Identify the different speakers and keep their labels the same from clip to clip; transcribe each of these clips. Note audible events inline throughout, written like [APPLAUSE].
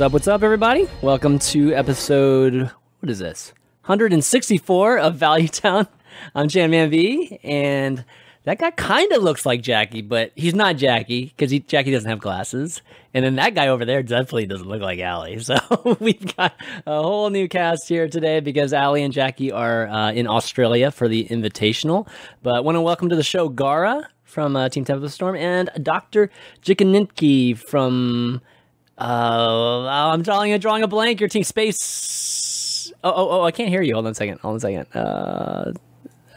Speaker 1: What's up? What's up, everybody? Welcome to episode. What is this? 164 of Value Town. I'm Jan V, and that guy kind of looks like Jackie, but he's not Jackie because Jackie doesn't have glasses. And then that guy over there definitely doesn't look like Allie. [LAUGHS] So we've got a whole new cast here today because Allie and Jackie are uh, in Australia for the Invitational. But I want to welcome to the show Gaara from uh, Team Tempo Storm and Dr. Jikininki from uh, I'm drawing a drawing a blank. Your team space. Oh, oh, oh! I can't hear you. Hold on a second. Hold on a second. Uh,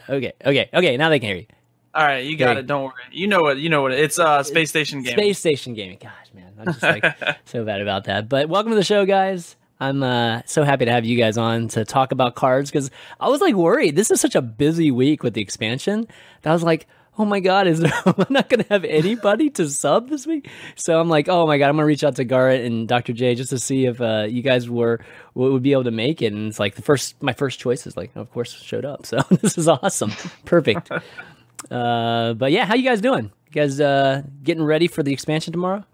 Speaker 1: okay, okay, okay. Now they can hear you.
Speaker 2: All right, you got okay. it. Don't worry. You know what? You know what? It's uh, space station gaming.
Speaker 1: Space station gaming. Gosh, man, I'm just like [LAUGHS] so bad about that. But welcome to the show, guys. I'm uh, so happy to have you guys on to talk about cards because I was like worried. This is such a busy week with the expansion that I was like, oh my god, is there, [LAUGHS] I'm not going to have anybody to sub this week. So I'm like, oh my god, I'm going to reach out to Garrett and Dr. J just to see if uh, you guys were would be able to make it. And it's like the first, my first choice is like, of course, showed up. [LAUGHS] So this is awesome, perfect. [LAUGHS] uh, but yeah, how you guys doing? You guys uh, getting ready for the expansion tomorrow?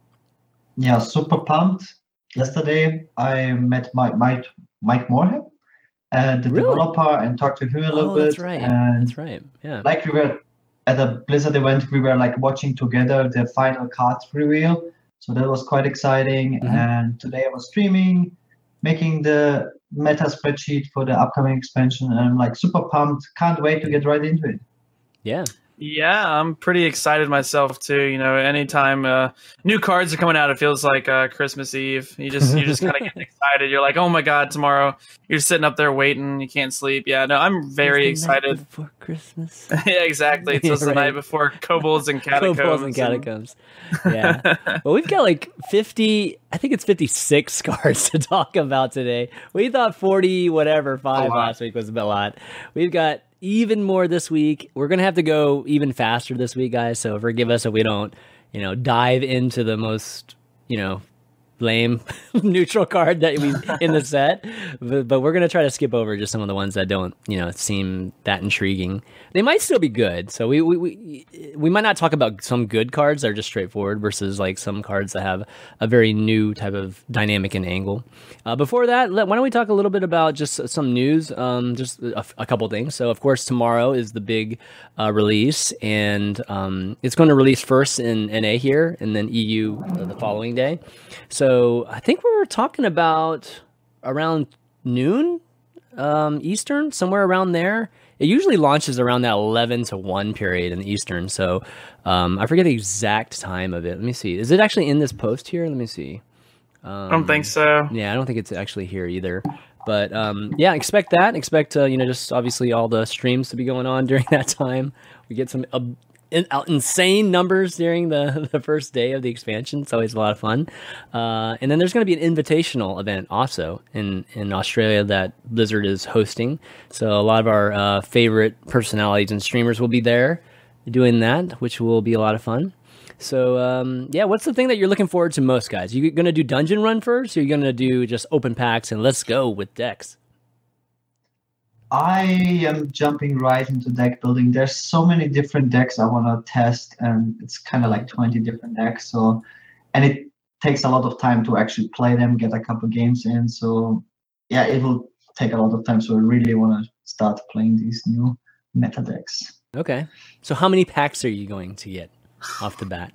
Speaker 3: Yeah, super pumped. Yesterday I met Mike Mike, Mike Moorhead. Uh, the really? developer and talked to him a little
Speaker 1: oh,
Speaker 3: bit.
Speaker 1: That's right. And that's right. Yeah.
Speaker 3: Like we were at a Blizzard event, we were like watching together the final card reveal. So that was quite exciting. Mm-hmm. And today I was streaming, making the meta spreadsheet for the upcoming expansion. And I'm like super pumped. Can't wait to get right into it.
Speaker 1: Yeah.
Speaker 2: Yeah, I'm pretty excited myself too. You know, anytime uh, new cards are coming out, it feels like uh, Christmas Eve. You just you just kind of get [LAUGHS] excited. You're like, oh my god, tomorrow. You're sitting up there waiting. You can't sleep. Yeah, no, I'm very excited.
Speaker 1: before Christmas. [LAUGHS]
Speaker 2: yeah, exactly. It's yeah, [LAUGHS] right. the night before kobolds and catacombs.
Speaker 1: kobolds and catacombs. yeah. well, we've got like 50. I think it's 56 cards to talk about today. We thought 40, whatever, five last week was a bit lot. We've got even more this week. We're gonna have to go even faster this week, guys. So forgive us if we don't, you know, dive into the most, you know, lame [LAUGHS] neutral card that we in the set, but, but, we're gonna try to skip over just some of the ones that don't, you know, seem that intriguing. They might still be good, so we we we, we might not talk about some good cards that are just straightforward versus like some cards that have a very new type of dynamic and angle. Uh, before that, let, why don't we talk a little bit about just some news, um, just a, a couple things. So of course tomorrow is the big uh, release, and um, it's going to release first in NA here, and then EU uh, the following day. So so I think we are talking about around noon um, Eastern, somewhere around there. It usually launches around that 11 to 1 period in the Eastern. So um, I forget the exact time of it. Let me see. Is it actually in this post here? Let me see.
Speaker 2: Um, I don't think so.
Speaker 1: Yeah, I don't think it's actually here either. But um, yeah, expect that. Expect uh, you know just obviously all the streams to be going on [LAUGHS] during that time. We get some uh, in, uh, insane numbers during the, [LAUGHS] the first day of the expansion. It's always a lot of fun. Uh, and then there's going to be an invitational event also in, in Australia that Blizzard is hosting. So a lot of our uh, favorite personalities and streamers will be there doing that, which will be a lot of fun. So um, yeah, what's the thing that you're looking forward to most, guys? You gonna do dungeon run first, or you gonna do just open packs and let's go with decks?
Speaker 3: I am jumping right into deck building. There's so many different decks I want to test, and it's kind of like 20 different decks. So, and it takes a lot of time to actually play them, get a couple games in. So, yeah, it will take a lot of time. So, I really want to start playing these new meta decks.
Speaker 1: Okay. So, how many packs are you going to get off the bat?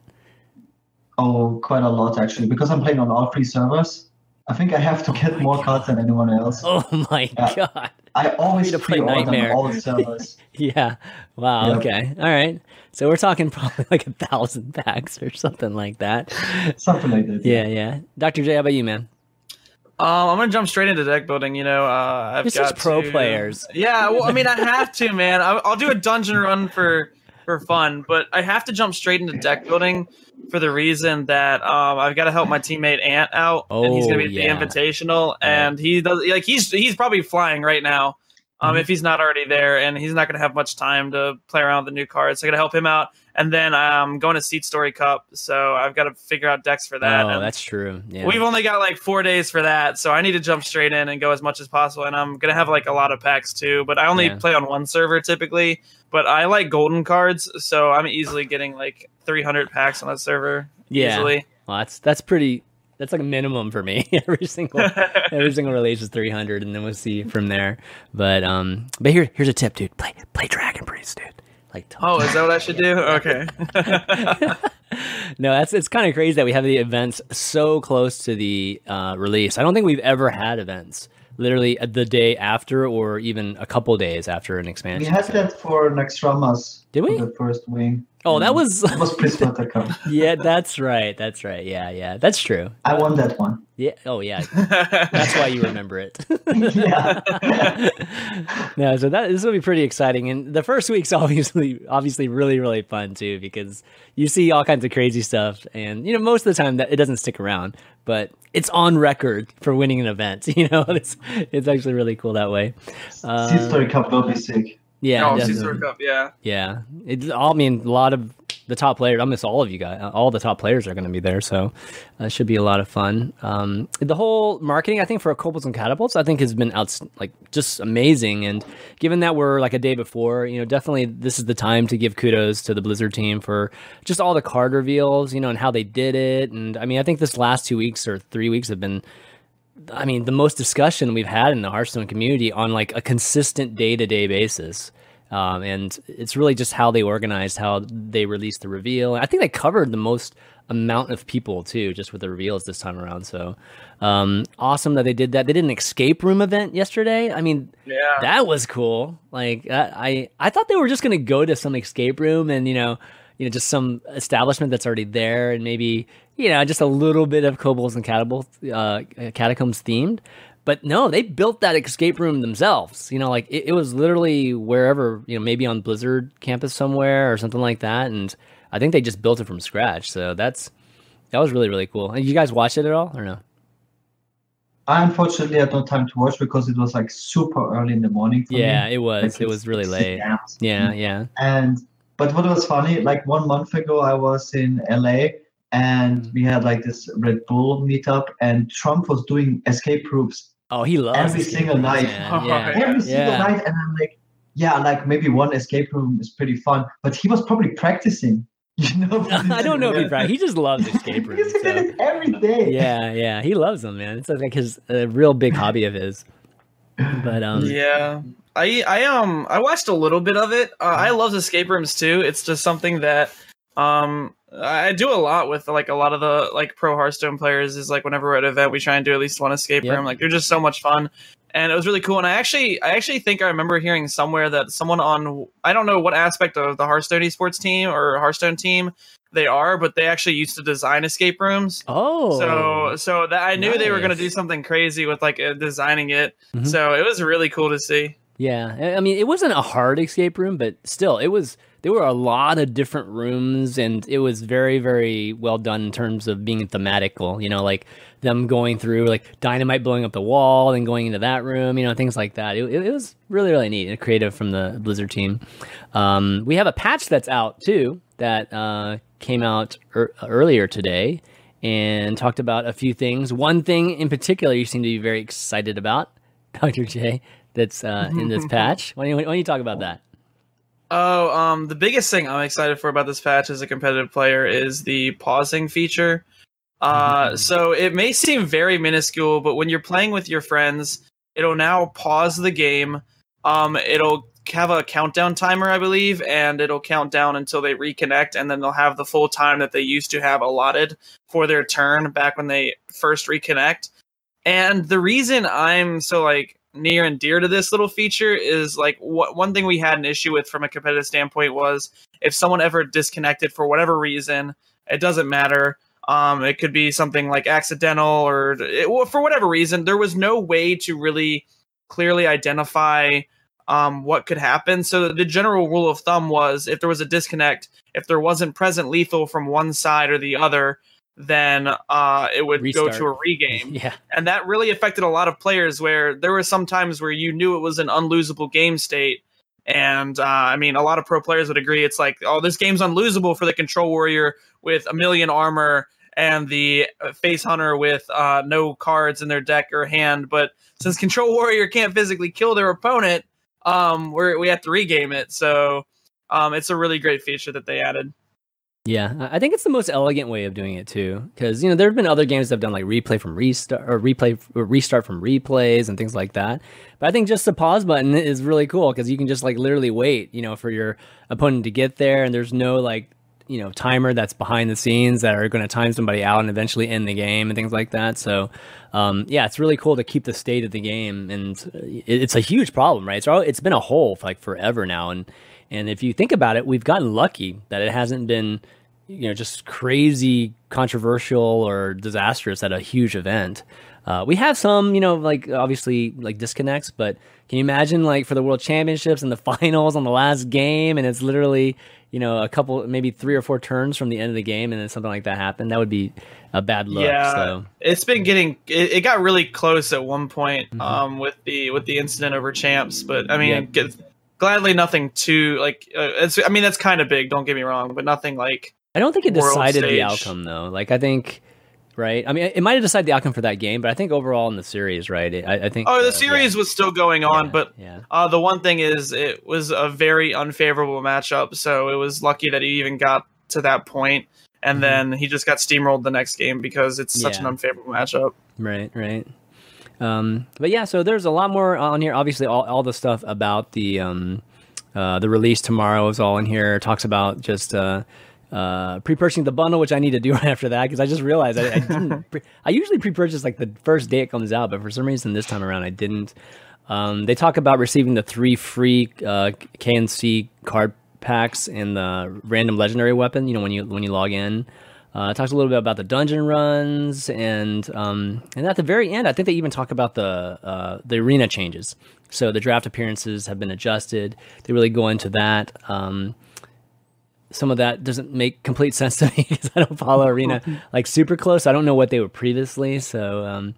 Speaker 3: Oh, quite a lot actually, because I'm playing on all three servers. I think I have to oh get more God. cards than anyone else.
Speaker 1: Oh my yeah. god!
Speaker 3: I always to play Nightmare. all the servers. [LAUGHS]
Speaker 1: yeah. Wow. Yep. Okay. All right. So we're talking [LAUGHS] probably like a thousand packs or something like that.
Speaker 3: Something like that.
Speaker 1: Yeah. Yeah. Doctor J, how about you, man?
Speaker 2: Um, I'm gonna jump straight into deck building. You know, uh, I've
Speaker 1: this
Speaker 2: got
Speaker 1: pro
Speaker 2: to,
Speaker 1: players.
Speaker 2: Yeah, well, I mean, I have to, man. I, will do a dungeon run for for fun. But I have to jump straight into deck building for the reason that um, I've got to help my teammate Ant out, and he's going to be
Speaker 1: Oh,
Speaker 2: at
Speaker 1: yeah.
Speaker 2: the Invitational, and he does like he's he's probably flying right now. Um,
Speaker 1: Mhm.
Speaker 2: if he's not already there, and he's not going to have much time to play around with the new cards, so I got to help him out. And then I'm going to Seat Story Cup, so I've got to figure out decks for that.
Speaker 1: oh,
Speaker 2: and
Speaker 1: that's true. Yeah.
Speaker 2: We've only got like four days for that, so I need to jump straight in and go as much as possible. And I'm gonna have like a lot of packs too, but I only
Speaker 1: Yeah.
Speaker 2: play on one server typically. But I like golden cards, so I'm easily getting like 300 packs on that server.
Speaker 1: Yeah.
Speaker 2: Easily.
Speaker 1: Well, that's that's pretty. That's like a minimum for me. [LAUGHS] every single [LAUGHS] every single release is 300, and then we'll see from there. But um, but here here's a tip, dude. Play play Dragon Priest, dude. Like
Speaker 2: oh, is that what I should do? [LAUGHS] Okay.
Speaker 1: no, that's it's kind of crazy that we have the events so close to the uh, release. I don't think we've ever had events literally the day after, or even a couple days after an expansion.
Speaker 3: We had that for Naxxramas.
Speaker 1: Did we?
Speaker 3: The first wing.
Speaker 1: Oh, that was
Speaker 3: It was Prismata Cup. [LAUGHS]
Speaker 1: yeah, that's right, that's right. Yeah, yeah, that's true.
Speaker 3: I won that one.
Speaker 1: Yeah. Oh, yeah. That's why you remember it. [LAUGHS]
Speaker 3: yeah. [LAUGHS]
Speaker 1: no, so that this will be pretty exciting, and the first week's obviously obviously really really fun too because you see all kinds of crazy stuff, and you know most of the time that it doesn't stick around, but it's on record for winning an event. You know, it's it's actually really cool that way. Uh,
Speaker 3: Seat Story Cup will be sick.
Speaker 1: Yeah,
Speaker 2: oh, Cup, yeah.
Speaker 1: Yeah, it's. I mean, a lot of the top players. Almost all of you guys. All the top players are going to be there, so it should be a lot of fun. Um, the whole marketing, I think, for Kobolds and Catacombs, I think has been out like just amazing. And given that we're like a day before, you know, definitely this is the time to give kudos to the Blizzard team for just all the card reveals, you know, and how they did it. And I mean, I think this last two weeks or three weeks have been I mean, the most discussion we've had in the Hearthstone community on like a consistent day to day basis. Um, and it's really just how they organized, how they released the reveal. I think they covered the most amount of people too, just with the reveals this time around. So um, awesome that they did that. They did an escape room event yesterday. I mean,
Speaker 2: Yeah.
Speaker 1: that was cool. Like I, I, I thought they were just gonna go to some escape room and you know, you know, just some establishment that's already there and maybe you know just a little bit of kobolds and catacombs, uh, catacombs themed. But no, they built that escape room themselves. You know, like it, it was literally wherever you know, maybe on Blizzard campus somewhere or something like that. And I think they just built it from scratch. So that's that was really really cool. And you guys watched it at all or no?
Speaker 3: I unfortunately had no time to watch because it was like super early in the morning.
Speaker 1: Yeah,
Speaker 3: me.
Speaker 1: it was.
Speaker 3: Like,
Speaker 1: it was really late. Yeah, yeah.
Speaker 3: And but what was funny, like one month ago, I was in LA and mm. we had like this Red Bull meetup, and Trump was doing escape rooms
Speaker 1: Oh, he loves
Speaker 3: Every
Speaker 1: escape
Speaker 3: single
Speaker 1: rooms,
Speaker 3: night.
Speaker 1: man. [LAUGHS] Yeah.
Speaker 2: yeah.
Speaker 3: every single
Speaker 1: Yeah.
Speaker 3: night, and I'm like, yeah, like maybe one escape room is pretty fun, but he was probably practicing. [LAUGHS] You know, [LAUGHS]
Speaker 1: I don't know if he's right. He just loves escape rooms.
Speaker 3: He's
Speaker 1: So.
Speaker 3: doing it every day.
Speaker 1: Yeah, yeah, he loves them, man. It's like his a real big hobby of his. But um,
Speaker 2: Yeah. I I um I watched a little bit of it. Uh, I love escape rooms too. It's just something that um I do a lot with like a lot of the like pro Hearthstone players is like whenever we're at an event we try and do at least one escape
Speaker 1: Yep.
Speaker 2: room. Like they're just so much fun. And it was really cool. And I actually I actually think I remember hearing somewhere that someone on I don't know what aspect of the Hearthstone esports team or Hearthstone team they are, but they actually used to design escape rooms.
Speaker 1: oh,
Speaker 2: So so that I knew they were going to do something crazy with like uh, designing it.
Speaker 1: Mhm.
Speaker 2: So it was really cool to see.
Speaker 1: yeah. I mean, it wasn't a hard escape room, but still, it was. There were a lot of different rooms, and it was very, very well done in terms of being thematical. You know, like them going through like dynamite blowing up the wall, and going into that room. You know, things like that. It, it, was really, really neat and creative from the Blizzard team. Um, we have a patch that's out too that uh, came out er- earlier today and talked about a few things. One thing in particular you seem to be very excited about, [LAUGHS] Dr. J, that's uh, in this [LAUGHS] patch. Why don't, you, why don't you talk about that?
Speaker 2: Oh, um, the biggest thing I'm excited for about this patch as a competitive player is the pausing feature. Uh,
Speaker 1: Mhm.
Speaker 2: so it may seem very minuscule, but when you're playing with your friends, it'll now pause the game. Um, it'll have a countdown timer, I believe, and it'll count down until they reconnect, and then they'll have the full time that they used to have allotted for their turn back when they first reconnect. And the reason I'm so like near and dear to this little feature is like what one thing we had an issue with from a competitive standpoint was if someone ever disconnected for whatever reason, it doesn't matter. Um, it could be something like accidental or it, well, for whatever reason, there was no way to really clearly identify um, what could happen. So the general rule of thumb was if there was a disconnect, if there wasn't present lethal from one side or the other, then uh, it would Restart. go to a regame. [LAUGHS]
Speaker 1: Yeah.
Speaker 2: And that really affected a lot of players where there were some times where you knew it was an unlosable game state. And uh, I mean, a lot of pro players would agree. It's like, oh, this game's unlosable for the control warrior with a million armor and the face hunter with uh, no cards in their deck or hand. But since control warrior can't physically kill their opponent, um, we we have to regame it. So um, it's a really great feature that they added.
Speaker 1: Yeah, I think it's the most elegant way of doing it too, because you know there have been other games that have done like replay from restart or replay or restart from replays and things like that. But I think just the pause button is really cool because you can just like literally wait, you know, for your opponent to get there, and there's no like you know timer that's behind the scenes that are going to time somebody out and eventually end the game and things like that. So um, yeah, it's really cool to keep the state of the game, and it's a huge problem, right? So it's been a hole for like forever now, and and if you think about it, we've gotten lucky that it hasn't been, you know, just crazy controversial or disastrous at a huge event. Uh, we have some, you know, like obviously like disconnects, but can you imagine like for the world championships and the [LAUGHS] finals on the last game, and it's literally, you know, a couple, maybe three or four turns from the end of the game, and then something like that happened? That would be a bad look. Yeah, so.
Speaker 2: it's been getting, it, it, got really close at one point mm-hmm. um, with the with the incident over champs, but I mean, yeah gladly nothing too like uh, it's i mean that's kind of big don't get me wrong but nothing like
Speaker 1: i don't think it decided stage. the outcome though like i think right i mean it might have decided the outcome for that game but i think overall in the series right it, I, I, think
Speaker 2: oh the uh, series yeah. was still going on yeah, but yeah. Uh, the one thing is it was a very unfavorable matchup so it was lucky that he even got to that point and mm-hmm. then he just got steamrolled the next game because it's such an unfavorable matchup
Speaker 1: right right um, but yeah, so there's a lot more on here. Obviously, all, all the stuff about the um, uh, the release tomorrow is all in here. It talks about just uh, uh, pre-purchasing the bundle, which I need to do right [LAUGHS] after that because I just realized I, I didn't. [LAUGHS] Pre- I usually pre-purchase like the first day it comes out, but for some reason this time around I didn't. Um, they talk about receiving the three free uh, KNC card packs and the random legendary weapon. You know when you when you log in. Uh, talks a little bit about the dungeon runs, and um, and at the very end, I think they even talk about the uh, the arena changes. So the draft appearances have been adjusted. They really go into that. Um, some of that doesn't make complete [LAUGHS] sense to me because I don't follow arena [LAUGHS] like super close. I don't know what they were previously. So, um,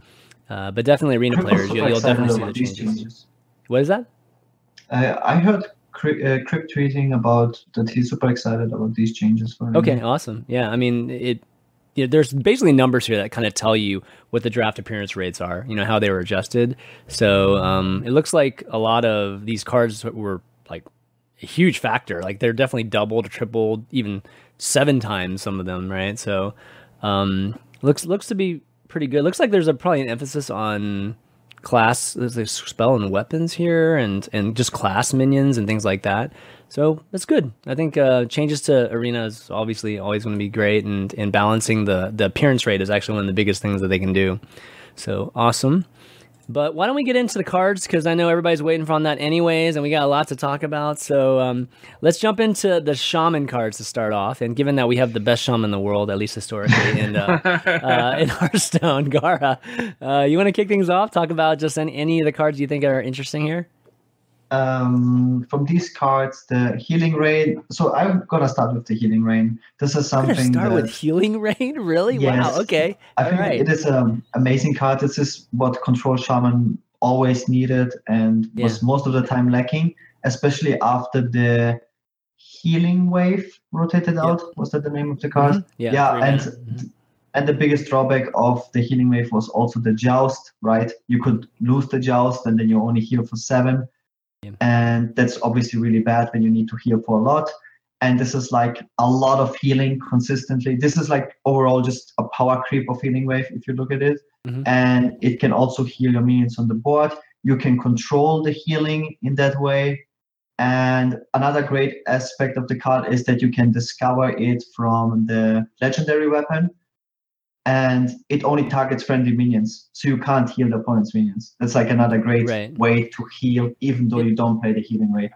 Speaker 1: uh, but definitely arena [LAUGHS] players, you'll, you'll definitely see the changes. changes. What is that?
Speaker 3: I heard uh, Kripp tweeting about that he's super excited about these changes for him.
Speaker 1: Okay, awesome. Yeah, I mean it. You know, there's basically numbers here that kind of tell you what the draft appearance rates are. You know how they were adjusted. So um, it looks like a lot of these cards were like a huge factor. Like they're definitely doubled, tripled, even seven times some of them. Right. So um, looks looks to be pretty good. Looks like there's a probably an emphasis on class there's spell and weapons here and and just class minions and things like that. So that's good. I think uh, changes to arena is obviously always going to be great and and balancing the the appearance rate is actually one of the biggest things that they can do. So awesome but why don't we get into the cards? Because I know everybody's waiting for on that anyways, and we got a lot to talk about. So um, let's jump into the shaman cards to start off. And given that we have the best shaman in the world, at least historically, in, uh, [LAUGHS] uh, in Hearthstone, Gaara, uh, you want to kick things off? Talk about just any, any of the cards you think are interesting here?
Speaker 3: Um, from these cards, the healing rain. So I'm gonna start with the healing rain. This is something.
Speaker 1: Start
Speaker 3: that,
Speaker 1: with healing [LAUGHS] rain, really? Yes, wow. Okay.
Speaker 3: I All think right. it is an amazing card. This is what Control Shaman always needed and yeah. was most of the time lacking, especially after the healing wave rotated out. Was that the name of the card? Mm-hmm.
Speaker 1: Yeah.
Speaker 3: Yeah, and. Mm-hmm. And the biggest drawback of the healing wave was also the joust, right? You could lose the joust and then you only heal for seven yeah. And that's obviously really bad when you need to heal for a lot. And this is like a lot of healing consistently. This is like overall just a power creep of healing wave if you look at it. Mm-hmm. And it can also heal your minions on the board. You can control the healing in that way. And another great aspect of the card is that you can discover it from the legendary weapon and it only targets friendly minions, so you can't heal the opponent's minions. That's like another great right. way to heal, even though you don't play the healing way.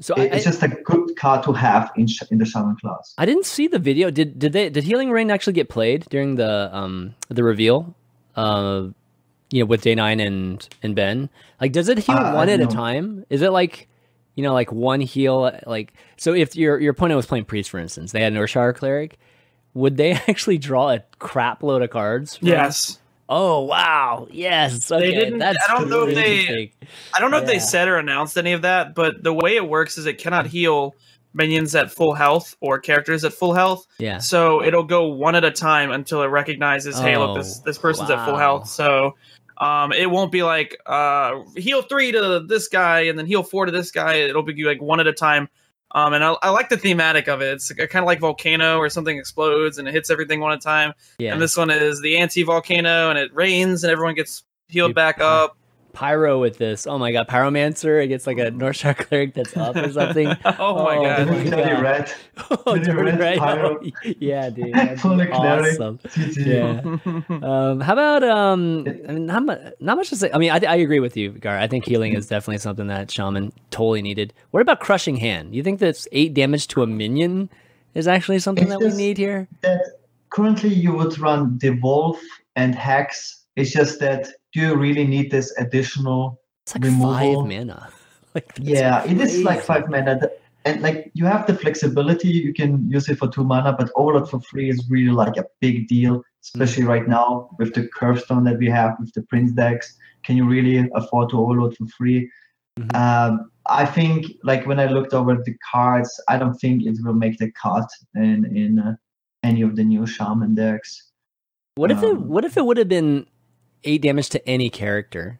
Speaker 3: So it, I, it's just a good card to have in in the shaman class.
Speaker 1: I didn't see the video. Did did they did healing rain actually get played during the um the reveal? Uh, you know with Day Nine and and Ben? Like, does it heal
Speaker 3: Uh,
Speaker 1: one at
Speaker 3: don't
Speaker 1: a time? Is it like you know like one heal? Like, so if your your opponent was playing priest, for instance, they had an Urshar cleric. Would they [LAUGHS] actually draw a crap load of cards?
Speaker 2: Yes.
Speaker 1: Oh wow! Yes. Okay.
Speaker 2: didn't-
Speaker 1: That's
Speaker 2: I don't know if they- I don't know if they said or announced any of that, but the way it works is it cannot heal minions at full health or characters at full health.
Speaker 1: Yeah.
Speaker 2: So it'll go one at a time until it recognizes, hey, look, this
Speaker 1: Oh,
Speaker 2: this person's at full health. So um, it won't be like uh, heal three to this guy and then heal four to this guy. It'll be like one at a time. Um, and I, I like the thematic of it. It's kind of like volcano, where something explodes and it hits everything one at a time.
Speaker 1: Yeah.
Speaker 2: And this one is the anti volcano, and it rains and everyone gets healed back up.
Speaker 1: Pyro with this. Oh my god, Pyromancer. It gets like a Northshire cleric that's up or something. [LAUGHS]
Speaker 2: oh my
Speaker 1: Oh,
Speaker 2: god.
Speaker 1: my
Speaker 3: Dirty
Speaker 1: God.
Speaker 3: red. [LAUGHS]
Speaker 1: oh,
Speaker 3: Dirty
Speaker 1: dirty
Speaker 3: red
Speaker 1: red.
Speaker 3: Pyro. [LAUGHS]
Speaker 1: yeah, dude. That'd
Speaker 3: Full
Speaker 1: be
Speaker 3: of cleric.
Speaker 1: awesome. Yeah. Um, how about um? I mean, not much. Not much to say. I mean, I, I agree with you, Gar. I think healing is definitely something that Shaman totally needed. What about crushing hand? You think that's eight damage to a minion is actually something
Speaker 3: It's
Speaker 1: that we need here?
Speaker 3: that currently you would run devolve and hex. It's just that do you really need this additional?
Speaker 1: It's like
Speaker 3: Removal.
Speaker 1: five mana. [LAUGHS] like
Speaker 3: yeah, it is like five mana, and like you have the flexibility. You can use it for two mana, but overload for free is really like a big deal, especially right now with the curve stone that we have with the prince decks. Can you really afford to overload for free?
Speaker 1: mm-hmm.
Speaker 3: Um, I think like when I looked over the cards, I don't think it will make the cut in in uh, any of the new shaman decks.
Speaker 1: What if it?
Speaker 3: Um,
Speaker 1: What if it would have been eight damage to any character?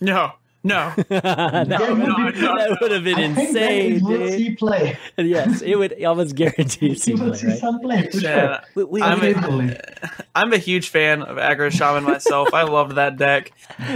Speaker 2: No, no. [LAUGHS]
Speaker 1: that,
Speaker 3: That
Speaker 1: would,
Speaker 3: would
Speaker 1: that would have been
Speaker 3: I
Speaker 1: insane,
Speaker 3: it will
Speaker 1: dude.
Speaker 3: see play. [LAUGHS]
Speaker 1: yes, it would almost guarantee
Speaker 3: You
Speaker 1: see play,
Speaker 3: see
Speaker 1: right?
Speaker 3: some play
Speaker 2: Yeah.
Speaker 3: sure.
Speaker 1: We, we,
Speaker 2: I'm
Speaker 1: we-
Speaker 2: a-
Speaker 3: Definitely. [LAUGHS]
Speaker 2: I'm a huge fan of Aggro Shaman myself. I loved that deck,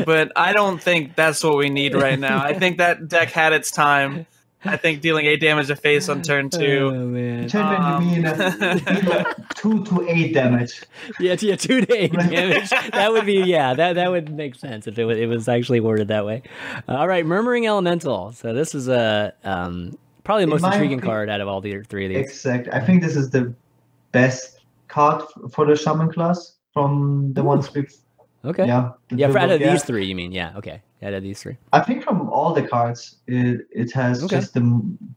Speaker 2: but I don't think that's what we need right now. I think that deck had its time. I think dealing eight damage to face on turn [LAUGHS] two.
Speaker 1: Oh man.
Speaker 3: Turn
Speaker 2: Um,
Speaker 3: when you mean, uh, [LAUGHS] two to eight damage.
Speaker 1: Yeah, yeah, two to eight [LAUGHS] damage. That would be yeah, that that would make sense if it was, it was actually worded that way. Uh, all right, murmuring elemental. So this is a um, probably the most
Speaker 3: my
Speaker 1: intriguing
Speaker 3: opinion-
Speaker 1: card out of all the three of these.
Speaker 3: Exact. I think this is the best card for the shaman class from the
Speaker 1: Ooh.
Speaker 3: ones we've.
Speaker 1: Okay.
Speaker 3: Yeah.
Speaker 1: Yeah, for out of
Speaker 3: Dribble
Speaker 1: these three, you mean? Yeah. Okay. Out of these three.
Speaker 3: I think from all the cards, it, it has
Speaker 1: Okay.
Speaker 3: just the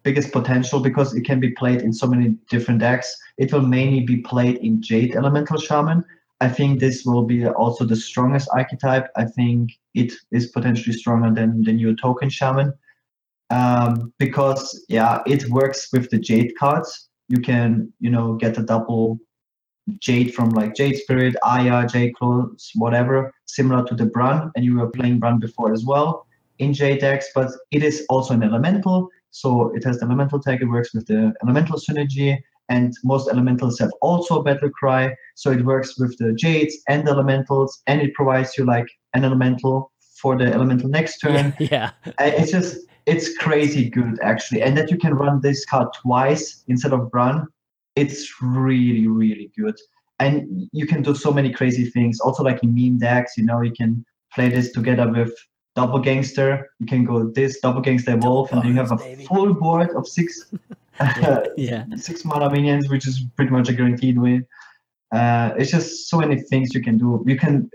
Speaker 3: biggest potential because it can be played in so many different decks. It will mainly be played in Jade Elemental Shaman. I think this will be also the strongest archetype. I think it is potentially stronger than the new Token Shaman um, because yeah, it works with the Jade cards. You can you know get a double Jade from like Jade Spirit, Aya, Jade Claws, whatever, similar to the Brann, and you were playing Brann before as well in Jade decks, but it is also an elemental, so it has the elemental tag, it works with the elemental synergy, and most elementals have also a battle cry, so it works with the Jades and the elementals, and it provides you like an elemental for the elemental next turn. [LAUGHS]
Speaker 1: Yeah. yeah.
Speaker 3: It's just it's crazy good actually and that you can run this card twice instead of run it's really really good and you can do so many crazy things also like in meme decks you know you can play this together with Doppelgangster you can go this Doppelgangster wolf and then you have a
Speaker 1: baby.
Speaker 3: full board of six [LAUGHS] [LAUGHS]
Speaker 1: Yeah.
Speaker 3: six mana minions which is pretty much a guaranteed win uh, it's just so many things you can do you can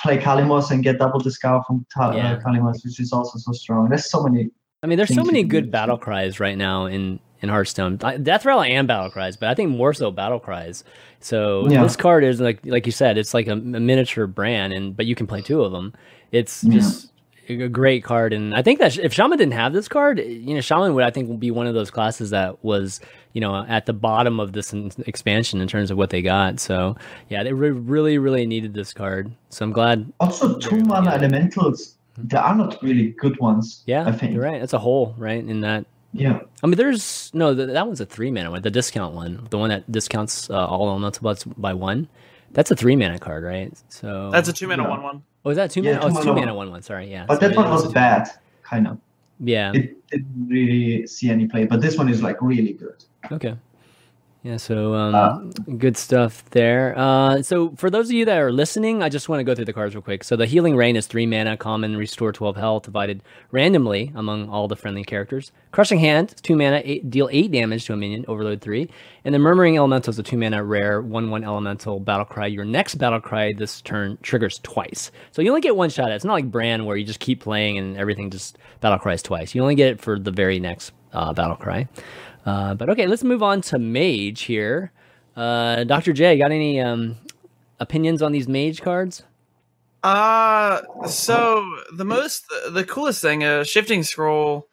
Speaker 3: play Kalimos and get double discount from Ta-
Speaker 1: Yeah.
Speaker 3: uh, Kalimos, which is also so strong. There's so many
Speaker 1: I mean, there's so many good battle cries right now in in Hearthstone. Death Rattle and battle cries, but I think more so battle cries. So
Speaker 3: Yeah.
Speaker 1: this card is like like you said, it's like a, a miniature Brann, and but you can play two of them. It's
Speaker 3: Yeah.
Speaker 1: just a great card, and I think that if Shaman didn't have this card, you know, Shaman would I think be one of those classes that was you know at the bottom of this expansion in terms of what they got. So yeah, they re- really really needed this card. So I'm glad.
Speaker 3: Also, two mana elementals. There are not really good ones.
Speaker 1: Yeah,
Speaker 3: I think.
Speaker 1: you're right. It's a hole right in that
Speaker 3: Yeah,
Speaker 1: I mean, there's no th- that one's a three mana one. The discount one, the one that discounts uh, all elemental buts by one, that's a three mana card, right? So
Speaker 2: That's a two mana
Speaker 3: Yeah.
Speaker 2: one one.
Speaker 1: oh, is that two
Speaker 3: Yeah,
Speaker 1: mana? Oh,
Speaker 3: two
Speaker 1: it's two
Speaker 3: mana
Speaker 1: mana one one. Sorry, yeah.
Speaker 3: but
Speaker 1: So
Speaker 3: that
Speaker 1: it
Speaker 3: one was
Speaker 1: a-
Speaker 3: bad, kind of.
Speaker 1: Yeah.
Speaker 3: It didn't really see any play, but this one is like really good.
Speaker 1: Okay. Yeah, so um, uh, good stuff there. Uh, so for those of you that are listening, I just want to go through the cards real quick. So the Healing Rain is three mana, common, restore twelve health, divided randomly among all the friendly characters. Crushing Hand, two mana, eight, deal eight damage to a minion, overload three. And the Murmuring Elemental is a two mana rare, one one elemental battle cry. Your next battle cry this turn triggers twice, so you only get one shot at. it. It's not like Brann where you just keep playing and everything just battle cries twice. You only get it for the very next uh, battle cry. Uh, but okay, let's move on to Mage here. Uh, Dr. J, got any um, opinions on these Mage cards?
Speaker 2: Uh, so the most, the coolest thing, a uh, shifting scroll.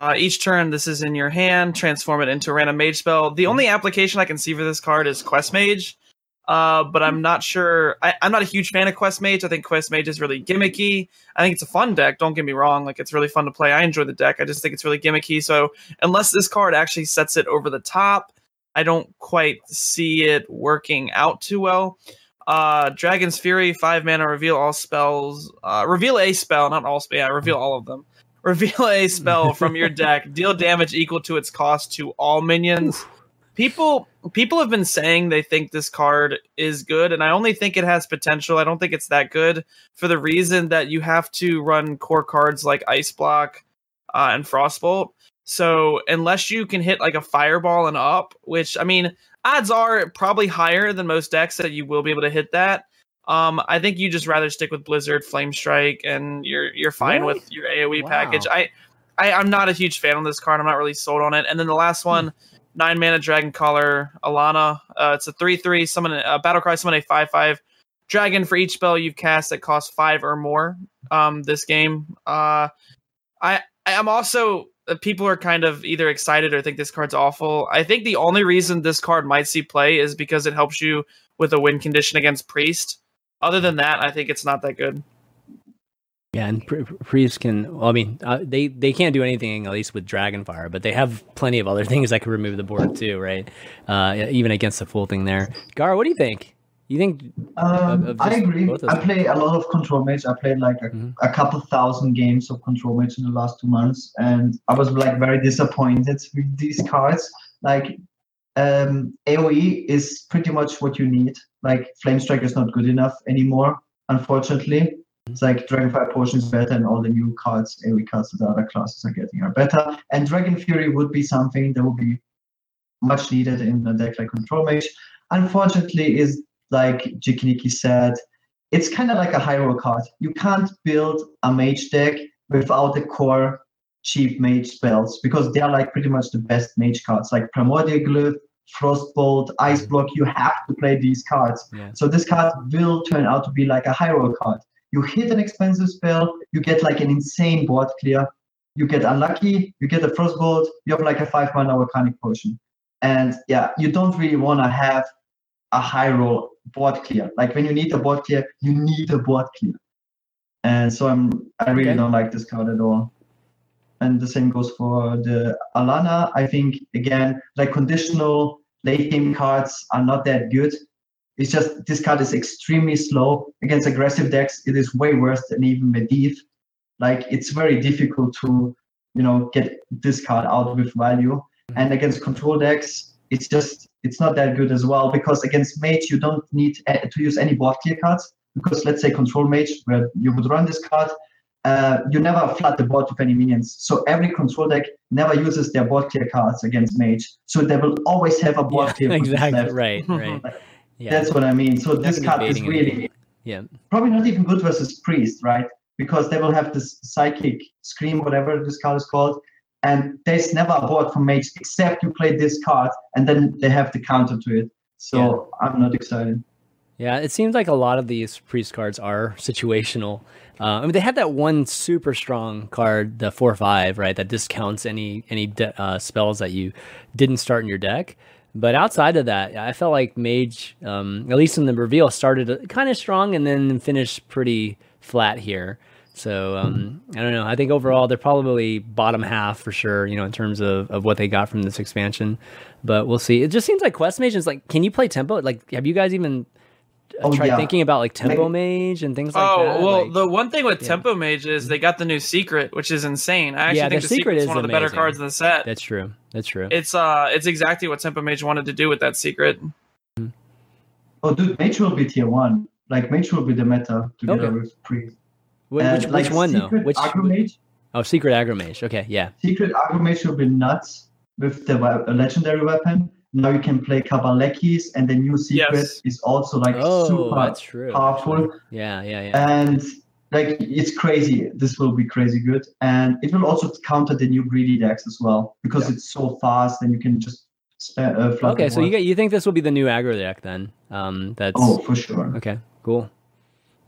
Speaker 2: Uh, each turn, this is in your hand. Transform it into a random mage spell. The only application I can see for this card is Quest Mage, uh, but I'm not sure. I, am not a huge fan of Quest Mage. I think Quest Mage is really gimmicky. I think it's a fun deck. Don't get me wrong. Like it's really fun to play. I enjoy the deck. I just think it's really gimmicky. So unless this card actually sets it over the top, I don't quite see it working out too well. Uh, Dragon's Fury, five mana, reveal all spells. Uh, reveal a spell, not all spell. Yeah, reveal all of them. [LAUGHS] Reveal a spell from your deck. [LAUGHS] Deal damage equal to its cost to all minions people people have been saying they think this card is good and i only think it has potential i don't think it's that good for the reason that you have to run core cards like ice block uh, and frostbolt so unless you can hit like a fireball and up which i mean odds are probably higher than most decks that you will be able to hit that um, I think you just rather stick with Blizzard, Flame Strike, and you're you're fine really? with your AOE wow. package. I, I I'm not a huge fan on this card. I'm not really sold on it. And then the last one, hmm nine mana dragon caller Alanna. Uh, it's a three three summon a uh, battle cry summon a five five dragon for each spell you've cast that costs five or more. Um, this game. Uh, I I'm also uh, people are kind of either excited or think this card's awful. I think the only reason this card might see play is because it helps you with a win condition against priest. Other than that, I think it's not that good.
Speaker 1: Yeah, and priests can. Well, I mean, uh, they they can't do anything at least with Dragonfire, but they have plenty of other [LAUGHS] things that could remove the board too, right? Uh, even against the full thing there. Gar, what do you think? You think?
Speaker 3: Um, of, of I agree. I play a lot of Control Mage. I played like a, mm-hmm. a couple thousand games of Control Mage in the last two months, and I was like very disappointed with these cards. Like um, AOE is pretty much what you need. Like Flame Strike is not good enough anymore, unfortunately. It's like Dragonfire Potion is better, and all the new cards, AoE cards that the other classes are getting are better. And Dragon Fury would be something that would be much needed in a deck like Control Mage. Unfortunately, is like Jikininki said, it's kind of like a high roll card. You can't build a mage deck without the core cheap mage spells because they are like pretty much the best mage cards, like Primordial Glyph, Frostbolt, Ice mm-hmm. Block. You have to play these cards. Yeah. So this card will turn out to be like a high roll card. You hit an expensive spell, you get like an insane board clear. You get unlucky, you get a frostbolt, you have like a five mana volcanic potion. And yeah, you don't really want to have a high roll board clear. Like when you need a board clear, you need a board clear. And so I'm I really okay. don't like this card at all. And the same goes for the Alanna. I think again, like conditional late game cards are not that good. It's just this card is extremely slow against aggressive decks. It is way worse than even Medivh. Like it's very difficult to, you know, get this card out with value. Mm-hmm. And against control decks, it's just it's not that good as well because against mage you don't need to use any board clear cards because let's say control mage where you would run this card uh, you never flood the board with any minions. So every control deck never uses their board clear cards against mage. So they will always have a board
Speaker 1: yeah, clear. [LAUGHS] Exactly. Right. Right. [LAUGHS]
Speaker 3: Yeah. That's what I mean. So this card is really
Speaker 1: yeah
Speaker 3: probably not even good versus priest, right? Because they will have this psychic scream, whatever this card is called, and there's never a board from mage except you play this card, and then they have the counter to it. So yeah. I'm not excited.
Speaker 1: Yeah, it seems like a lot of these priest cards are [LAUGHS] situational. Uh, I mean, they have that one super strong card, the four five, right? That discounts any any de- uh, spells that you didn't start in your deck. But outside of that, I felt like Mage, um, at least in the reveal, started kind of strong and then finished pretty flat here. So um, I don't know. I think overall they're probably bottom half for sure. You know, in terms of, of what they got from this expansion, but we'll see. It just seems like Quest Mage is like, can you play tempo? Like, have you guys even uh,
Speaker 3: Oh,
Speaker 1: tried
Speaker 3: yeah.
Speaker 1: thinking about like tempo
Speaker 3: Like-
Speaker 1: mage and things like
Speaker 2: Oh
Speaker 1: that?
Speaker 2: Oh well,
Speaker 1: Like-
Speaker 2: the one thing with
Speaker 1: yeah.
Speaker 2: Tempo Mage is they got the new secret, which is insane. I actually
Speaker 1: Yeah,
Speaker 2: think
Speaker 1: their
Speaker 2: the
Speaker 1: secret
Speaker 2: secret is
Speaker 1: is
Speaker 2: one of the better cards in the set.
Speaker 1: that's true. That's true.
Speaker 2: It's uh, it's exactly what Tempo Mage wanted to do with that secret.
Speaker 3: Oh, dude, Mage will be tier one. Like Mage will be the meta together
Speaker 1: Okay.
Speaker 3: with Priest.
Speaker 1: Wh-
Speaker 3: And,
Speaker 1: which
Speaker 3: like,
Speaker 1: which one though? Which
Speaker 3: Aggro Mage?
Speaker 1: oh, secret aggro mage. Okay, yeah.
Speaker 3: Secret Aggro Mage will be nuts with the we- legendary weapon. Now you can play Kabal Lackeys, and the new secret
Speaker 2: Yes.
Speaker 3: is also like
Speaker 1: Oh,
Speaker 3: super
Speaker 1: that's true.
Speaker 3: powerful.
Speaker 1: Yeah, yeah, yeah.
Speaker 3: and like it's crazy. This will be crazy good, and it will also counter the new greedy decks as well because it's so fast and you can just spend. Uh, flood
Speaker 1: okay, so you get you think this will be the new aggro deck then? Um, that's
Speaker 3: Oh, for sure.
Speaker 1: okay. Cool.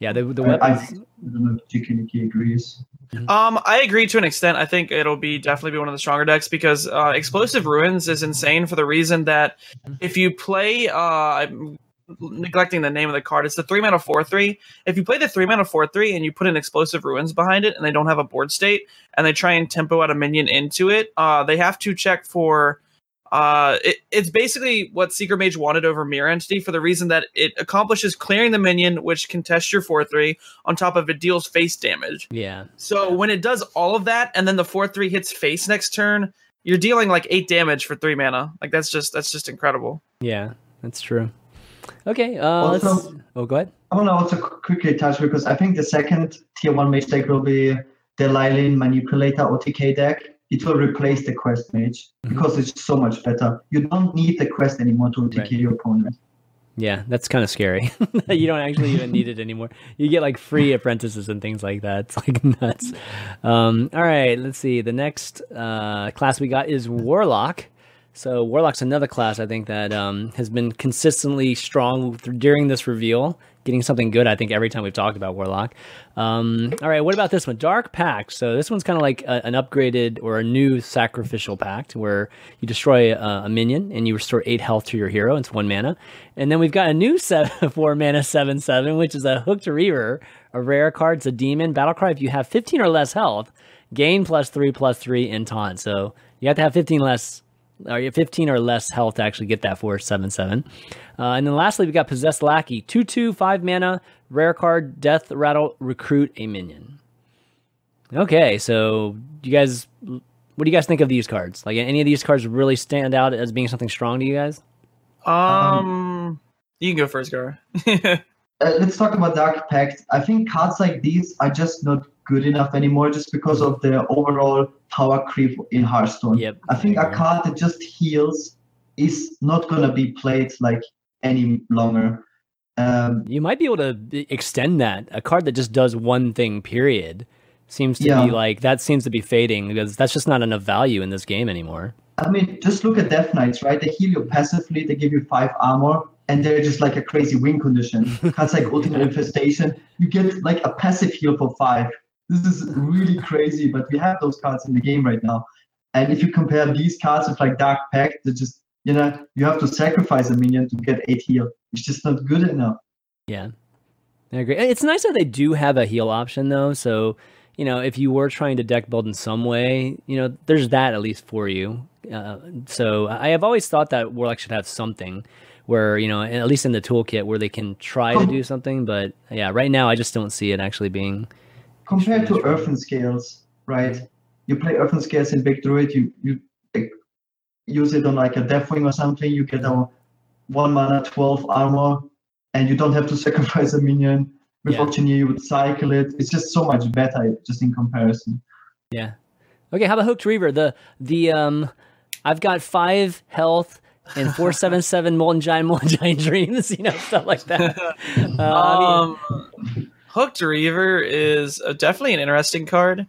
Speaker 1: Yeah, the the
Speaker 3: I, I I don't know if Jikininki agrees.
Speaker 2: Um, I agree to an extent. I think it'll be definitely be one of the stronger decks because uh, Explosive Ruins is insane for the reason that if you play, uh, I'm neglecting the name of the card. It's the three mana four three. If you play the three mana four three and you put an Explosive Ruins behind it, and they don't have a board state, and they try and tempo out a minion into it, uh, they have to check for. Uh, it, it's basically what Secret Mage wanted over Mirror Entity for the reason that it accomplishes clearing the minion, which can test your 4 3, on top of it deals face damage.
Speaker 1: Yeah,
Speaker 2: So when it does all of that, and then the four three hits face next turn, you're dealing like eight damage for three mana. Like that's just that's just incredible.
Speaker 1: yeah, that's true. Okay, uh, let's.
Speaker 3: Also-
Speaker 1: Oh, go ahead.
Speaker 3: I want to also quickly touch because I think the second tier one mage deck will be the Leyline Manipulator OTK deck. It will replace the quest mage
Speaker 1: Mhm.
Speaker 3: because it's so much better. You don't need the quest anymore to
Speaker 1: Right.
Speaker 3: your opponent.
Speaker 1: Yeah, that's kind of scary. [LAUGHS] you don't actually even need it anymore. You get like free [LAUGHS] apprentices and things like that. It's like nuts. Um, all right, let's see. The next uh, class we got is Warlock. So Warlock's another class I think that um, has been consistently strong during this reveal, getting something good. I think every time we've talked about Warlock. Um, all right, what about this one? Dark Pact. So this one's kind of like a, an upgraded or a new sacrificial pact where you destroy a, a minion and you restore eight health to your hero. It's one mana. And then we've got a new [LAUGHS] seven, four mana seven seven, which is a Hooked Reaver, a rare card. It's a demon battle cry. If you have fifteen or less health, gain plus three plus three in taunt. So you have to have fifteen less or you 15 or less health to actually get that for 7 7. Uh, and then lastly, we got Possessed Lackey 2 2, 5 mana, rare card, Death Rattle, recruit a minion. Okay, so you guys, what do you guys think of these cards? Like, any of these cards really stand out as being something strong to you guys?
Speaker 2: Um, you can go first, Gar. [LAUGHS]
Speaker 3: Uh, let's talk about Dark Pact. I think cards like these are just not good enough anymore just because of the overall power creep in Hearthstone.
Speaker 1: Yep.
Speaker 3: I think
Speaker 1: I
Speaker 3: a
Speaker 1: agree.
Speaker 3: card that just heals is not gonna be played like any longer. Um,
Speaker 1: You might be able to extend that. A card that just does one thing, period, seems to
Speaker 3: Yeah.
Speaker 1: be like, that seems to be fading because that's just not enough value in this game anymore.
Speaker 3: I mean, just look at Death Knights, right? They heal you passively, they give you five armor, and they're just like a crazy win condition. [LAUGHS] Cards like Ultimate Infestation, you get like a passive heal for five. This is really crazy, but we have those cards in the game right now. And if you compare these cards with like Dark Pact, they're just, you know, you have to sacrifice a minion to get eight heal. It's just not good enough.
Speaker 1: Yeah, I agree. It's nice that they do have a heal option though. So you know, if you were trying to deck build in some way, you know, there's that at least for you. Uh, so I have always thought that Warlock should have something where you know, at least in the toolkit, where they can try to do something. But yeah, right now I just don't see it actually being.
Speaker 3: Compared to
Speaker 1: Extremely
Speaker 3: Earthen Scales, right? You play Earthen Scales in Big Druid, you you like, use it on like a Deathwing or something, you get a one mana, twelve armor, and you don't have to [LAUGHS] sacrifice a minion. With
Speaker 1: Yeah.
Speaker 3: Auctioneer, you would cycle it. It's just so much better, just in comparison.
Speaker 1: Yeah. Okay. How about Hooked Reaver? The the um, I've got five health and four [LAUGHS] seven seven molten giant molten giant [LAUGHS] dreams. You know stuff like that. Uh, I mean,
Speaker 2: um, Hooked Reaver is uh definitely an interesting card.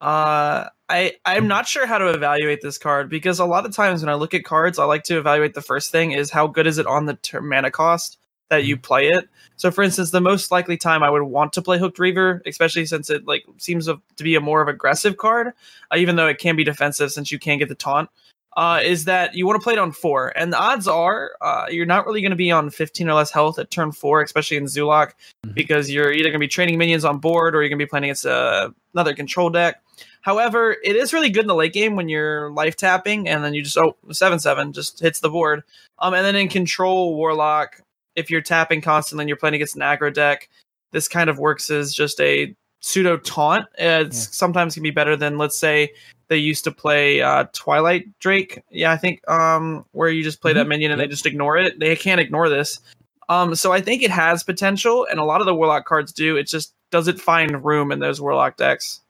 Speaker 2: Uh, I I'm not sure how to evaluate this card because a lot of times when I look at cards, I like to evaluate the first thing is how good is it on the ter- mana cost that you play it. So, for instance, the most likely time I would want to play Hooked Reaver, especially since it like seems to be a more of aggressive card, uh, even though it can be defensive since you can get the taunt, uh, is that you want to play it on four, and the odds are uh, you're not really going to be on 15 or less health at turn four, especially in Zoolock,
Speaker 1: Mhm.
Speaker 2: because you're either going to be training minions on board or you're going to be playing against uh, another control deck. However, it is really good in the late game when you're life tapping and then you just oh seven seven just hits the board. Um, and then in control warlock, if you're tapping constantly and you're playing against an aggro deck, this kind of works as just a pseudo taunt. It's yeah. sometimes can be better than let's say they used to play uh, Twilight Drake. Yeah, I think um, where you just play mm-hmm. that minion and they just ignore it. They can't ignore this. Um, so I think it has potential, and a lot of the Warlock cards do. It just does it find room in those Warlock decks.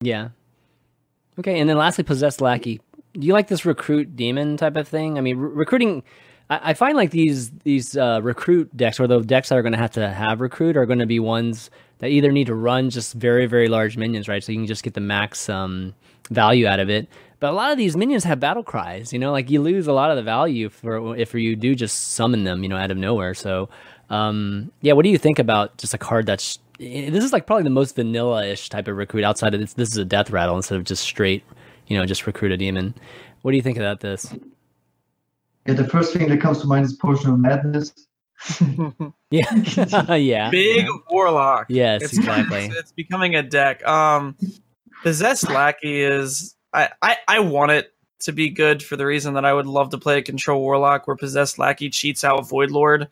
Speaker 1: Yeah. Okay, and then lastly, Possessed Lackey. Do you like this recruit demon type of thing? I mean, re- recruiting. I, I, find like these these uh, recruit decks, or the decks that are going to have to have recruit, are going to be ones that either need to run just very very large minions, right? So you can just get the max um, value out of it. But a lot of these minions have battle cries. You know, like you lose a lot of the value for if you do just summon them, you know, out of nowhere. So, um, yeah, what do you think about just a card that's this is like probably the most vanilla-ish type of recruit outside of this. This is a death rattle instead of just straight, you know, just recruit a demon. What do you think about this?
Speaker 3: Yeah, the first thing that comes to mind is Potion of Madness. [LAUGHS]
Speaker 1: yeah, [LAUGHS] yeah.
Speaker 2: Big warlock.
Speaker 1: Yes,
Speaker 2: it's,
Speaker 1: exactly.
Speaker 2: It's, it's, becoming a deck. Um, possessed [LAUGHS] lackey is. I, I I want it to be good for the reason that I would love to play a control warlock where possessed lackey cheats out void lord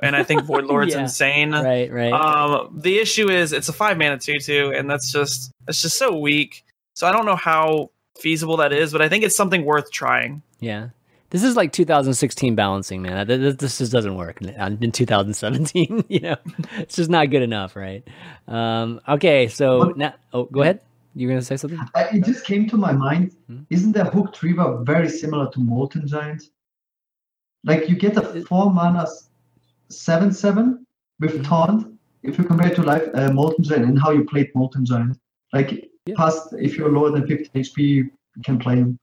Speaker 2: and I think Void [LAUGHS] Lord's yeah. insane.
Speaker 1: Right, right.
Speaker 2: Um, the issue is it's a five mana two two, and that's just it's just so weak. So I don't know how feasible that is, but I think it's something worth trying.
Speaker 1: Yeah. This is like 2016 balancing, man. This just doesn't work in 2017. [LAUGHS] you know, it's just not good enough, right? Um, okay, so now, oh, go ahead. You're gonna say something?
Speaker 3: It just came to my mind. Hmm? Isn't the Hooked Reaver very similar to Molten Giant? Like you get a four mana seven seven with mm-hmm. taunt. If you compare to life uh, Molten Giant and how you played Molten Giant, like yeah. past if you're lower than 50 HP, you can play him.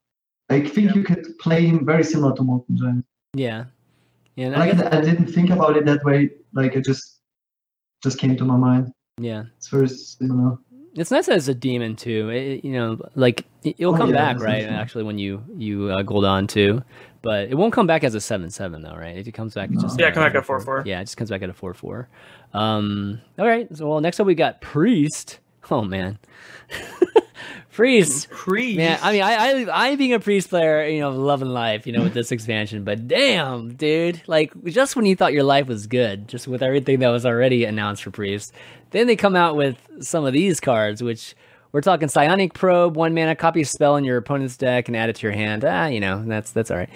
Speaker 3: I think yeah. you could play him very similar to Molten Giant.
Speaker 1: Yeah,
Speaker 3: yeah. Like I, guess... I didn't think about it that way. Like it just just came to my mind.
Speaker 1: Yeah,
Speaker 3: it's very similar.
Speaker 1: It's nice that it's a demon too. It, you know, like it'll oh, come yeah, back, right? Actually, when you you uh, Gul'dan too, but it won't come back as a seven seven though, right? If it comes back, it just
Speaker 2: yeah, come back at four four.
Speaker 1: Yeah, it just comes back at a four four. Um, all right. So well, next up we got priest. Oh man. priest, [LAUGHS]
Speaker 2: priest.
Speaker 1: Man, I mean, I, I, I being a priest player, you know, loving life, you know, with this expansion. But damn, dude, like just when you thought your life was good, just with everything that was already announced for priest, then they come out with some of these cards, which we're talking Psionic Probe, one mana, copy a spell in your opponent's deck and add it to your hand. Ah, you know, that's that's all right.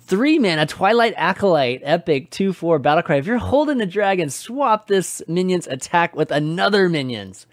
Speaker 1: Three mana, Twilight Acolyte, epic, 2 4 Battlecry. If you're holding a dragon, swap this minion's attack with another minion's.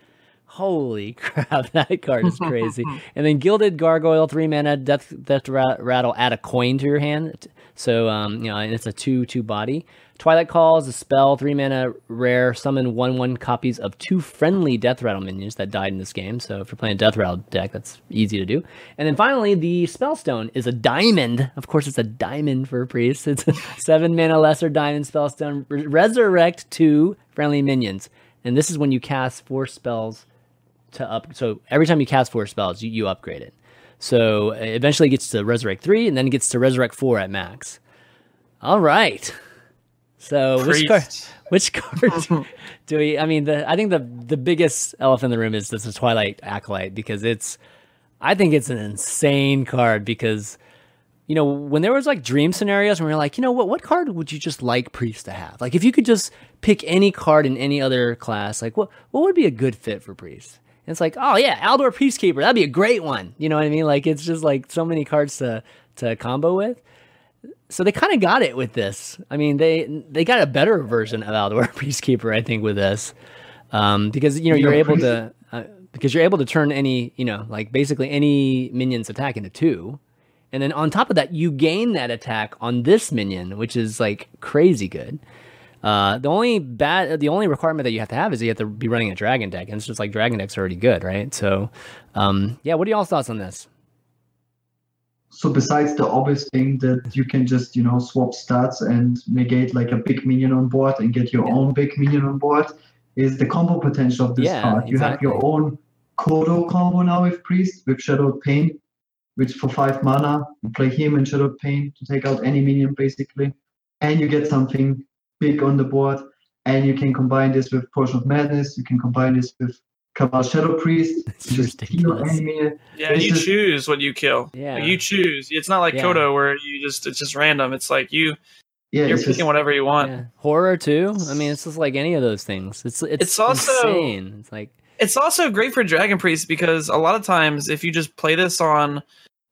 Speaker 1: Holy [LAUGHS] crap, that card is crazy. [LAUGHS] and then Gilded Gargoyle, three mana, Death, Death Rattle, add a coin to your hand. So, um, you know, and it's a 2 2 body. Twilight Call is a spell, three mana, rare, summon one one copies of two friendly Death Rattle minions that died in this game. So if you're playing a Death Rattle deck, that's easy to do. And then finally, the Spellstone is a diamond. Of course, it's a diamond for a priest. It's a [LAUGHS] seven mana lesser diamond Spellstone. Re- resurrect two friendly minions. And this is when you cast four spells to up. So every time you cast four spells, you, you upgrade it. So uh, eventually it gets to Resurrect three, and then it gets to Resurrect four at max. All right. [LAUGHS] So which card? [LAUGHS] Which card do we? I mean, the I think the the biggest elephant in the room is this is Twilight Acolyte because it's. I think it's an insane card because, you know, when there was like dream scenarios, and we are like, you know what, what card would you just like Priest to have? Like, if you could just pick any card in any other class, like what what would be a good fit for Priest? And it's like, oh yeah, Aldor Peacekeeper, that'd be a great one. You know what I mean? Like, it's just like so many cards to to combo with so they kind of got it with this. I mean, they they got a better version of Aldor [LAUGHS] Peacekeeper, I think, with this, um, because you know you're able to uh, because you're able to turn any you know like basically any minion's attack into two, and then on top of that, you gain that attack on this minion, which is like crazy good. Uh, the only bad, the only requirement that you have to have is you have to be running a dragon deck, and it's just like dragon deck's are already good, right? So, um, yeah, what are y'all thoughts on this?
Speaker 3: So besides the obvious thing that you can just you know swap stats and negate like a big minion on board and get your yeah. own big minion on board is the combo potential of this yeah, card you exactly. have your own kodo combo now with priest with Shadow Word: Pain which for five mana you play him and Shadow Word: Pain to take out any minion basically and you get something big on the board and you can combine this with Potion of Madness you can combine this with Cabal Shadow Priest.
Speaker 1: just heal
Speaker 2: enemy. Yeah, it's you just, choose what you kill. Yeah, like you choose. It's not like yeah. Kodo where you just it's just random. It's like you
Speaker 3: Yeah,
Speaker 2: You're picking
Speaker 3: just-
Speaker 2: whatever you want.
Speaker 1: Yeah. Horror too. I mean, it's just like any of those things. It's it's,
Speaker 2: It's also-
Speaker 1: insane. It's like
Speaker 2: It's also great for Dragon Priest because a lot of times if you just play this on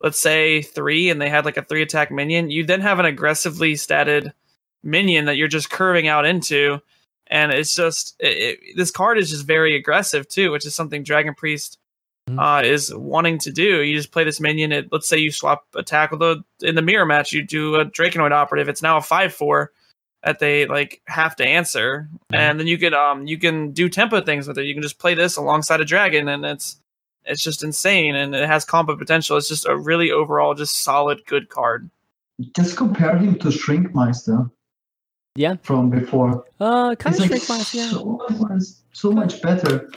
Speaker 2: let's say 3 and they had like a 3 attack minion, you then have an aggressively statted minion that you're just curving out into and it's just it, it, this card is just very aggressive too, which is something Dragon Priest
Speaker 1: Mhm.
Speaker 2: uh, is wanting to do. You just play this minion. It, let's say you swap attack with a in the mirror match. You do a Drakonid Operative. It's now a five four that they like have to answer, and then you could um you can do tempo things with it. You can just play this alongside a dragon, and it's it's just insane, and it has combo potential. It's just a really overall just solid good card.
Speaker 3: Just compare him to Shrinkmeister.
Speaker 1: Yeah.
Speaker 3: From before.
Speaker 1: uh kind
Speaker 3: It's
Speaker 1: of
Speaker 3: like
Speaker 1: shrink my yeah.
Speaker 3: so, much, so much better.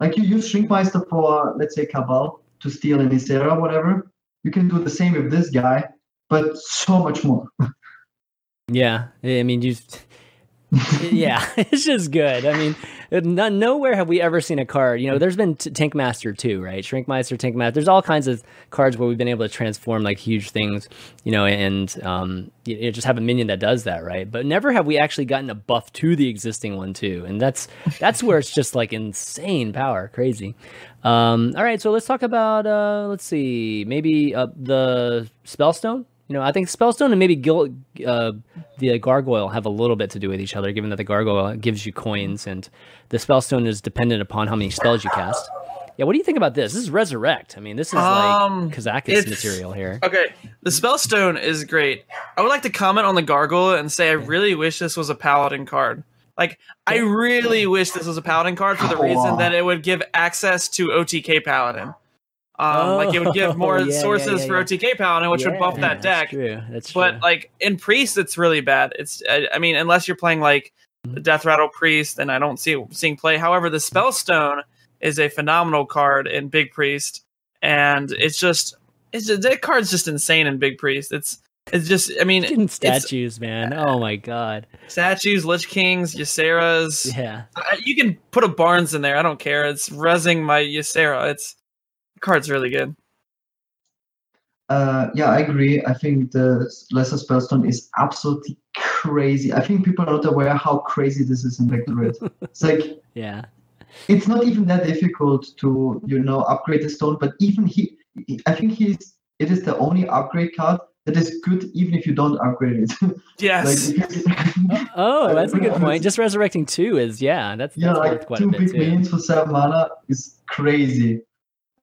Speaker 3: Like you use Shrinkmeister for, let's say, Cabal to steal an Ysera whatever. You can do the same with this guy, but so much more. [LAUGHS]
Speaker 1: Yeah, I mean, you. [LAUGHS] yeah, [LAUGHS] it's just good. I mean, no, nowhere have we ever seen a card. You know, there's been t- Tinkmaster too, right? Shrinkmeister, Tinkmaster. There's all kinds of cards where we've been able to transform like huge things. You know, and um, you, you just have a minion that does that, right? But never have we actually gotten a buff to the existing one too, and that's that's where it's just like insane power, crazy. Um, all right, so let's talk about uh, let's see, maybe uh, the Spellstone. You know, I think Spellstone and maybe Gil, uh, the Gargoyle have a little bit to do with each other, given that the Gargoyle gives you coins and the Spellstone is dependent upon how many spells you cast. Yeah, what do you think about this? This is Resurrect. I mean, this is
Speaker 2: Um,
Speaker 1: like Kazakus
Speaker 2: it's-
Speaker 1: material here.
Speaker 2: Okay, the Spellstone is great. I would like to comment on the Gargoyle and say I really wish this was a Paladin card. Like, I really wish this was a Paladin card for the reason that it would give access to OTK Paladin. Um, like it would
Speaker 1: Oh,
Speaker 2: give more [LAUGHS]
Speaker 1: yeah,
Speaker 2: sources
Speaker 1: yeah,
Speaker 2: for
Speaker 1: yeah.
Speaker 2: OTK Paladin, which would buff that deck.
Speaker 1: That's true. That's true.
Speaker 2: But like in priest, it's really bad. It's I, I mean, unless you're playing like
Speaker 1: Mm-hmm.
Speaker 2: the Death Rattle priest, then I don't see it seeing play. However, the Spellstone is a phenomenal card in Big Priest, and it's just it's just, that card's just insane in Big Priest. It's it's just I mean
Speaker 1: statues, man. Oh my god.
Speaker 2: statues, Lich Kings, Ysera's.
Speaker 1: Yeah.
Speaker 2: You can put a Barnes in there. I don't care. It's resing my Ysera. It's card's really good.
Speaker 3: Uh, yeah, I agree. I think the Lesser Spellstone is absolutely crazy. I think people are not aware how crazy this is in Back to Red. it's like [LAUGHS]
Speaker 1: Yeah.
Speaker 3: it's not even that difficult to you know upgrade the stone, but even he, I think he's it is the only upgrade card that is good even if you don't upgrade it. [LAUGHS]
Speaker 2: Yes.
Speaker 3: like, [LAUGHS]
Speaker 1: Oh, that's a good point. Just resurrecting two is yeah, that's,
Speaker 3: yeah,
Speaker 1: that's
Speaker 3: like
Speaker 1: quite
Speaker 3: two
Speaker 1: a bit
Speaker 3: big
Speaker 1: too.
Speaker 3: minions for seven mana is crazy.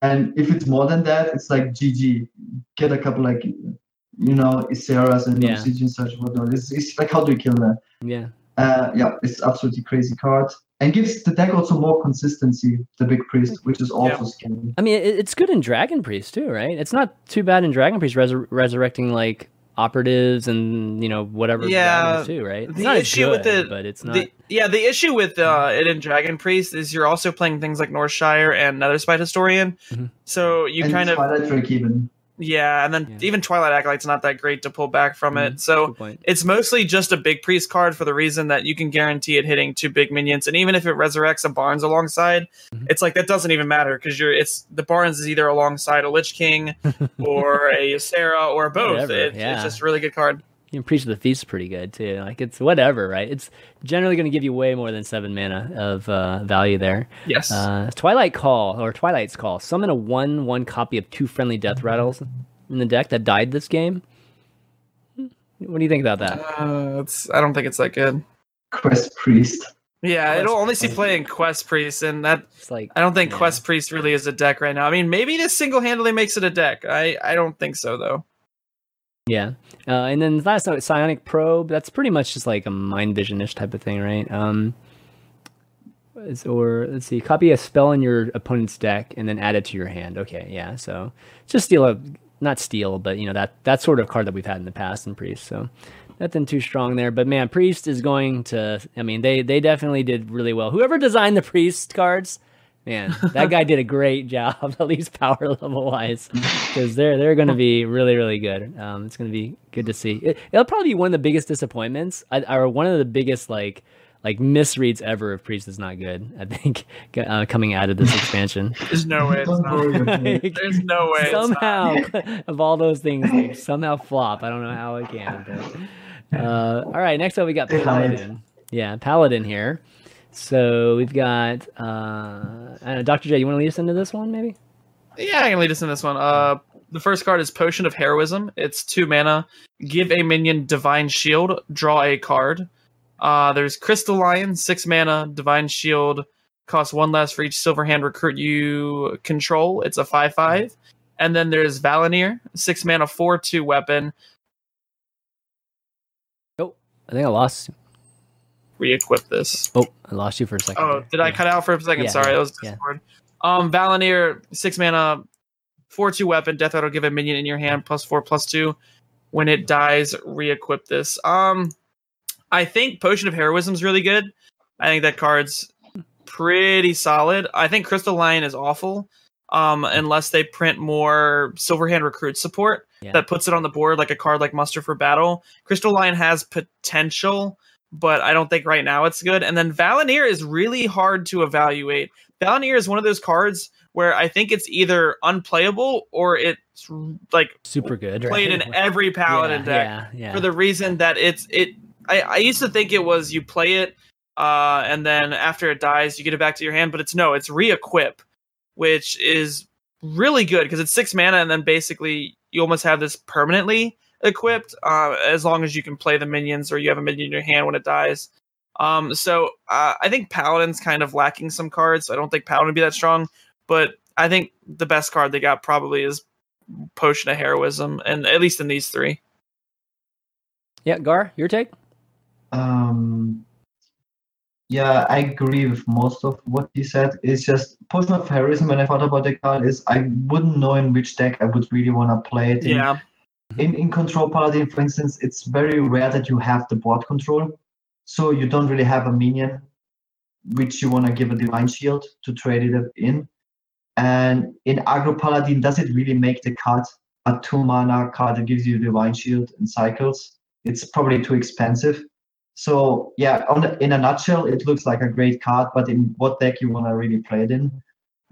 Speaker 3: And if it's more than that, it's like GG. Get a couple like you know Yseras and
Speaker 1: Yeah.
Speaker 3: Obsidian such whatnot. It's, it's like how do you kill that?
Speaker 1: Yeah.
Speaker 3: Uh, yeah, it's absolutely crazy card and gives the deck also more consistency. The big priest, which is also scary.
Speaker 1: I mean, it's good in Dragon Priest too, right? It's not too bad in Dragon Priest resur- resurrecting like operatives and you know whatever
Speaker 2: Yeah,
Speaker 1: too, right? It's
Speaker 2: the
Speaker 1: not as
Speaker 2: issue with it-
Speaker 1: but it's not.
Speaker 2: The, yeah, the issue with uh, it in Dragon Priest is you're also playing things like Northshire and Netherspite Historian,
Speaker 1: Mhm.
Speaker 2: so you
Speaker 3: and
Speaker 2: kind of
Speaker 3: Twilight Drake even.
Speaker 2: Yeah, and then
Speaker 1: Yeah.
Speaker 2: even Twilight Acolyte's not that great to pull back from
Speaker 1: Mhm.
Speaker 2: it. So it's mostly just a big priest card for the reason that you can guarantee it hitting two big minions, and even if it resurrects a Barnes alongside,
Speaker 1: Mhm.
Speaker 2: it's like that doesn't even matter because you're it's the Barnes is either alongside a Lich King [LAUGHS] or a Sarah or both. It-
Speaker 1: yeah.
Speaker 2: It's just a really good card.
Speaker 1: You can preach the feast pretty good too. Like it's whatever, right? It's generally going to give you way more than seven mana of uh, value there.
Speaker 2: Yes.
Speaker 1: Uh, Twilight Call or Twilight's Call. Summon a one-one copy of two friendly death rattles in the deck that died this game. What do you think about that?
Speaker 2: Uh, it's, I don't think it's that good.
Speaker 3: Quest priest.
Speaker 2: Yeah,
Speaker 1: Quest
Speaker 2: it'll only see
Speaker 1: Priest.
Speaker 2: play in Quest Priest, and that
Speaker 1: It's like
Speaker 2: I don't think
Speaker 1: Yeah.
Speaker 2: Quest Priest really is a deck right now. I mean, maybe this single handedly makes it a deck. I, I don't think so though.
Speaker 1: Yeah. Uh, and then last note, Psionic Probe. That's pretty much just like a mind vision-ish type of thing, right? Um, or let's see, copy a spell in your opponent's deck and then add it to your hand. Okay, yeah. So just steal a, not steal, but you know that that sort of card that we've had in the past in Priest. So nothing too strong there. But man, Priest is going to. I mean, they they definitely did really well. Whoever designed the Priest cards. Man, that guy did a great job, [LAUGHS] at least power level wise, because they're they're going to be really really good. Um, it's going to be good to see. It, it'll probably be one of the biggest disappointments, I- or one of the biggest like like misreads ever if Priest is not good. I think [LAUGHS] uh, coming out of this expansion, [LAUGHS]
Speaker 2: There's no way it's
Speaker 3: Don't
Speaker 2: not.
Speaker 3: worry about it.
Speaker 1: Like,
Speaker 2: There's no way. it's not.
Speaker 1: somehow of all those things like, somehow flop. I don't know how it can, but Uh, all right, next up we got Paladin. Yeah, Paladin here. So we've got uh, Dr. J. You want to lead us into this one, maybe?
Speaker 2: Yeah, I can lead us in this one. Uh, the first card is Potion of Heroism. It's two mana. Give a minion Divine Shield. Draw a card. Uh, there's Crystal Lion, six mana. Divine Shield costs one less for each Silver Hand recruit you control. It's a five-five. And then there's Val'anyr, six mana, four two weapon.
Speaker 1: Oh, I think I lost.
Speaker 2: Re-equip this.
Speaker 1: Oh, I lost you for a second.
Speaker 2: Oh, did I cut out for a second?
Speaker 1: Yeah,
Speaker 2: Sorry,
Speaker 1: yeah,
Speaker 2: that was
Speaker 1: yeah.
Speaker 2: Discord. Um, Val'anyr, six mana, four two weapon. Death Rattle give a minion in your hand plus four plus two. When it dies, re-equip this. Um, I think Potion of Heroism is really good. I think that card's pretty solid. I think Crystal Lion is awful. Um, unless they print more Silverhand recruit support
Speaker 1: Yeah.
Speaker 2: that puts it on the board like a card like Muster for Battle. Crystal Lion has potential, but I don't think right now it's good. And then Val'anyr is really hard to evaluate. Val'anyr is one of those cards where I think it's either unplayable or it's like
Speaker 1: Super good.
Speaker 2: played
Speaker 1: right?
Speaker 2: in [LAUGHS] every paladin
Speaker 1: yeah,
Speaker 2: deck
Speaker 1: Yeah, yeah.
Speaker 2: for the reason that it's it. I, I used to think it was you play it, uh, and then after it dies, you get it back to your hand. But it's no, it's re-equip, which is really good because it's six mana, and then basically you almost have this permanently equipped, uh, as long as you can play the minions or you have a minion in your hand when it dies. Um, so uh, I think Paladin's kind of lacking some cards. I don't think Paladin would be that strong, but I think the best card they got probably is Potion of Heroism, and at least in these three.
Speaker 1: yeah, Gar, your take?
Speaker 3: Um, yeah, I agree with most of what he said. It's just Potion of Heroism. When I thought about the card, is I wouldn't know in which deck I would really want to play it. In.
Speaker 2: Yeah, Mm-hmm.
Speaker 3: In in Control Paladin, for instance, it's very rare that you have the board control, so you don't really have a minion, which you want to give a Divine Shield to trade it in. And in Agro Paladin, does it really make the card a two mana card that gives you Divine Shield and cycles? It's probably too expensive. So yeah, on the, in a nutshell, it looks like a great card, but in what deck you want to really play it in?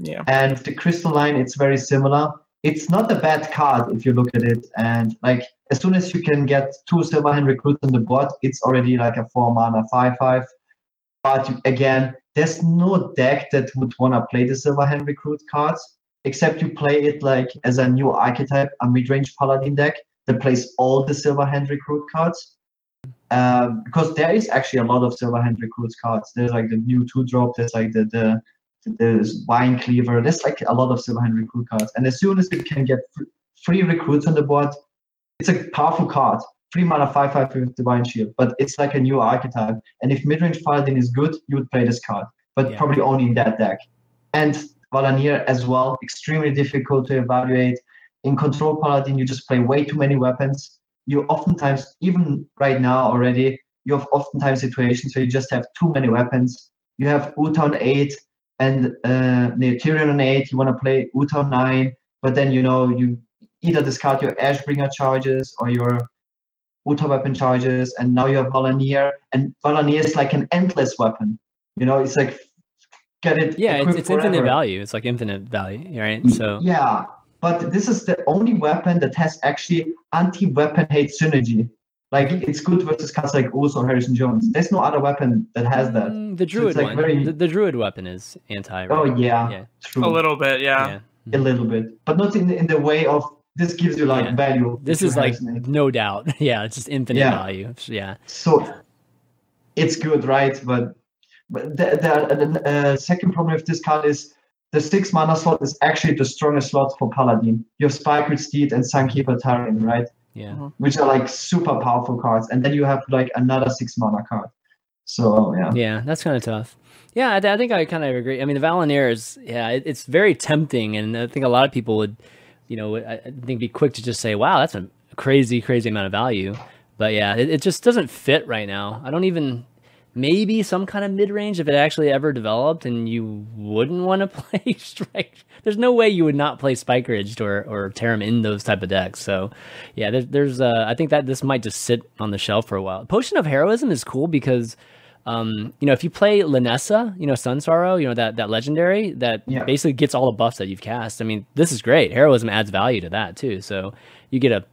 Speaker 2: yeah.
Speaker 3: And the Crystal Lion, it's very similar. It's not a bad card if you look at it. And like as soon as you can get two silver hand recruits on the board, it's already like a four mana five five. But again, there's no deck that would want to play the silver hand recruit cards, except you play it like as a new archetype, a mid range paladin deck that plays all the silver hand recruit cards. Um, because there is actually a lot of silver hand recruits cards. There's like the new two drop. There's like the the there's Vinecleaver. There's like a lot of silver hand recruit cards. And as soon as you can get free recruits on the board, it's a powerful card. Three mana, five five with Divine Shield. But it's like a new archetype. And if midrange Paladin is good, you would play this card, but
Speaker 1: Yeah.
Speaker 3: probably only in that deck. And Val'anyr as well, extremely difficult to evaluate. In Control Paladin, you just play way too many weapons. You oftentimes, even right now already, you have oftentimes situations where you just have too many weapons. You have Uther on 8 and uh, Tirion on 8. You want to play Uther on 9, but then, you know, you either discard your Ashbringer charges or your Uther weapon charges, and now you have Val'anyr. And Val'anyr is like an endless weapon. You know, it's like get it.
Speaker 1: Yeah, it's, it's infinite value. It's like infinite value, right? So
Speaker 3: Yeah, but this is the only weapon that has actually anti-weapon hate synergy. Like it's good versus cards like Oz or Harrison Jones. There's no other weapon that has that.
Speaker 1: Mm, the druid
Speaker 3: it's like
Speaker 1: one,
Speaker 3: very-
Speaker 1: the, the druid weapon is anti.
Speaker 3: Oh yeah,
Speaker 1: yeah,
Speaker 3: true.
Speaker 2: A little bit, yeah.
Speaker 1: yeah.
Speaker 3: A little bit, but not in the, in the way of this gives you like
Speaker 1: Yeah.
Speaker 3: value.
Speaker 1: This is like
Speaker 3: Harrison
Speaker 1: no doubt. [LAUGHS] Yeah, it's just infinite
Speaker 3: Yeah.
Speaker 1: value. Yeah,
Speaker 3: so it's good, right? But but the, the, the uh, second problem with this card is the six mana slot is actually the strongest slot for Paladin. You have Spike Steed and Sunkeeper Tarim, right?
Speaker 1: Yeah.
Speaker 2: Mhm.
Speaker 3: which are like super powerful cards, and then you have like another six mana card. So yeah,
Speaker 1: Yeah, that's kind of tough. Yeah, I, I think I kind of agree. I mean, the Val'anyr is, yeah, it, it's very tempting, and I think a lot of people would, you know, I, I think be quick to just say, "Wow, that's a crazy, crazy amount of value." But yeah, it, it just doesn't fit right now. I don't even maybe some kind of mid range if it actually ever developed, and you wouldn't want to [LAUGHS] play strike. There's no way you would not play Spikeridged or or Tarim in those type of decks. So yeah, there's, there's uh, I think that this might just sit on the shelf for a while. Potion of Heroism is cool because um, you know, if you play Lynessa, you know, Sunsorrow, you know, that, that legendary that
Speaker 3: Yeah.
Speaker 1: basically gets all the buffs that you've cast. I mean, this is great. Heroism adds value to that too. So you get a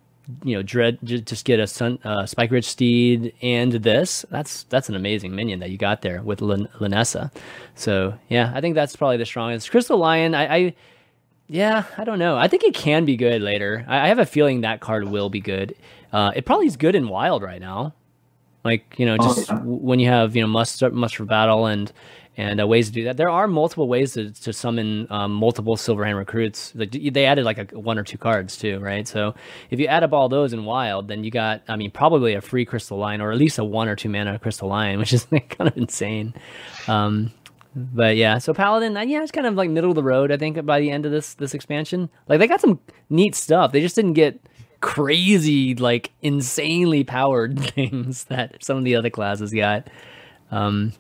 Speaker 1: you know dread just get a sun uh, Spikeridged Steed and this that's that's an amazing minion that you got there with Lin- Lynessa. So yeah, I think that's probably the strongest. Crystal Lion, I, I yeah, I don't know. I think it can be good later. I, I have a feeling that card will be good. Uh, it probably is good in wild right now. Like you know,
Speaker 3: Oh,
Speaker 1: just
Speaker 3: yeah.
Speaker 1: w- when you have you know must must for battle and and uh, ways to do that. There are multiple ways to, to summon um, multiple Silverhand recruits. Like they added like a, one or two cards too, right? So if you add up all those in wild, then you got I mean probably a free Crystal Lion or at least a one or two mana Crystal Lion, [LAUGHS] which is kind of insane. Um, but yeah, so Paladin, uh, yeah, it's kind of like middle of the road. I think by the end of this this expansion, like they got some neat stuff. They just didn't get crazy, like insanely powered [LAUGHS] things that some of the other classes got. Um,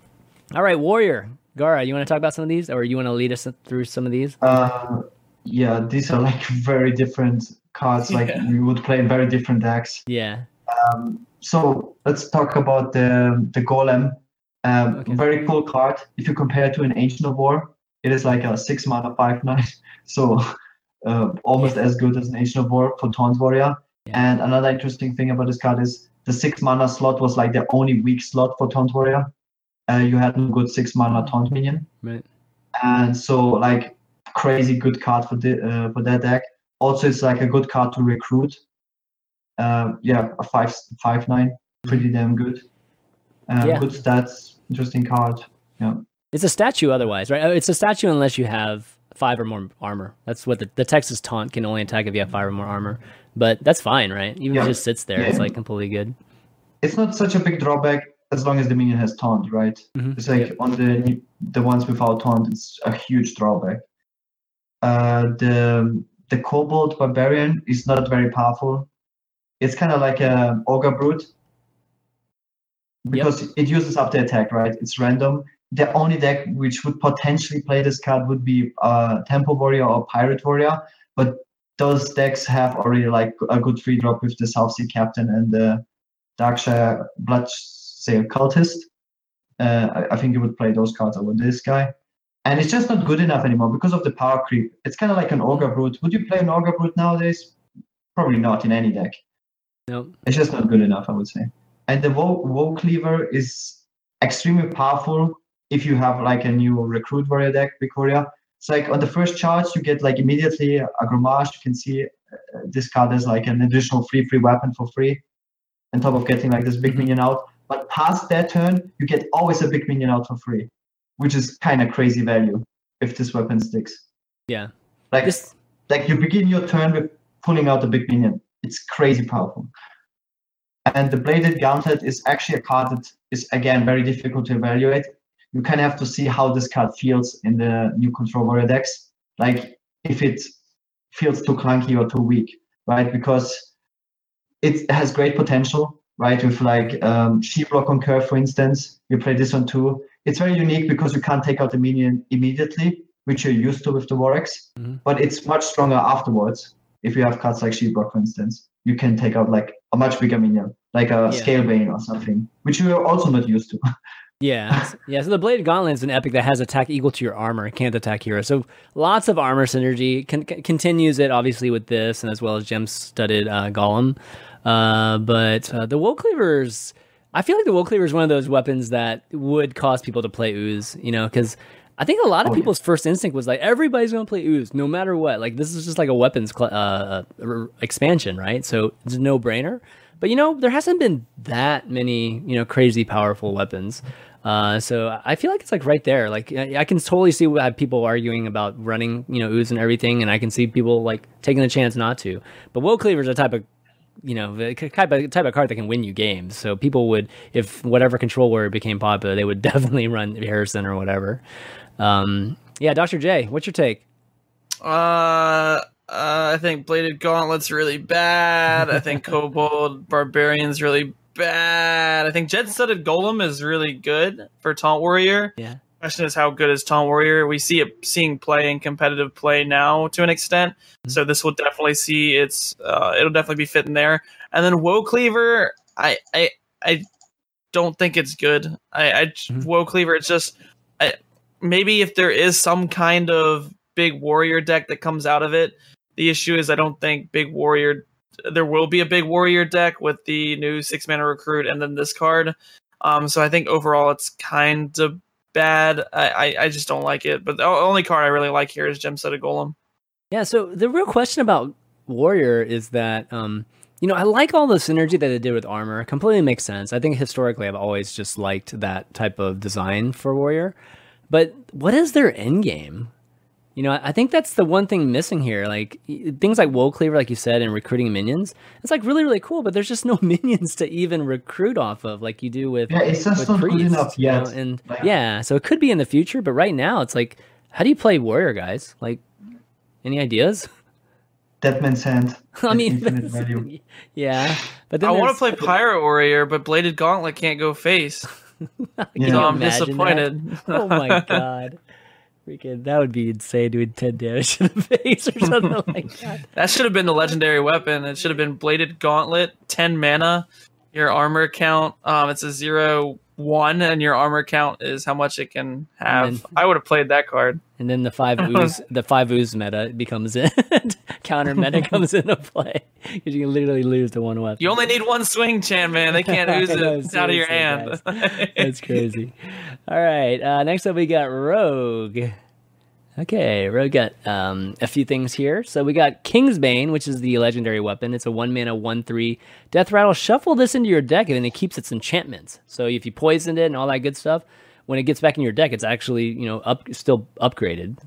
Speaker 1: all right, Warrior Gara, you want to talk about some of these, or you want to lead us through some of these?
Speaker 3: Uh, yeah, these are like [LAUGHS] very different cards. Like
Speaker 2: Yeah.
Speaker 3: you would play in very different decks.
Speaker 1: Yeah,
Speaker 3: Um, so let's talk about the the Golem. Um,
Speaker 1: Okay.
Speaker 3: Very cool card. If you compare it to an Ancient of War, it is like a six mana five nine. [LAUGHS] So uh, almost as good as an Ancient of War for Taunt Warrior.
Speaker 1: Yeah.
Speaker 3: And another interesting thing about this card is the six mana slot was like the only weak slot for Taunt Warrior. Uh, you had a good six mana Taunt minion
Speaker 1: right.
Speaker 3: and so like crazy good card for the uh, for that deck. Also, it's like a good card to recruit. Uh, yeah, a five five nine, pretty damn good. Uh,
Speaker 1: Yeah.
Speaker 3: Good stats, interesting card. Yeah,
Speaker 1: It's a statue otherwise, right? Oh, It's a statue unless you have five or more armor. That's what the, the Texas taunt can only attack if you have five or more armor. But that's fine, right? Even if
Speaker 3: Yeah.
Speaker 1: it just sits there, it's like completely good.
Speaker 3: it's not such a big drawback as long as the minion has taunt, right?
Speaker 1: Mhm.
Speaker 3: It's like on the the ones without taunt, it's a huge drawback. Uh, the the Kobold Barbarian is not very powerful. It's kind of like a Ogre Brute because it uses up the attack, right? It's random. The only deck which would potentially play this card would be uh, Tempo Warrior or Pirate Warrior, but those decks have already like a good free drop with the South Sea Captain and the Darkshire Bloodsail Cultist. Uh, I, I think you would play those cards over this guy. And it's just not good enough anymore because of the power creep. It's kind of like an Ogre Brute. Would you play an Ogre Brute nowadays? Probably not in any deck.
Speaker 1: Nope.
Speaker 3: It's just not good enough, I would say. And the Woe, Woe Cleaver is extremely powerful if you have like a new Recruit Warrior deck, Warrior. It's like on the first charge, you get like immediately a Gromage. You can see uh, this card as like an additional free free weapon for free, on top of getting like this big minion out. But past that turn, you get always a big minion out for free, which is kind of crazy value if this weapon sticks.
Speaker 1: Yeah.
Speaker 3: Like
Speaker 1: This
Speaker 3: like you begin your turn with pulling out a big minion. It's crazy powerful. And the bladed gauntlet is actually a card that is again very difficult to evaluate. You kind of have to see how this card feels in the new control warrior decks. Like if it feels too clunky or too weak, right? Because it has great potential, right? With like um, Shield Block on curve, for instance, you play this one too. It's very unique because you can't take out the minion immediately, which you're used to with the Warx,
Speaker 1: Mhm.
Speaker 3: but it's much stronger afterwards. If you have cards like Shield Block, for instance, you can take out like a much bigger minion, like a
Speaker 1: Yeah.
Speaker 3: scale bane or something, which you're also not used to. [LAUGHS]
Speaker 1: Yeah, yeah. So the Blade Gauntlet is an epic that has attack equal to your armor. It can't attack heroes. So lots of armor synergy. Con- continues it obviously with this, and as well as gem studded uh, Golem. Uh, but uh, the Woe Cleavers, I feel like the Woe Cleaver is one of those weapons that would cause people to play Ooze. You know, because I think a lot of
Speaker 3: Oh, yeah.
Speaker 1: people's first instinct was like everybody's going to play Ooze no matter what. Like this is just like a weapons cl- uh, uh, expansion, right? So it's a no brainer. But you know, there hasn't been that many, you know, crazy powerful weapons. Uh, so I feel like it's like right there. Like I I can totally see why people arguing about running, you know, ooze and everything, and I can see people like taking the chance not to. But Woe Cleaver is a type of, you know, the type of type of card that can win you games. So people would, if whatever control word became popular, they would [LAUGHS] definitely run Harrison or whatever. Um, yeah, Doctor J, what's your take?
Speaker 2: Uh, uh, I think Bladed Gauntlet's really bad. I think [LAUGHS] Kobold Barbarian's really bad. I think Gem Studded Golem is really good for Taunt Warrior.
Speaker 1: Yeah.
Speaker 2: Question is how good is Taunt Warrior? We see it seeing play in competitive play now to an extent. So this will definitely see its. Uh, it'll definitely be fitting there. And then Woe Cleaver, I I I don't think it's good. I, I
Speaker 1: Mhm.
Speaker 2: Woe Cleaver, it's just I, maybe if there is some kind of big warrior deck that comes out of it. The issue is I don't think big warrior there will be a big warrior deck with the new six mana recruit and then this card. Um, so I think overall it's kind of bad. I, I, I just don't like it. But the only card I really like here is Gem Set of Golem.
Speaker 1: Yeah. So the real question about warrior is that um, you know, I like all the synergy that they did with armor. It completely makes sense. I think historically I've always just liked that type of design for warrior. But what is their end game? You know, I think that's the one thing missing here. Like things like Woe Cleaver, like you said, and recruiting minions. It's like really, really cool, but there's just no [LAUGHS] minions to even recruit off of, like you do with
Speaker 3: yeah. It's just not
Speaker 1: priests,
Speaker 3: good enough
Speaker 1: you know? And
Speaker 3: Like-
Speaker 1: yeah, so it could be in the future, but right now it's like, how do you play warrior, guys? Like, any ideas? [LAUGHS]
Speaker 3: Deadman's Hand.
Speaker 1: I mean, [LAUGHS]
Speaker 3: infinite value.
Speaker 1: yeah, but then
Speaker 2: I want to play Pirate Warrior, but Bladed Gauntlet can't go face.
Speaker 3: Yeah.
Speaker 1: you
Speaker 2: So I'm
Speaker 1: imagine that?
Speaker 2: disappointed.
Speaker 1: oh my god. Freaking, that would be insane doing 10 damage to the [LAUGHS] face or something [LAUGHS] like that.
Speaker 2: That should have been the legendary weapon. It should have been Bladed Gauntlet, 10 mana. Your armor count, um, it's a zero one, and your armor count is how much it can have.
Speaker 1: Then-
Speaker 2: I would have played that card.
Speaker 1: And then the five [LAUGHS] ooze, the five ooze meta becomes in, [LAUGHS] counter meta [LAUGHS] comes into play because you can literally lose to one weapon.
Speaker 2: You only need one swing Chan man. They can't ooze it out of your hand.
Speaker 1: That's crazy. All right. Uh, next up, we got Rogue. Okay, we got um, a few things here. So we got Kingsbane, which is the legendary weapon. It's a one mana, one three death rattle. Shuffle this into your deck, and then it keeps its enchantments. So if you poisoned it and all that good stuff, when it gets back in your deck, it's actually you know up still upgraded.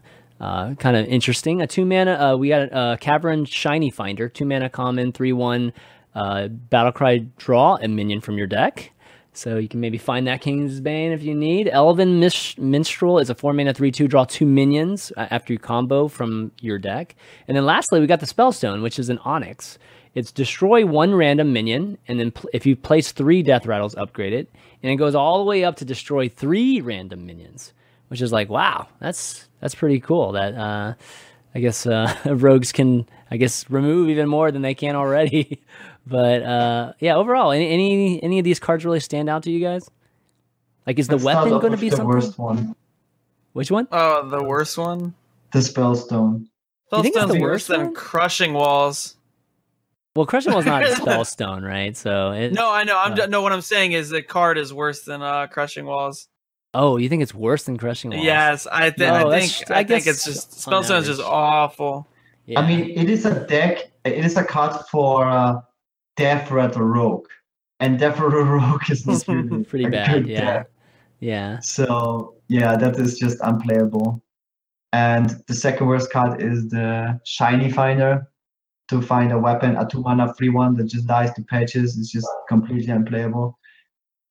Speaker 1: Uh, kind of interesting. A two mana. Uh, we got a Cavern Shiny Finder, two mana common, three one. Uh, Battlecry draw a minion from your deck. So you can maybe find that King's Bane if you need. Elven Minstrel is a 4 mana 3 2, draw two minions uh, after you combo from your deck. And then lastly, we got the Spellstone, which is an Onyx. It's destroy one random minion, and then pl- if you place three Death Rattles, upgrade it. And it goes all the way up to destroy three random minions, which is like, wow, that's that's pretty cool. That uh, I guess uh, [LAUGHS] rogues can, I guess, remove even more than they can already. [LAUGHS] but uh, yeah, overall, any, any any of these cards really stand out to you guys? Like, is the
Speaker 3: Let's
Speaker 1: weapon going to be
Speaker 3: the
Speaker 1: something?
Speaker 3: worst one?
Speaker 1: Which one?
Speaker 2: oh, the worst one?
Speaker 3: The Spellstone.
Speaker 1: You think it's
Speaker 2: Spellstone's
Speaker 1: the
Speaker 2: worse
Speaker 1: worst
Speaker 2: than? Crushing Walls.
Speaker 1: Well, Crushing was not a [LAUGHS] Spellstone, right? So it,
Speaker 2: No, I know. I'm
Speaker 1: Uh.
Speaker 2: ju- no. What I'm saying is the card is worse than uh, Crushing Walls.
Speaker 1: Oh, you think it's worse than Crushing Walls?
Speaker 2: Yes, I, th-
Speaker 1: No,
Speaker 2: I think.
Speaker 1: I
Speaker 2: I, think it's just
Speaker 1: on
Speaker 2: Spellstone's just awful.
Speaker 1: Yeah.
Speaker 3: I mean, it is a deck. It is a card for uh, Death Rattle Rogue, and Death Rattle Rogue is not [LAUGHS] really
Speaker 1: Pretty bad, yeah.
Speaker 3: deck.
Speaker 1: yeah.
Speaker 3: So yeah, that is just unplayable. And the second worst card is the Shiny Finder. To find a weapon, a two mana free one that just dies to patches is just completely unplayable.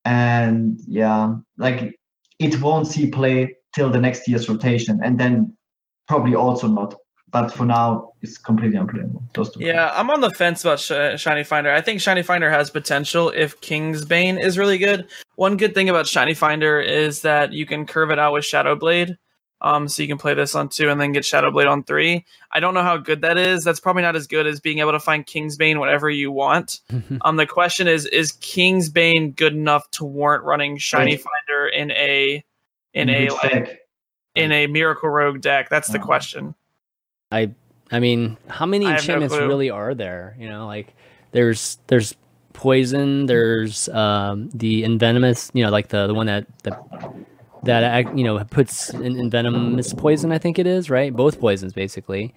Speaker 3: And yeah, like it won't see play till the next year's rotation, and then probably also not. But for now, it's completely unplayable. Those two.
Speaker 2: Yeah, I'm on the fence about Sh- Shiny Finder. I think Shiny Finder has potential if King's Bane is really good. One good thing about Shiny Finder is that you can curve it out with Shadow Blade. Um, so you can play this on two and then get Shadow Blade on three. I don't know how good that is. That's probably not as good as being able to find King's Bane whenever you want. [LAUGHS] Um, the question is, is King's Bane good enough to warrant running Shiny
Speaker 3: Right.
Speaker 2: Finder in a in
Speaker 3: In
Speaker 2: a like, in a Miracle Rogue deck? That's the
Speaker 3: Oh.
Speaker 2: question.
Speaker 1: I I mean, how many
Speaker 2: I have no
Speaker 1: enchantments really are there? You know, like there's there's poison, there's um the envenomous, you know, like the the one that that that you know puts in, in venomous poison. I think it is right, both poisons basically.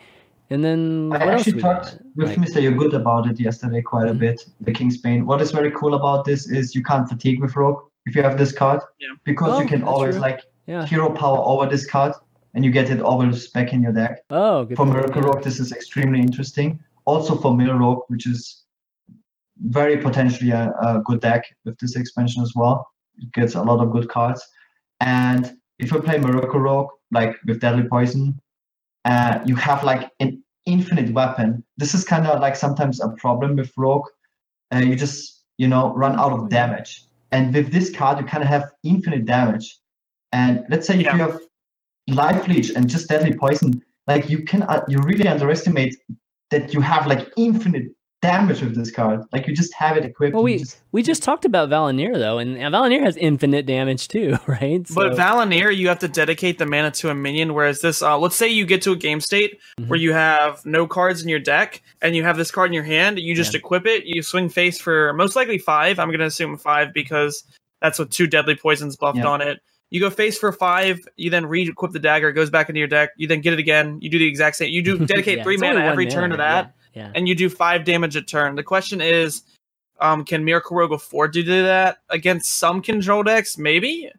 Speaker 1: And then
Speaker 3: I
Speaker 1: what
Speaker 3: actually
Speaker 1: we
Speaker 3: talked with
Speaker 1: Like-
Speaker 3: Mr. Yogood about it yesterday quite a
Speaker 1: Mhm.
Speaker 3: bit. The King's Bane. What is very cool about this is you can't fatigue with Rogue if you have this card.
Speaker 2: Yeah.
Speaker 3: Because
Speaker 1: Oh,
Speaker 3: you can always
Speaker 1: true.
Speaker 3: like
Speaker 1: Yeah.
Speaker 3: hero power over this card and you get it always back in your deck.
Speaker 1: Oh, good
Speaker 3: For
Speaker 1: point,
Speaker 3: Miracle
Speaker 1: yeah.
Speaker 3: Rogue, this is extremely interesting. Also for Mill Rogue, which is very potentially a, a good deck with this expansion as well. It gets a lot of good cards. And if you play Miracle Rogue, like with Deadly Poison, uh, you have like an infinite weapon. This is kind of like sometimes a problem with Rogue. Uh, you just, you know, run out of damage. And with this card, you kind of have infinite damage. And let's say if you have Life Leech and just Deadly Poison, like you can, uh, you really underestimate that you have like infinite damage with this card. Like you just have it equipped.
Speaker 1: Well, we
Speaker 3: just,
Speaker 1: we just talked about Val'anyr though, and Val'anyr has infinite damage too, [LAUGHS] right?
Speaker 2: So, but Val'anyr, you have to dedicate the mana to a minion. Whereas this, uh, let's say you get to a game state mm-hmm. where you have no cards in your deck, and you have this card in your hand. You just yeah. equip it. You swing face for most likely five. I'm going to assume five because that's with two deadly poisons buffed yeah. on it. You go face for five. You then re-equip the dagger. It goes back into your deck. You then get it again. You do the exact same. You do [LAUGHS] dedicate yeah, three mana every turn to that
Speaker 1: yeah.
Speaker 2: and you do five damage a turn. The question is, um, can Miracle Rogue afford to do that against some control decks? Maybe,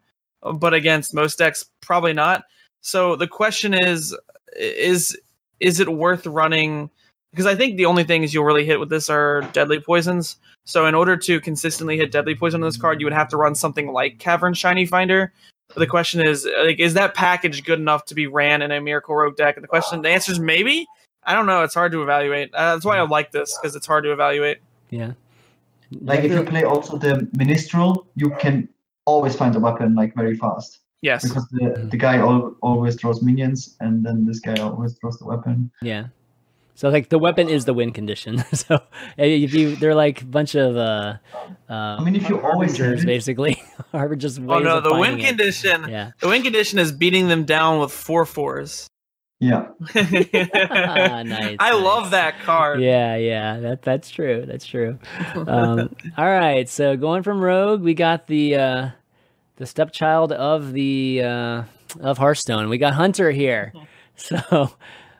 Speaker 2: but against most decks, probably not. So the question is, is is it worth running? Because I think the only things you'll really hit with this are deadly poisons. So in order to consistently hit deadly poison on this card, you would have to run something like Cavern Shiny Finder. But the question is, like, is that package good enough to be ran in a Miracle Rogue deck? And the question, the answer is maybe. I don't know. It's hard to evaluate. Uh, that's why I like this because it's hard to evaluate.
Speaker 1: Yeah.
Speaker 3: Like if you play also the Minstrel, you can always find a weapon like very fast.
Speaker 2: Yes.
Speaker 3: Because the, the guy al- always throws minions, and then this guy always throws the weapon.
Speaker 1: Yeah. So like the weapon is the win condition. [LAUGHS] so if you they're like a bunch of uh, uh I
Speaker 3: mean if you always
Speaker 1: basically [LAUGHS] are just
Speaker 2: Oh no, the win
Speaker 1: it.
Speaker 2: condition. Yeah. The win condition is beating them down with four fours.
Speaker 3: Yeah. [LAUGHS]
Speaker 1: nice.
Speaker 2: I
Speaker 1: nice.
Speaker 2: love that card.
Speaker 1: Yeah, yeah. That that's true. That's true. Um, all right. So going from Rogue, we got the uh, the stepchild of the uh, of Hearthstone. We got Hunter here. So,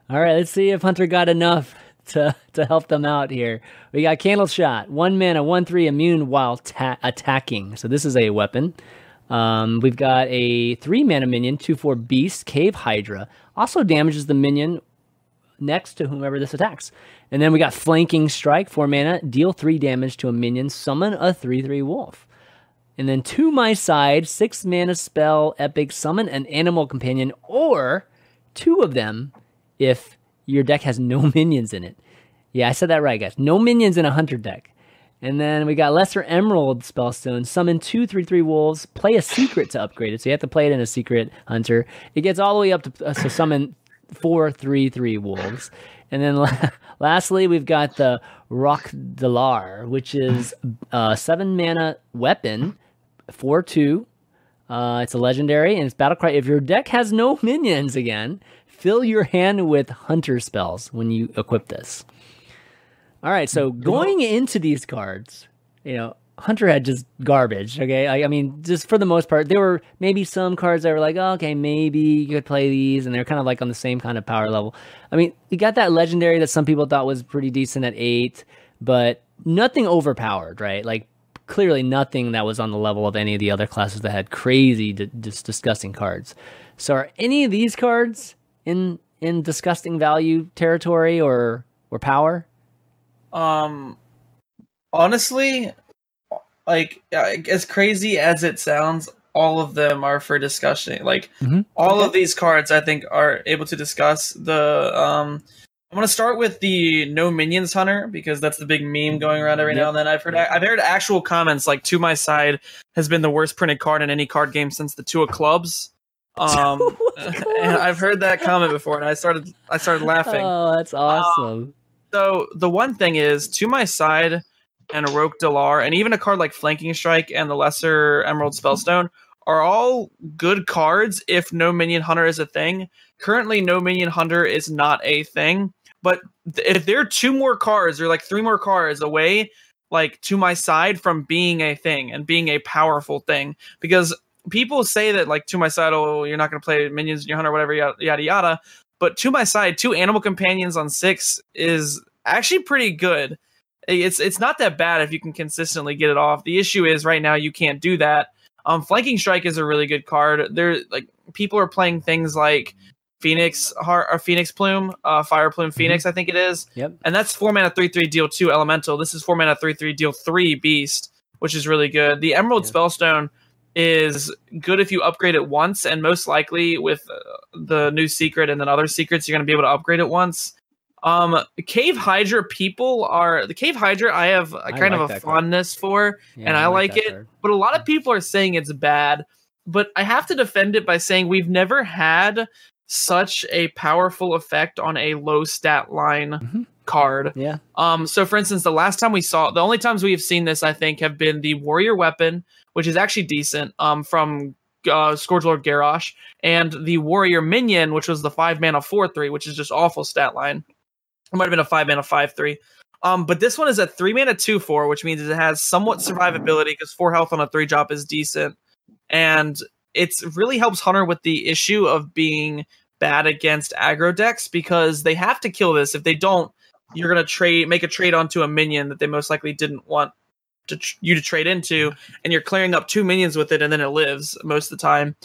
Speaker 1: all right. Let's see if Hunter got enough to to help them out here. We got Candle Shot, one mana, one three immune while ta- attacking. So this is a weapon. Um, we've got a three mana minion, two four beast, Cave Hydra. Also damages the minion next to whomever this attacks. And then we got flanking strike, four mana, deal three damage to a minion, summon a three three wolf. And then to my side, six mana spell, epic, summon an animal companion, or two of them if your deck has no [LAUGHS] minions in it. Yeah, I said that right, guys. No minions in a hunter deck. And then we got Lesser Emerald Spellstone. Summon two three three wolves. Play a secret to upgrade it. So you have to play it in a secret hunter. It gets all the way up to uh, so summon four three three wolves. And then la- [LAUGHS] lastly, we've got the Rhok'delar, which is a seven mana weapon, four two. Uh, it's a legendary and it's battle cry. If your deck has no [LAUGHS] minions again, fill your hand with hunter spells when you equip this. All right, so going into these cards, you know, Hunter had just garbage. Okay, I, I, mean, just for the most part, there were maybe some cards that were like, oh, okay, maybe you could play these, and they're kind of like on the same kind of power level. I mean, you got that legendary that some people thought was pretty decent at eight, but nothing overpowered, right? Like clearly nothing that was on the level of any of the other classes that had crazy, d- just disgusting cards. So, are any of these cards in in disgusting value territory or or power?
Speaker 2: Um, honestly, like as crazy as it sounds, all of them are for discussion. Like mm-hmm. all okay. of these cards, I think, are able to discuss the. Um, I'm gonna start with the no minions hunter because that's the big meme going around every yep. now and then. I've heard I've heard actual comments like to my side has been the worst printed card in any card game since the two of clubs. [LAUGHS] Um, [LAUGHS] and I've heard that comment before, and I started I started laughing.
Speaker 1: Oh, that's awesome. Um,
Speaker 2: so the one thing is, to my side, and Rhok'delar, and even a card like Flanking Strike and the Lesser Emerald Spellstone are all good cards if No Minion Hunter is a thing. Currently, No Minion Hunter is not a thing, but if there are two more cards or like three more cards away, like to my side from being a thing and being a powerful thing, because people say that like to my side, oh, you're not going to play minions in your hunter, whatever, yada yada yada. But to my side, two animal companions on six is actually pretty good. It's it's not that bad if you can consistently get it off. The issue is right now you can't do that. Um, flanking strike is a really good card. There, like people are playing things like Phoenix Heart or Phoenix Plume, uh, Fire Plume mm-hmm. Phoenix, mm-hmm. I think it is.
Speaker 1: Yep.
Speaker 2: And that's four mana three three deal two elemental. This is four mana three three deal three beast, which is really good. The Emerald yeah. Spellstone is good if you upgrade it once, and most likely with uh, the new secret and then other secrets, you're going to be able to upgrade it once. Um, Cave Hydra people are the Cave Hydra. I have a kind like of a fondness card. for, yeah, and I, I like, like it. Card. But a lot of people are saying it's bad. But I have to defend it by saying we've never had such a powerful effect on a low stat line mm-hmm. card.
Speaker 1: Yeah.
Speaker 2: Um. So, for instance, the last time we saw, the only times we have seen this, I think, have been the warrior weapon, which is actually decent. Um. From uh, Scourge Lord Garrosh, and the warrior minion, which was the five mana four three, which is just awful stat line. It might have been a five mana five three. Um, but this one is a three mana two four, which means it has somewhat survivability because four health on a three drop is decent, and it really helps Hunter with the issue of being bad against aggro decks because they have to kill this. If they don't, you're gonna trade make a trade onto a minion that they most likely didn't want to tr- you to trade into, and you're clearing up two minions with it, and then it lives most of the time.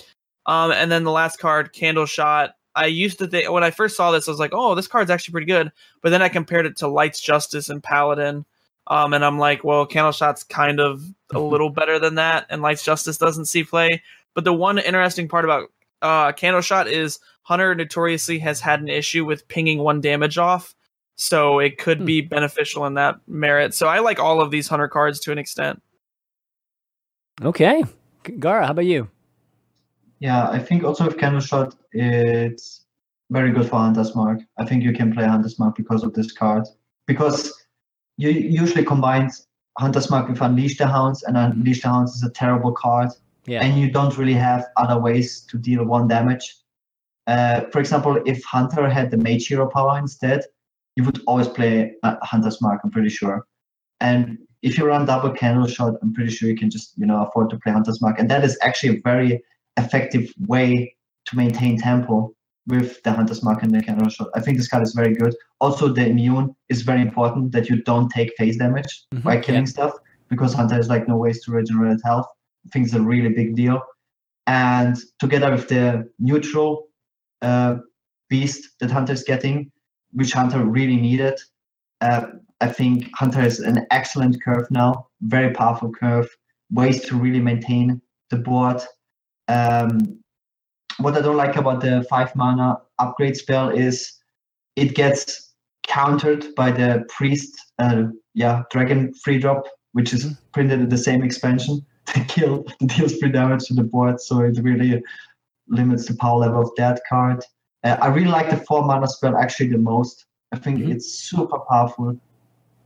Speaker 2: Um, and then the last card, Candle Shot. I used to think when I first saw this, I was like, "Oh, this card's actually pretty good." But then I compared it to Lights Justice and Paladin, um, and I'm like, "Well, Candle Shot's kind of a [LAUGHS] little better than that, and Lights Justice doesn't see play." But the one interesting part about uh, Candle Shot is Hunter notoriously has had an issue with pinging one damage off, so it could
Speaker 1: Hmm.
Speaker 2: be beneficial in that merit. So I like all of these Hunter cards to an extent.
Speaker 1: Okay. Gara, how about you?
Speaker 3: Yeah, I think also with Candle Shot, it's very good for Hunter's Mark. I think you can play Hunter's Mark because of this card. Because you usually combine Hunter's Mark with Unleash the Hounds, and Unleash the Hounds is a terrible card,
Speaker 1: Yeah.
Speaker 3: and you don't really have other ways to deal one damage. Uh, for example, if Hunter had the Mage Hero power instead, you would always play uh, Hunter's Mark, I'm pretty sure. And if you run double Candle Shot, I'm pretty sure you can just, you know, afford to play Hunter's Mark. And that is actually a very effective way to maintain tempo with the Hunter's Mark and the Candle Shot. I think this card is very good. Also, the immune is very important that you don't take phase damage
Speaker 1: Mhm,
Speaker 3: by killing
Speaker 1: yeah.
Speaker 3: stuff because Hunter has like no ways to regenerate health. I think it's a really big deal. And together with the neutral uh, beast that Hunter is getting, which Hunter really needed, uh, I think Hunter is an excellent curve now, very powerful curve, ways to really maintain the board. Um, what I don't like about the five mana upgrade spell is it gets countered by the priest, uh, yeah, dragon free drop, which is printed in the same expansion. [LAUGHS] to kill deals free damage to the board, so it really limits the power level of that card. Uh, I really like the four mana spell actually the most. I think
Speaker 1: Mhm.
Speaker 3: it's super powerful.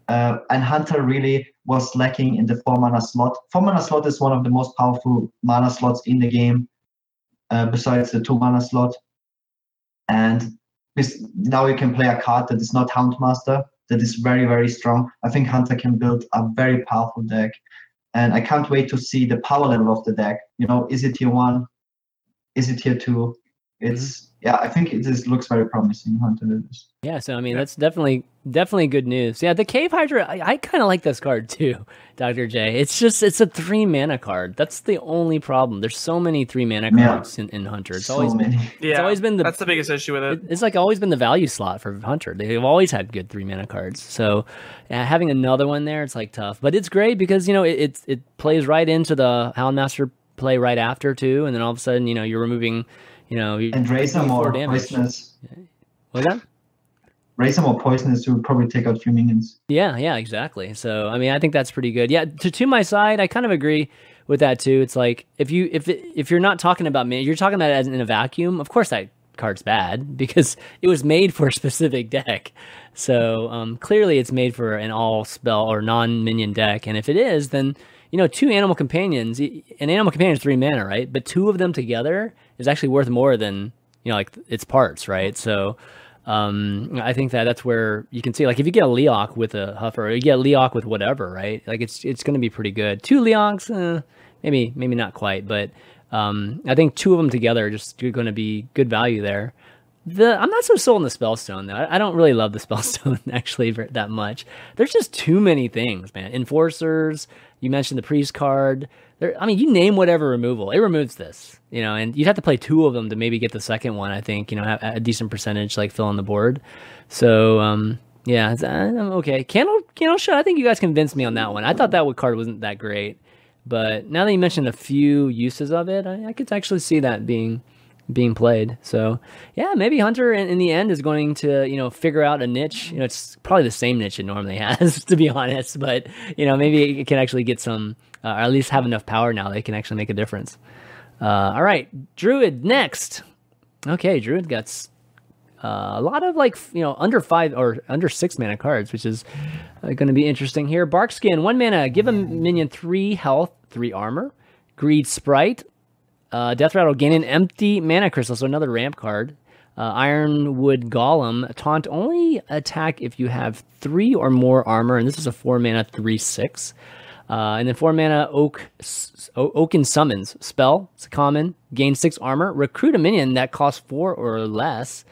Speaker 3: Uh, and Hunter really was lacking in the four mana slot. Four mana slot is one of the most powerful mana slots in the game, uh, besides the two mana slot. And this, now you can play a card that is not Houndmaster, that is very, very strong. I think Hunter can build a very powerful deck. And I can't wait to see the power level of the deck. You know, is it tier one? Is it tier two? It's yeah, I think it just looks very promising, Hunter. It is.
Speaker 1: Yeah, so I mean
Speaker 2: Yeah.
Speaker 1: that's definitely definitely good news. Yeah, the Cave Hydra, I, I kind of like this card too, [LAUGHS] Doctor J. It's just it's a three mana card. That's the only problem. There's so many three mana
Speaker 3: Yeah.
Speaker 1: cards in, in Hunter. It's
Speaker 3: so
Speaker 1: always
Speaker 3: many. [LAUGHS]
Speaker 2: Yeah,
Speaker 1: always been the-
Speaker 2: that's the biggest issue with it.
Speaker 1: it- it's like always been the value slot for Hunter. They've always had good three mana cards. So uh, having another one there, it's like tough. But it's great because you know it it, it plays right into the Houndmaster play right after too, and then all of a sudden you know you're removing, you know,
Speaker 3: And raise them more
Speaker 1: damage.
Speaker 3: poisonous.
Speaker 1: What's that?
Speaker 3: Raise them more poisonous to probably take out few minions.
Speaker 1: Yeah, yeah, exactly. So, I mean, I think that's pretty good. Yeah, to to my side, I kind of agree with that too. It's like if you if it, if you're not talking about me, you're talking about it as in a vacuum. Of course, that card's bad [LAUGHS] because it was made for a specific deck. So um, clearly, it's made for an all spell or non minion deck. And if it is, then you know, two animal companions. An animal companion is three mana, right? But two of them together is actually worth more than you know, like its parts, right? So. Um, I think that that's where you can see, like, if you get a Leokk with a Huffer, or you get a Leokk with whatever, right? Like, it's it's going to be pretty good. Two Leokks, uh, maybe maybe not quite, but um, I think two of them together are just going to be good value there. The I'm not so sold on the Spellstone though. I, I don't really love the Spellstone [LAUGHS] actually that much. There's just too many things, man. Enforcers. You mentioned the Priest card. There, I mean, you name whatever removal, it removes this. You know, and you'd have to play two of them to maybe get the second one. I think you know have a decent percentage like fill on the board. So um, yeah, uh, okay. Candle Candle Shot. I think you guys convinced me on that one. I thought that card wasn't that great, but now that you mentioned a few uses of it, I, I could actually see that being being played. So yeah, maybe Hunter in, in the end is going to you know figure out a niche. You know, it's probably the same niche it normally [LAUGHS] has, to be honest. But you know, maybe it can actually get some, uh, or at least have enough power now that it can actually make a difference. Uh, all right, Druid next. Okay, Druid got Uh, a lot of like you know under five or under six mana cards, which is uh, going to be interesting here. Barkskin, one mana, give a minion three health, three armor. Greedy Sprite, uh, Death Rattle, gain an empty mana crystal, so another ramp card. Uh, Ironwood Golem, taunt only attack if you have three or more armor, and this is a four mana three six. Uh, and then four mana Oak Oaken Summons spell. It's a common. Gain six armor. Recruit a minion that costs four or less.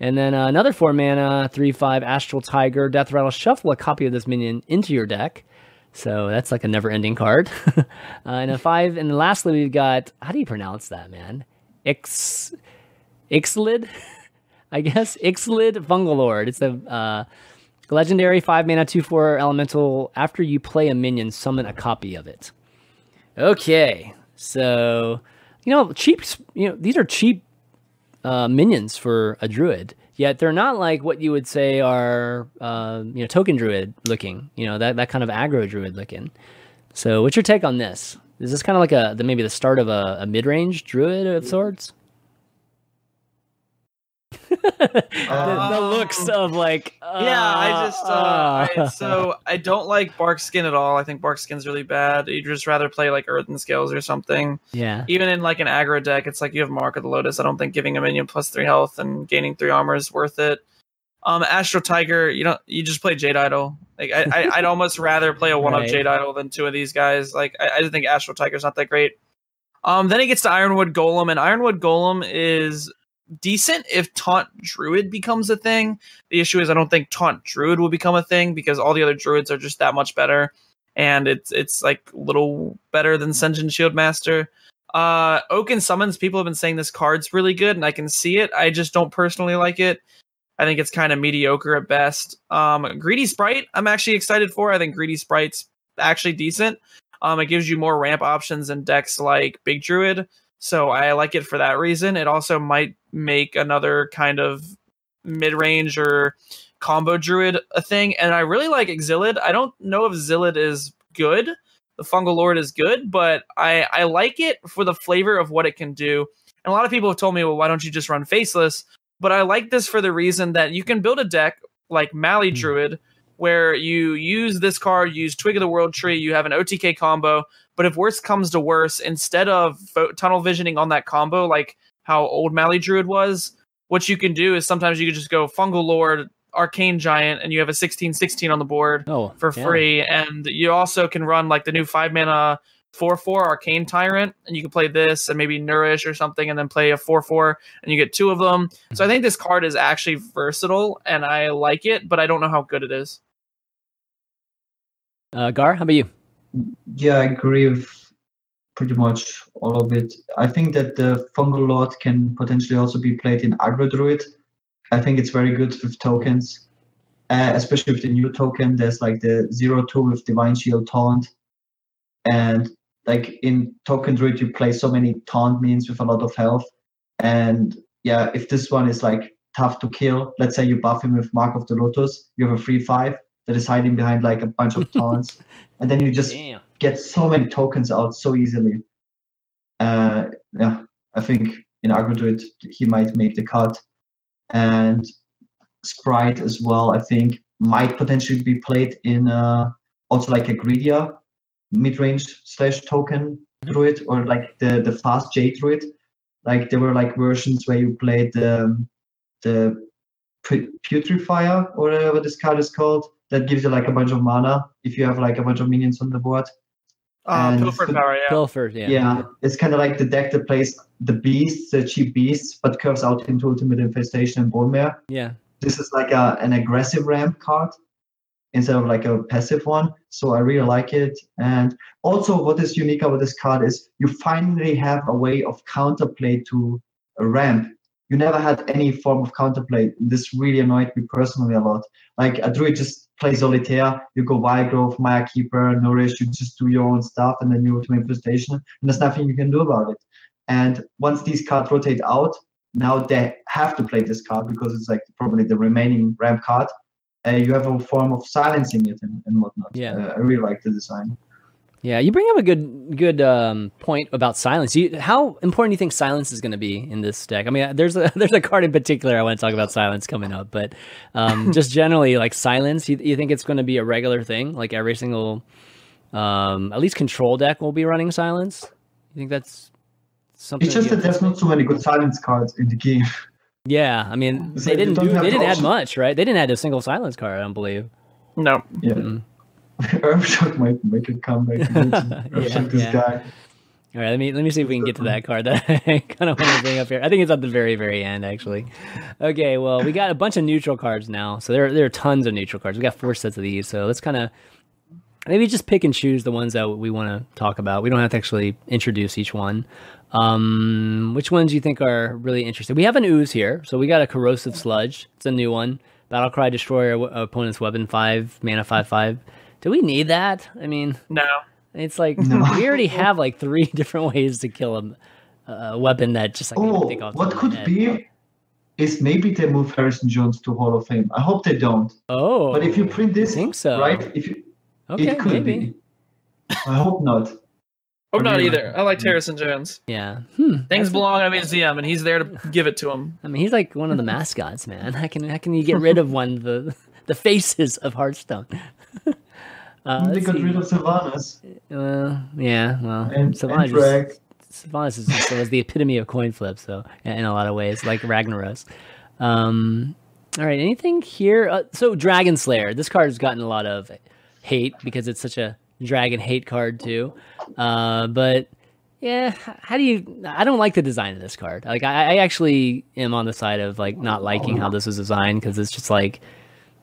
Speaker 1: And then uh, another four mana three five Astral Tiger Death Rattle. Shuffle a copy of this minion into your deck. So that's like a never ending card. [LAUGHS] uh, and a five. And lastly, we've got how do you pronounce that, man? Ix Ixlid, [LAUGHS] I guess. Ixlid Fungal Lord. It's a uh, legendary five mana two four elemental. After you play a minion, summon a copy of it. Okay, so you know cheap. You know these are cheap uh, minions for a druid. Yet they're not like what you would say are uh, you know token druid looking. You know that that kind of aggro druid looking. So what's your take on this? Is this kind of like a the, maybe the start of a, a mid range druid of sorts? The, the, looks of like
Speaker 2: uh, yeah i just uh, uh. I, so i don't like bark skin at all. I think barkskin's really bad. You'd just rather play like earthen scales or something.
Speaker 1: Yeah.
Speaker 2: Even in like an aggro deck it's like you have mark of the lotus. I don't think giving a minion plus three health and gaining three armor is worth it. Um astral tiger you know you just play jade idol. Like i, I would almost rather play a [LAUGHS] one right. jade idol than two of these guys. Like i, I think astral tiger's not that great. Um, then he gets to Ironwood Golem, and Ironwood Golem is decent if Taunt Druid becomes a thing. The issue is I don't think Taunt Druid will become a thing because all the other druids are just that much better, and it's it's like a little better than Sen'jin Shieldmaster. Uh, Oaken Summons, people have been saying this card's really good, and I can see it. I just don't personally like it. I think it's kind of mediocre at best. Um, Greedy Sprite, I'm actually excited for. I think Greedy Sprite's actually decent. Um, it gives you more ramp options in decks like Big Druid. So I like it for that reason. It also might make another kind of mid range or combo druid a thing. And I really like Ixlid. I don't know if Zilid is good. The Fungal Lord is good, but I, I like it for the flavor of what it can do. And a lot of people have told me, well, why don't you just run Faceless? But I like this for the reason that you can build a deck like Mali hmm. Druid, where you use this card, use Twig of the World Tree, you have an OTK combo, but if worse comes to worse, instead of fo- tunnel visioning on that combo, like how old Mali Druid was, what you can do is sometimes you can just go Fungal Lord, Arcane Giant, and you have a 16 16 on the board
Speaker 1: oh,
Speaker 2: for yeah. free. And you also can run like the new five mana 4 4 Arcane Tyrant, and you can play this and maybe Nourish or something, and then play a 4 4, and you get two of them. So I hmm. think this card is actually versatile, and I like it, but I don't know how good it is.
Speaker 1: Uh, Gar, how about you?
Speaker 3: Yeah, I agree with pretty much all of it. I think that the Fungal Lord can potentially also be played in Aggro Druid. I think it's very good with tokens, uh, especially with the new token. There's like the zero two with Divine Shield Taunt, and like in Token Druid, you play so many taunt means with a lot of health. And yeah, if this one is like tough to kill, let's say you buff him with Mark of the Lotus, you have a free five that is hiding behind like a bunch of taunts, [LAUGHS] and then you just Damn. get so many tokens out so easily. Uh, yeah, I think in Aggro Druid he might make the cut, and Sprite as well. I think might potentially be played in uh, also like a Greedia mid-range slash token druid or like the the fast J druid. Like there were like versions where you played the the putrifier or whatever this card is called that gives you like a bunch of mana if you have like a bunch of minions on the board.
Speaker 2: Uh, Pilfer power, yeah.
Speaker 1: Pilfer, yeah.
Speaker 3: Yeah, it's kind of like the deck that plays the beasts, the cheap beasts, but curves out into Ultimate Infestation and Bonemare.
Speaker 1: Yeah.
Speaker 3: This is like a, an aggressive ramp card instead of like a passive one. So I really like it. And also, what is unique about this card is you finally have a way of counterplay to a ramp you never had any form of counterplay. This really annoyed me personally a lot. Like a druid just plays solitaire, you go growth, Mire Keeper, Nourish, you just do your own stuff, and then you go to infestation, and there's nothing you can do about it. And once these cards rotate out, now they have to play this card because it's like probably the remaining ramp card. Uh, you have a form of silencing it and, and whatnot.
Speaker 1: Yeah,
Speaker 3: uh, I really like the design.
Speaker 1: Yeah, you bring up a good good um, point about silence. You, how important do you think silence is going to be in this deck? I mean, there's a [LAUGHS] there's a card in particular I want to talk about silence coming up, but um, [LAUGHS] just generally like silence. You, you think it's going to be a regular thing? Like every single, um, at least control deck will be running silence. You think that's something?
Speaker 3: It's just that there's not so many good silence cards in the game. [LAUGHS]
Speaker 1: Yeah, I mean
Speaker 3: So
Speaker 1: they didn't
Speaker 3: don't
Speaker 1: do,
Speaker 3: have
Speaker 1: they didn't add much, right? They didn't add a single silence card. I don't believe.
Speaker 2: No.
Speaker 3: Yeah.
Speaker 1: Mm. [LAUGHS]
Speaker 3: Urmshot might make a comeback. Urmshot [LAUGHS] this
Speaker 1: yeah.
Speaker 3: guy.
Speaker 1: All right, let me let me see if we can get to that card that [LAUGHS] I kind of want to bring up here. I think it's at the very very end actually. Okay, well we got a bunch of neutral cards now, so there there are tons of neutral cards. We got four sets of these, so let's kind of maybe just pick and choose the ones that we want to talk about. We don't have to actually introduce each one. Um, which ones do you think are really interesting? We have an ooze here, so we got a corrosive sludge. It's a new one. Battlecry destroy opponent's weapon five mana five five. Do we need that? I mean,
Speaker 2: No.
Speaker 1: it's like
Speaker 3: No. [LAUGHS]
Speaker 1: we already have like three [LAUGHS] different ways to kill a, a weapon that just like
Speaker 3: Oh,
Speaker 1: think off
Speaker 3: what could
Speaker 1: head.
Speaker 3: be is maybe they move Harrison Jones to Hall of Fame. I hope they don't.
Speaker 1: Oh,
Speaker 3: But if you print this,
Speaker 1: think so.
Speaker 3: right? If you,
Speaker 1: okay,
Speaker 3: it could
Speaker 1: maybe.
Speaker 3: be. I hope not.
Speaker 2: I'm not either. I like Harrison Jones.
Speaker 1: Yeah. Hmm.
Speaker 2: Things
Speaker 1: That's-
Speaker 2: belong at a museum, and he's there to [LAUGHS] give it to him.
Speaker 1: I mean, he's like one of the mascots, man. How can how can you get rid of one of the the faces of Hearthstone? Uh,
Speaker 3: they got
Speaker 1: see.
Speaker 3: rid of Sylvanas
Speaker 1: Uh, yeah, well,
Speaker 3: and, and
Speaker 1: Sylvanas,
Speaker 3: Drag.
Speaker 1: just, Sylvanas is just, was the epitome of coin flip, so in in a lot of ways, like Ragnaros. Um, all right, anything here? Uh, so Dragon Slayer, this card has gotten a lot of hate because it's such a dragon hate card too. Uh, but yeah, how do you? I don't like the design of this card. Like, I, I actually am on the side of like not liking how this was designed because it's just like,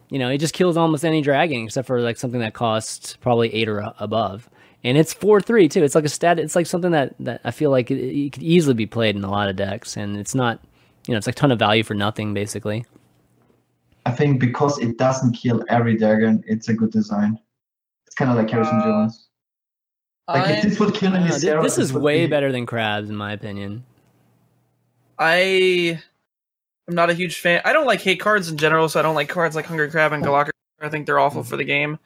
Speaker 1: you know, it just kills almost any dragon except for like something that costs probably eight or above. And it's four three too. It's like a stat. It's like something that, that I feel like it, it could easily be played in a lot of decks, and it's not, you know, it's like a ton of value for nothing basically.
Speaker 3: I think because it doesn't kill every dragon, it's a good design. It's kind of like Harrison
Speaker 2: Uh,
Speaker 3: Jones. Like if this would kill
Speaker 1: I
Speaker 3: any
Speaker 1: don't know, thi-
Speaker 3: Sarah,
Speaker 1: this is way
Speaker 3: be-
Speaker 1: better than crabs in my opinion.
Speaker 2: I am not a huge fan. I don't like hate cards in general, so I don't like cards like Hungry Crab and Golakka. I think they're awful for the game.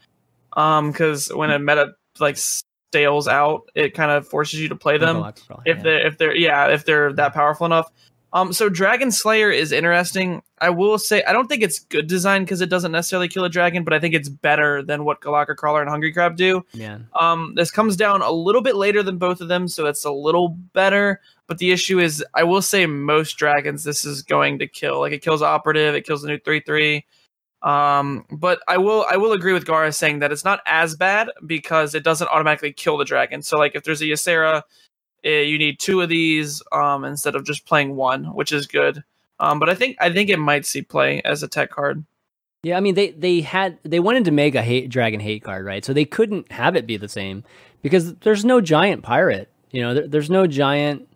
Speaker 2: Um, because when a meta like stales out, it kind of forces you to play them. If
Speaker 1: yeah.
Speaker 2: they're if they're yeah if they're that powerful enough. Um, so Dragon Slayer is interesting. I will say I don't think it's good design because it doesn't necessarily kill a dragon, but I think it's better than what Golakka Crawler and Hungry Crab do.
Speaker 1: yeah.
Speaker 2: Um, this comes down a little bit later than both of them, so it's a little better. But the issue is, I will say most dragons this is going to kill. Like it kills operative, it kills the new three three. Um, but I will I will agree with Gaara saying that it's not as bad because it doesn't automatically kill the dragon. So like if there's a Ysera, eh, you need two of these um instead of just playing one, which is good. Um, but I think I think it might see play as a tech card.
Speaker 1: Yeah, I mean they they had they wanted to make a hate dragon hate card, right? So they couldn't have it be the same because there's no giant pirate. You know, there, there's no giant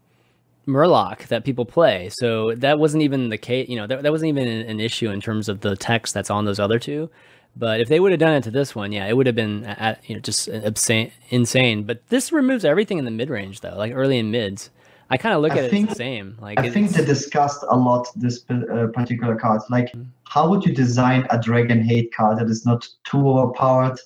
Speaker 1: Murloc that people play. So that wasn't even the case. You know, that, that wasn't even an, issue in terms of the text that's on those other two. But if they would have done it to this one, yeah, it would have been at, you know just obscene, insane. But this removes everything in the mid range though, like early and mids. I kind of look
Speaker 3: I
Speaker 1: at it
Speaker 3: think-
Speaker 1: as the same. Like
Speaker 3: I think they discussed a lot this uh, particular card. Like,
Speaker 1: Mm.
Speaker 3: how would you design a dragon hate card that is not too overpowered,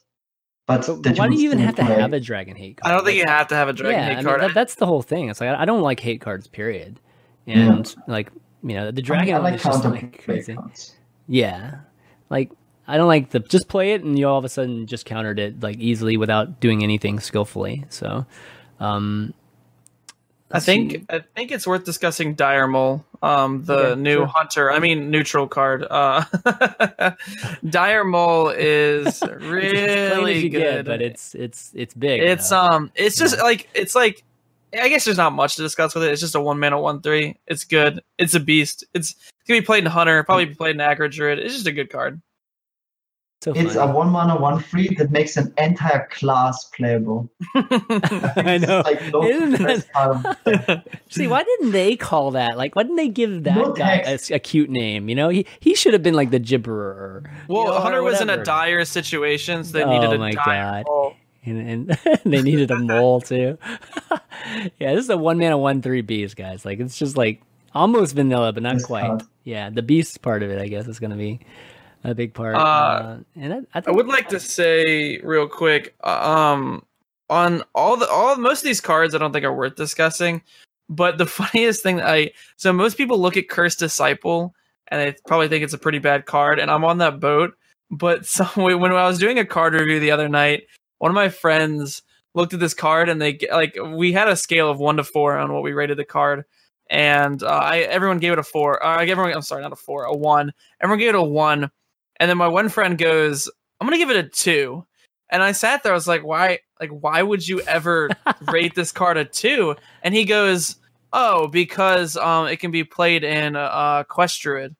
Speaker 3: but,
Speaker 1: but, why do you even
Speaker 3: still
Speaker 1: have to have a dragon hate card?
Speaker 2: I don't think
Speaker 1: Like,
Speaker 2: you have to have a dragon
Speaker 1: yeah,
Speaker 2: hate
Speaker 1: I mean,
Speaker 2: card.
Speaker 1: that, that's the whole thing. It's like I, I don't like hate cards, period.
Speaker 3: Yeah.
Speaker 1: And like you know, the
Speaker 3: I mean,
Speaker 1: dragon
Speaker 3: I like
Speaker 1: is just like crazy.
Speaker 3: cards.
Speaker 1: Yeah, like I don't like the just play it and you all of a sudden just countered it like easily without doing anything skillfully. So, um,
Speaker 2: I think. I think it's worth discussing Dire Mole, um, the
Speaker 1: Okay,
Speaker 2: new
Speaker 1: sure.
Speaker 2: hunter. I mean, neutral card. Uh, [LAUGHS] Dire Mole is [LAUGHS]
Speaker 1: It's
Speaker 2: really good,
Speaker 1: get, but it's it's it's big.
Speaker 2: it's um, it's just
Speaker 1: Yeah.
Speaker 2: like it's like. I guess there's not much to discuss with it. It's just a one mana one three. It's good. It's a beast. It's it can be played in Hunter. Probably be played in Aggro Druid. It's just a good card.
Speaker 1: So
Speaker 3: It's a
Speaker 1: funny.
Speaker 3: one mana one free that makes an entire class playable. [LAUGHS] [LAUGHS]
Speaker 1: I know.
Speaker 3: Like, no
Speaker 1: Isn't that- [LAUGHS] See, why didn't they call that? Like, why didn't they give that
Speaker 3: No
Speaker 1: guy a, a cute name? You know, he he should have been like the gibberer.
Speaker 2: well,
Speaker 1: you know,
Speaker 2: Hunter was in a dire situation, so they
Speaker 1: Oh
Speaker 2: needed a
Speaker 1: my
Speaker 2: dire
Speaker 1: God.
Speaker 2: mole.
Speaker 1: and, and they needed a mole too. yeah, this is a one mana one three beast, guys. Like it's just like almost vanilla, but not
Speaker 3: This
Speaker 1: quite.
Speaker 3: card.
Speaker 1: Yeah, the beast part of it, I guess, is going to be a big part.
Speaker 2: Uh,
Speaker 1: Uh, and I, I,
Speaker 2: I would like to say real quick, uh, um, on all the all most of these cards, I don't think are worth discussing. But the [LAUGHS] funniest thing that I so most people look at Cursed Disciple and they probably think it's a pretty bad card, and I'm on that boat. But [LAUGHS] so when I was doing a card review the other night, one of my friends looked at this card and they like we had a scale of one to four on what we rated the card, and uh, I everyone gave it a four. Uh, everyone, I'm sorry, not a four, a one. Everyone gave it a one, and then my one friend goes, "I'm gonna give it a two. And I sat there, I was like, "Why? Like, why would you ever [LAUGHS] rate this card a two? And he goes, "Oh, because um, it can be played in uh, Quest Druid,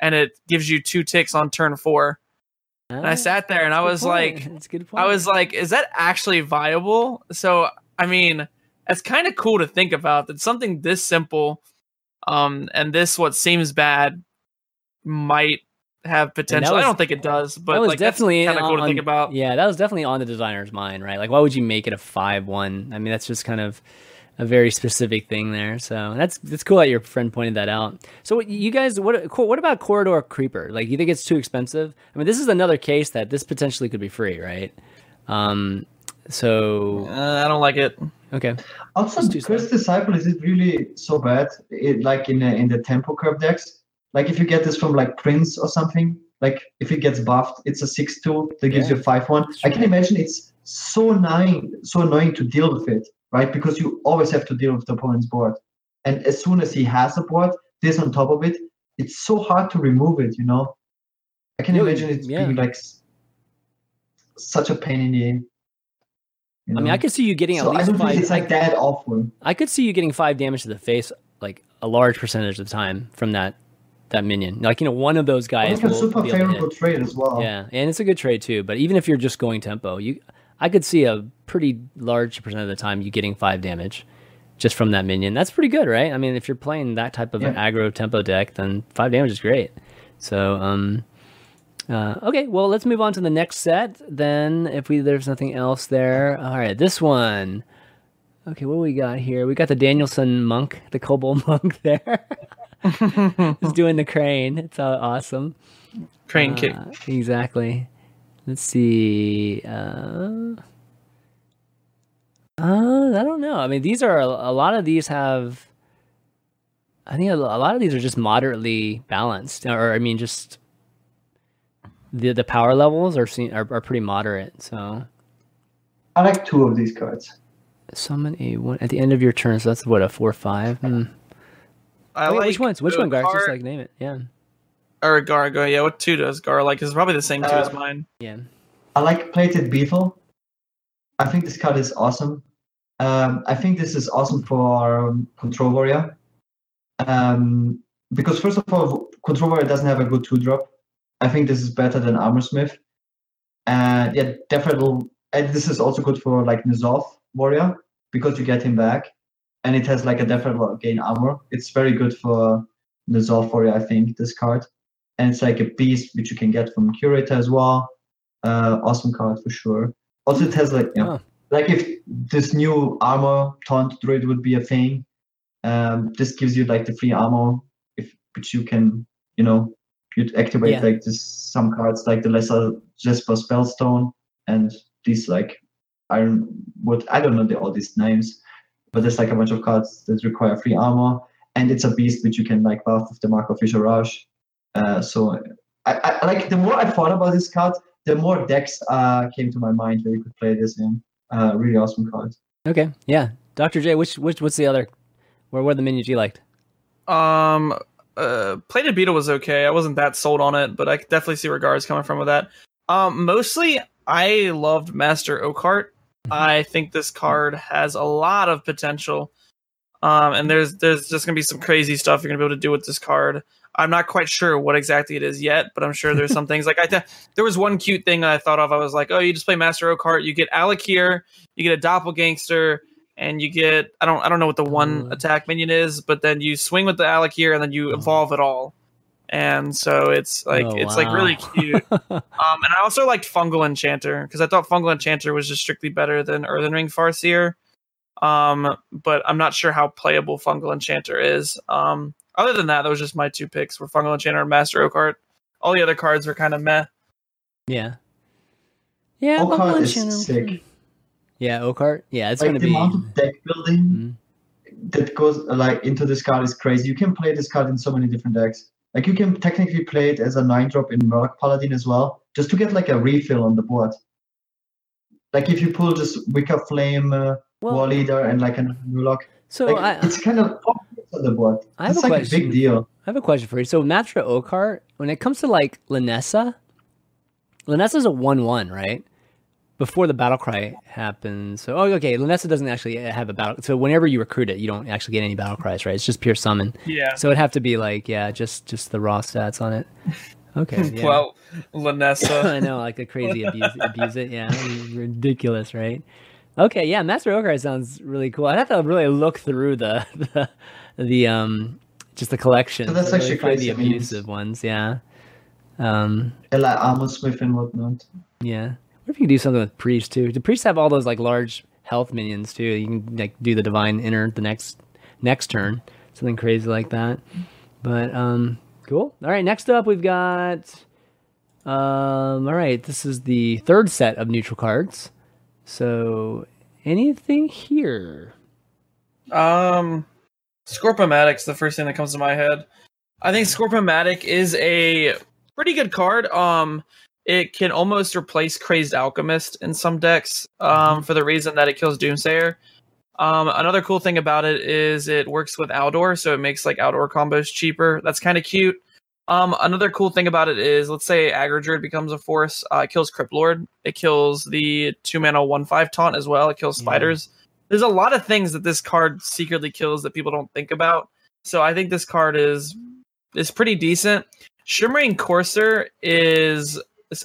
Speaker 2: and it gives you two ticks on turn four. And I ah, sat there and I was like, That's good point. I was like, is that actually viable? So, I mean, it's kind of cool to think about that something this simple um, and this what seems bad might have potential. Was, I don't think it does, but that was like, definitely kind of cool to think about.
Speaker 1: Yeah, that was definitely on the designer's mind, right? Like, why would you make it a five-one? I mean, that's just kind of a very specific thing there. So that's that's cool that your friend pointed that out. So you guys, what what about Corridor Creeper? Like, you think it's too expensive? I mean, this is another case that this potentially could be free, right? Um, so
Speaker 2: uh, I don't like it.
Speaker 1: Okay.
Speaker 3: Also, Cursed Disciple is it really so bad? It, like in in the tempo curve decks, like if you get this from like Prince or something, like if it gets buffed, it's a six two that gives yeah. you five one. I can imagine it's so annoying, so annoying to deal with it right? Because you always have to deal with the opponent's board. And as soon as he has a board, this on top of it, it's so hard to remove it, you know? I can imagine it yeah. being like such a pain in the
Speaker 1: You know? I mean, I could see you getting so at least
Speaker 3: I don't
Speaker 1: five.
Speaker 3: Think it's like that awful.
Speaker 1: I could see you getting five damage to the face, like a large percentage of the time from that that minion. Like you know, one of those guys.
Speaker 3: It's a super favorable trade as well.
Speaker 1: Yeah, and it's a good trade too. But even if you're just going tempo, you I could see a pretty large percent of the time you getting five damage just from that minion. That's pretty good, right? I mean, if you're playing that type of yeah. an aggro tempo deck, then five damage is great. So, um, uh, okay, well, let's move on to the next set. Then, if we there's nothing else there, all right, this one. Okay, what we got here? We got the Danielson monk, the kobold [LAUGHS] monk there. [LAUGHS] He's doing the crane. It's all awesome.
Speaker 2: Crane uh, kick.
Speaker 1: Exactly. Let's see. Uh, uh, I don't know. I mean, these are a, a lot of these have. I think a, a, lot of these are just moderately balanced, or I mean, just the the power levels are seen are, are pretty moderate. So,
Speaker 3: I like two of these cards.
Speaker 1: Summon a one at the end of your turn. So that's what a four five. Hmm. I Wait, like which ones? Which one, guys? Just like name it. Yeah
Speaker 2: or Gar go. Yeah, what two does Gar like? It's probably the same two uh, as mine.
Speaker 1: Yeah.
Speaker 3: I like Plated Beetle. I think this card is awesome. Um, I think this is awesome for um, Control Warrior. Um, because first of all, Control Warrior doesn't have a good two drop. I think this is better than Armorsmith. And yeah, definitely. And this is also good for like N'Zoth Warrior because you get him back, and it has like a definite gain armor. It's very good for N'Zoth Warrior. I think this card and it's like a beast which you can get from curator as well uh awesome card for sure also it has like you yeah like if this new armor taunt druid would be a thing um this gives you like the free armor if which you can you know you'd activate yeah. like this some cards like the lesser Jasper spellstone and these like iron wood i don't know the, all these names but there's like a bunch of cards that require free armor and it's a beast which you can like buff with the Mark of Y'Shaarj uh, so I, I, like the more I thought about this card, the more decks uh, came to my mind where you could play this in. Uh, really awesome card.
Speaker 1: Okay, yeah, Doctor J. Which which what's the other? Where were the minions you liked?
Speaker 2: Um, uh, Plated Beetle was okay. I wasn't that sold on it, but I could definitely see where Gar's coming from with that. Um, mostly I loved Master Oakheart. Mm-hmm. I think this card has a lot of potential. Um, and there's there's just gonna be some crazy stuff you're gonna be able to do with this card. I'm not quite sure what exactly it is yet, but I'm sure there's some [LAUGHS] things like I th- there was one cute thing I thought of. I was like, oh, you just play Master Oakheart, you get Al'Akir, you get a Doppelgangster, and you get I don't I don't know what the one mm. attack minion is, but then you swing with the Al'Akir and then you mm. evolve it all. And so it's like oh, it's wow. like really cute. [LAUGHS] um, and I also liked Fungal Enchanter because I thought Fungal Enchanter was just strictly better than Earthen Ring Farseer. Um, but I'm not sure how playable Fungal Enchanter is. Um, other than that, that was just my two picks were Fungal Enchanter and Master Oakheart. All the other cards were kind of meh.
Speaker 1: Yeah. Yeah,
Speaker 3: Oakheart is sick.
Speaker 1: Yeah, Oakheart. Yeah, it's
Speaker 3: like
Speaker 1: gonna
Speaker 3: the
Speaker 1: be.
Speaker 3: amount of deck building
Speaker 1: Mhm.
Speaker 3: that goes like into this card is crazy. You can play this card in so many different decks. Like you can technically play it as a nine drop in Murloc Paladin as well, just to get like a refill on the board. Like if you pull just Wicker Flame, uh,
Speaker 1: Well,
Speaker 3: War Leader, and like a Murloc,
Speaker 1: so
Speaker 3: like,
Speaker 1: I,
Speaker 3: it's kind of on the board.
Speaker 1: I have
Speaker 3: It's
Speaker 1: a
Speaker 3: like a big deal.
Speaker 1: I have a question for you. So Master Oakheart, when it comes to like Lynessa, Lynessa's a one-one, right? Before the battle cry happens. So, oh, okay. Lynessa doesn't actually have a battle. So whenever you recruit it, you don't actually get any battle cries, right? It's just pure summon.
Speaker 2: Yeah.
Speaker 1: So it'd have to be like, yeah, just just the raw stats on it. Okay. [LAUGHS] Yeah.
Speaker 2: Well, Lynessa. [LAUGHS]
Speaker 1: I know, like a crazy abuse, abuse it. Yeah, ridiculous, right? Okay, yeah, Master Oakheart sounds really cool. I'd have to really look through the the, the um just the collection.
Speaker 3: So that's
Speaker 1: to really
Speaker 3: actually
Speaker 1: find the
Speaker 3: crazy. I mean,
Speaker 1: abusive ones. Yeah, um,
Speaker 3: And like Armor Smith and whatnot.
Speaker 1: yeah. What if you could do something with priest too? Do priests have all those like large health minions too? You can like do the divine enter the next next turn, something crazy like that. But um, cool. All right, next up we've got um. All right, this is the third set of neutral cards. So anything here?
Speaker 2: Um, Scorpomatic's the first thing that comes to my head. I think Scorpomatic is a pretty good card. Um, it can almost replace Crazed Alchemist in some decks. Um, for the reason that it kills Doomsayer. Um, another cool thing about it is it works with Aldor, so it makes like Aldor combos cheaper. That's kind of cute. Um, another cool thing about it is, let's say Aggro Druid becomes a force. Uh, it kills Crypt Lord. It kills the two mana one five taunt as well. It kills
Speaker 1: Yeah.
Speaker 2: spiders. There's a lot of things that this card secretly kills that people don't think about. So I think this card is is pretty decent. Shimmering Courser is.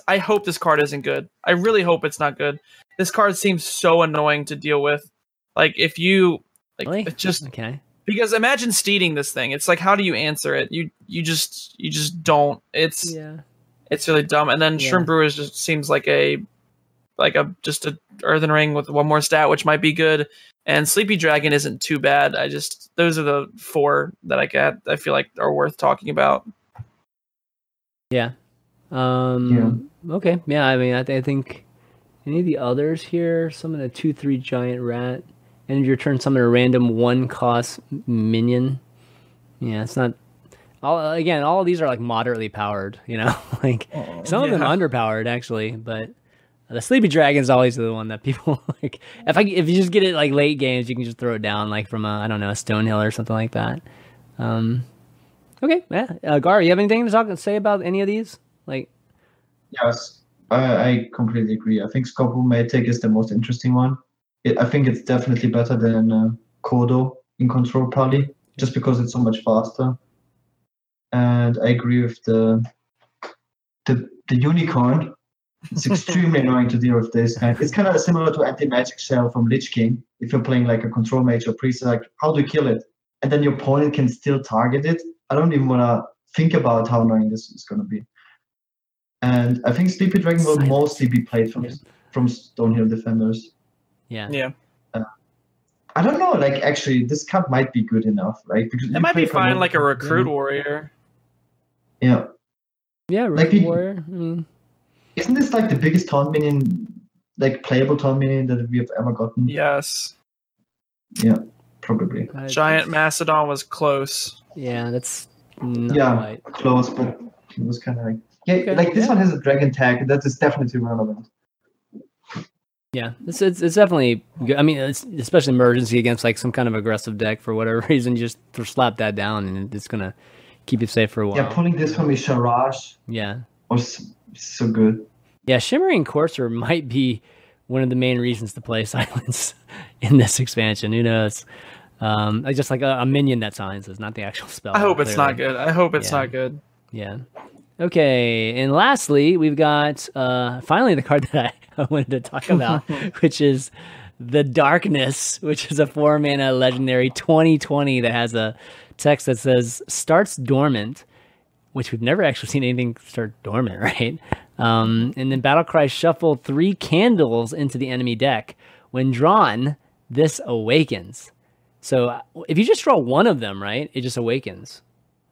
Speaker 2: I hope this card isn't good. I really hope it's not good. This card seems so annoying to deal with. Like if you like,
Speaker 1: Really?
Speaker 2: it just
Speaker 1: Okay.
Speaker 2: because imagine steeding this thing. It's like how do you answer it? You you just you just don't. It's
Speaker 1: Yeah.
Speaker 2: it's really dumb. And then
Speaker 1: Yeah.
Speaker 2: Shroom Brewers just seems like a like a just a earthen ring with one more stat, which might be good. And Sleepy Dragon isn't too bad. I just those are the four that I get. I feel like are worth talking about.
Speaker 1: Yeah. Um. Okay. Yeah. I mean, I, th- I think any of the others here, some of the two, three giant rat, end of your turn, summon a random one cost minion. Yeah, it's not. All again, all of these are like moderately powered. You know, [LAUGHS] like some of them
Speaker 2: yeah.
Speaker 1: underpowered actually, but the sleepy dragon's always the one that people [LAUGHS] like. If I if you just get it like late games, you can just throw it down like from a I don't know a Stonehill or something like that. Um. Okay. Yeah. Uh, Gar, you have anything to talk say about any of these?
Speaker 3: Yes, I, I completely agree. I think Scorpomatic is the most interesting one. It, I think it's definitely better than uh, Kodo in control, probably just because it's so much faster. And I agree with the the the unicorn. It's extremely [LAUGHS] annoying to deal with this. And it's kind of similar to anti-magic shell from Lich King. If you're playing like a control mage or priest, like how do you kill it? And then your opponent can still target it. I don't even want to think about how annoying this is going to be. And I think Sleepy Dragon will
Speaker 1: Silence.
Speaker 3: mostly be played from from Stonehill defenders.
Speaker 1: Yeah.
Speaker 2: Yeah, uh,
Speaker 3: I don't know. Like actually, this card might be good enough. Like because
Speaker 2: it might be fine like a recruit warrior.
Speaker 3: Yeah,
Speaker 1: Yeah,
Speaker 3: Like
Speaker 1: Warrior. I mean,
Speaker 3: isn't this like the biggest taunt minion, like playable taunt minion that we have ever gotten?
Speaker 2: Yes, Yeah,
Speaker 3: Probably.
Speaker 1: I-
Speaker 2: Giant Mastodon was close.
Speaker 1: Yeah, that's not
Speaker 3: yeah,
Speaker 1: quite.
Speaker 3: close, but it was kind of like yeah.
Speaker 1: Okay,
Speaker 3: like this
Speaker 1: yeah.
Speaker 3: one has a dragon tag. That is definitely relevant.
Speaker 1: Yeah, it's, it's it's definitely good. I mean, it's, especially emergency against like some kind of aggressive deck for whatever [LAUGHS] reason. You just th- slap that down and it's gonna keep you safe for a while.
Speaker 3: Yeah, pulling this from Y'Shaarj
Speaker 1: yeah,
Speaker 3: was so good.
Speaker 1: yeah. Shimmering Courser might be one of the main reasons to play [LAUGHS] Silence in this expansion. Who knows? Um, just like a, a minion that silences, not the actual spell.
Speaker 2: I hope it's not good. I hope it's
Speaker 1: Yeah.
Speaker 2: not good.
Speaker 1: Yeah. Okay, and lastly, we've got uh, finally the card [LAUGHS] that I, I wanted to talk [LAUGHS] about, which is the Darkness, which is a four mana legendary 2020 that has a text that says starts dormant, which we've never actually seen anything start dormant, [LAUGHS] right? Um, and then battle cry shuffle three candles into the enemy deck. When drawn, this awakens. So uh, if you just draw one of them, right, it just awakens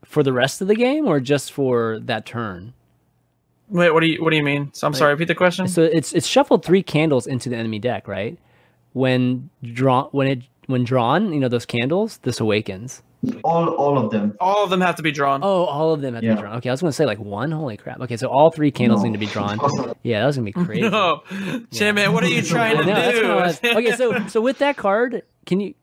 Speaker 1: for the rest of the game or just for that turn.
Speaker 2: Wait, what do you what do you mean? So I'm sorry. Repeat the question.
Speaker 1: So it's it's shuffled three candles into the enemy deck, right? when drawn when it when drawn, you know those candles, this awakens.
Speaker 3: All all of them.
Speaker 2: All of them have to be drawn.
Speaker 1: Oh, all of them have to be drawn. Okay, I was gonna say like one. Holy crap. Okay, so all three candles
Speaker 3: No.
Speaker 1: need to be drawn. [LAUGHS] Yeah, that was gonna be crazy.
Speaker 2: No, Chan man, what are you [LAUGHS] trying to
Speaker 1: No,
Speaker 2: do?
Speaker 1: kinda what I was- okay, so so with that card, can you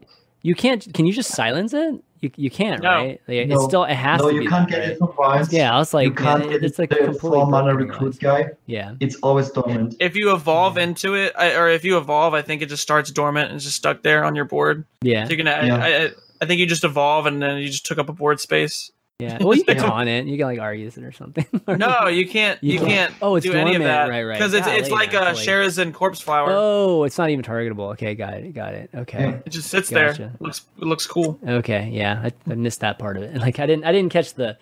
Speaker 1: you can't can you just silence it? You you can't,
Speaker 2: No.
Speaker 1: right? Like, it's
Speaker 3: No.
Speaker 1: still it has
Speaker 3: no,
Speaker 1: to No,
Speaker 3: you
Speaker 1: be.
Speaker 3: can't
Speaker 1: that,
Speaker 3: get
Speaker 1: right?
Speaker 3: it from Vines.
Speaker 1: Yeah, I was like,
Speaker 3: you can't
Speaker 1: man,
Speaker 3: get
Speaker 1: it's like
Speaker 3: the
Speaker 1: completely
Speaker 3: four mana recruit
Speaker 1: guys.
Speaker 3: guy.
Speaker 1: Yeah.
Speaker 3: It's always dormant.
Speaker 2: if you evolve into it, or if you evolve, I think it just starts dormant and just stuck there on your board.
Speaker 1: Yeah.
Speaker 2: So you're gonna,
Speaker 3: Yeah.
Speaker 2: I, I, I think you just evolve and then you just took up a board space.
Speaker 1: Yeah. Well, you can taunt it. You can like Argus it or something. [LAUGHS]
Speaker 2: No, you can't.
Speaker 1: You
Speaker 2: You,
Speaker 1: can't-
Speaker 2: can't.
Speaker 1: Oh, it's
Speaker 2: do any of
Speaker 1: dormant.
Speaker 2: that.
Speaker 1: Right, right.
Speaker 2: Because it's it's like a
Speaker 1: like-
Speaker 2: Sherazin corpse flower.
Speaker 1: Oh, it's not even targetable. Okay, got it. Got it. Okay.
Speaker 3: Yeah.
Speaker 2: It just sits
Speaker 1: Gotcha.
Speaker 2: there. looks it looks cool.
Speaker 1: Okay. Yeah, I, I missed that part of it. [LAUGHS] Like I didn't I didn't catch the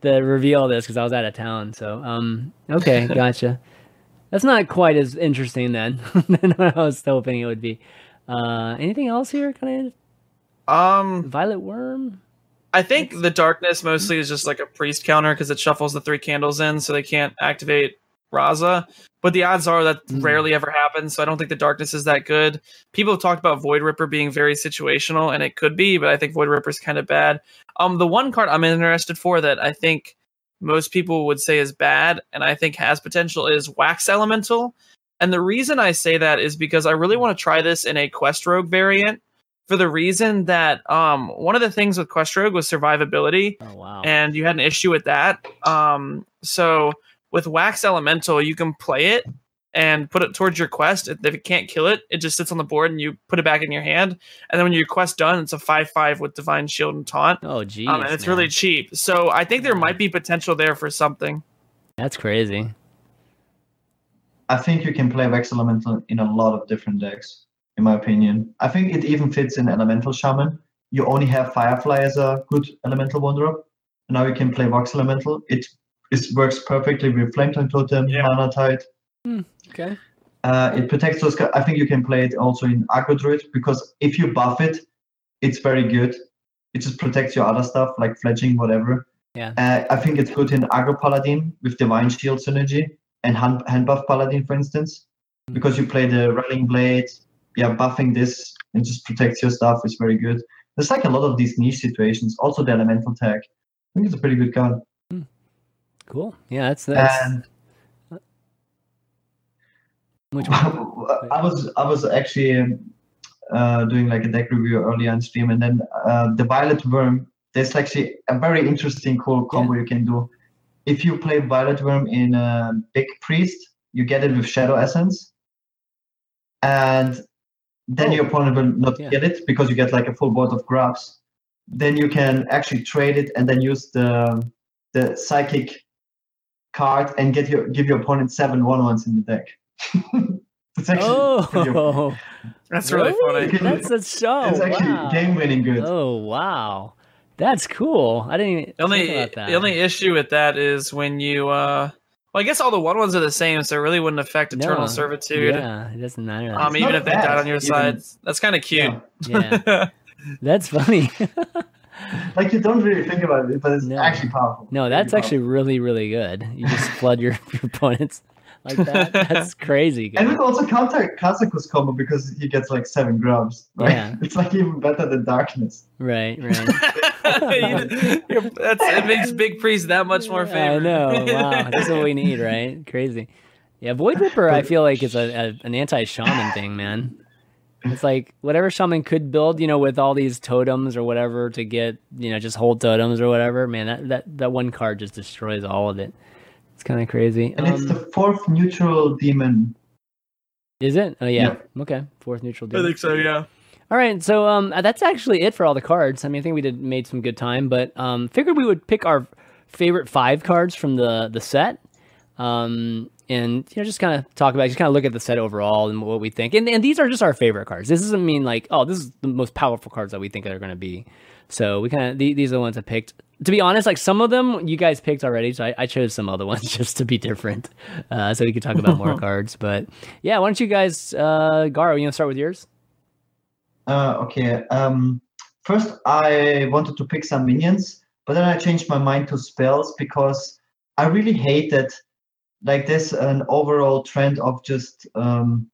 Speaker 1: the reveal of this because I was out of town. So um. Okay, [LAUGHS] gotcha. That's not quite as interesting then than what I was hoping it would be. Uh, anything else here? Kind of
Speaker 2: Um,
Speaker 1: violet wurm.
Speaker 2: I think the darkness mostly is just like a priest counter because it shuffles the three candles in, so they can't activate Raza. But the odds are that
Speaker 1: Hmm.
Speaker 2: rarely ever happens, so I don't think the darkness is that good. People have talked about Void Ripper being very situational, and it could be, but I think Void Ripper is kind of bad. Um, the one card I'm interested for that I think most people would say is bad, and I think has potential is Wax Elemental. And the reason I say that is because I really want to try this in a Quest Rogue variant for the reason that um one of the things with Quest Rogue was survivability,
Speaker 1: Oh wow.
Speaker 2: and you had an issue with that. Um, so with Wax Elemental, you can play it and put it towards your quest. If it can't kill it, it just sits on the board and you put it back in your hand. And then when your quest done, it's a five-five with Divine Shield and Taunt.
Speaker 1: oh geez.
Speaker 2: Um, and it's
Speaker 1: man.
Speaker 2: really cheap. So I think there might be potential there for something.
Speaker 1: that's crazy.
Speaker 3: I think you can play Vex Elemental in a lot of different decks, in my opinion. I think it even fits in Elemental Shaman. You only have Firefly as a good Elemental one drop. And now you can play Wax Elemental. It, it works perfectly with Flame Tongue Totem,
Speaker 2: Yeah.
Speaker 3: Mana Tide.
Speaker 1: Okay.
Speaker 3: Uh, it protects those. ca- I think you can play it also in Aggro Druid because if you buff it, it's very good. It just protects your other stuff like fledging, whatever.
Speaker 1: Yeah.
Speaker 3: Uh, I think it's good in Aggro Paladin with Divine Shield synergy and hand, hand buff Paladin, for instance,
Speaker 1: Hmm.
Speaker 3: because you play the Rallying Blade. Yeah, buffing this and just protects your stuff is very good. There's like a lot of these niche situations. Also, the Elemental tag. I think it's a pretty good card.
Speaker 1: Cool. Yeah, that's that's.
Speaker 3: And
Speaker 1: which [LAUGHS] one?
Speaker 3: I was I was actually uh, doing like a deck review earlier on stream, and then uh, the Violet Wurm. There's actually a very interesting, cool combo you can do. If you play Violet Wurm in a Big Priest, you get it with Shadow Essence, and then
Speaker 1: Oh.
Speaker 3: your opponent will not
Speaker 1: Yeah.
Speaker 3: get it because you get like a full board of grubs. Then you can actually trade it and then use the the psychic card and get your give your opponent seven one ones in the deck. [LAUGHS] it's actually
Speaker 1: Oh,
Speaker 2: That's really,
Speaker 1: really?
Speaker 2: funny.
Speaker 1: That's a show.
Speaker 3: it's actually
Speaker 1: wow.
Speaker 3: game winning good.
Speaker 1: Oh wow, that's cool. I didn't even
Speaker 2: The only
Speaker 1: think about that.
Speaker 2: the only issue with that is when you uh well I guess all the one ones are the same, so it really wouldn't affect Eternal
Speaker 1: No.
Speaker 2: Servitude.
Speaker 1: Yeah, it doesn't matter.
Speaker 2: Um,
Speaker 3: It's
Speaker 2: even
Speaker 3: not
Speaker 2: if they
Speaker 3: bad,
Speaker 2: died on your
Speaker 3: even.
Speaker 2: side. That's kind of cute.
Speaker 3: Yeah.
Speaker 1: yeah, [LAUGHS] that's funny. [LAUGHS]
Speaker 3: Like you don't really think about it, but it's
Speaker 1: No.
Speaker 3: actually powerful.
Speaker 1: no, that's
Speaker 3: Really
Speaker 1: actually really really good. You just flood your, [LAUGHS] your opponents like that. That's [LAUGHS] crazy.
Speaker 3: powerful. And
Speaker 1: Good.
Speaker 3: it also counter Kazakus combo because he gets like seven grubs. Right? [LAUGHS]
Speaker 1: Yeah.
Speaker 3: It's like even better than darkness.
Speaker 1: Right, [LAUGHS] right.
Speaker 2: That's, it makes Big Priest that much more
Speaker 1: fun.
Speaker 2: I
Speaker 1: know. Wow, that's what we need, right? Crazy. Yeah, Void Ripper. I feel like is a, a an anti shaman thing, man. It's like whatever shaman could build, you know, with all these totems or whatever to get, you know, just hold totems or whatever. Man, that that, that one card just destroys all of it. It's kind of crazy.
Speaker 3: And it's
Speaker 1: Um,
Speaker 3: the fourth neutral demon.
Speaker 1: is it? Oh yeah. Okay. Fourth neutral. demon.
Speaker 2: I think so, yeah.
Speaker 1: All right, so um, that's actually it for all the cards. I mean, I think we did made some good time, but um, figured we would pick our favorite five cards from the the set, um, and you know, just kind of talk about, just kind of look at the set overall and what we think. And and these are just our favorite cards. This doesn't mean like, oh, this is the most powerful cards that we think they're going to be. So we kind of these are the ones I picked. To be honest, like some of them you guys picked already, so I, I chose some other [LAUGHS] ones just to be different, uh, so we could talk about more [LAUGHS] cards. But yeah, why don't you guys, uh, Garo, you want to start with yours?
Speaker 3: Uh, okay. Um, first, I wanted to pick some minions, but then I changed my mind to spells because I really hate that. Like, there's an overall trend of just um,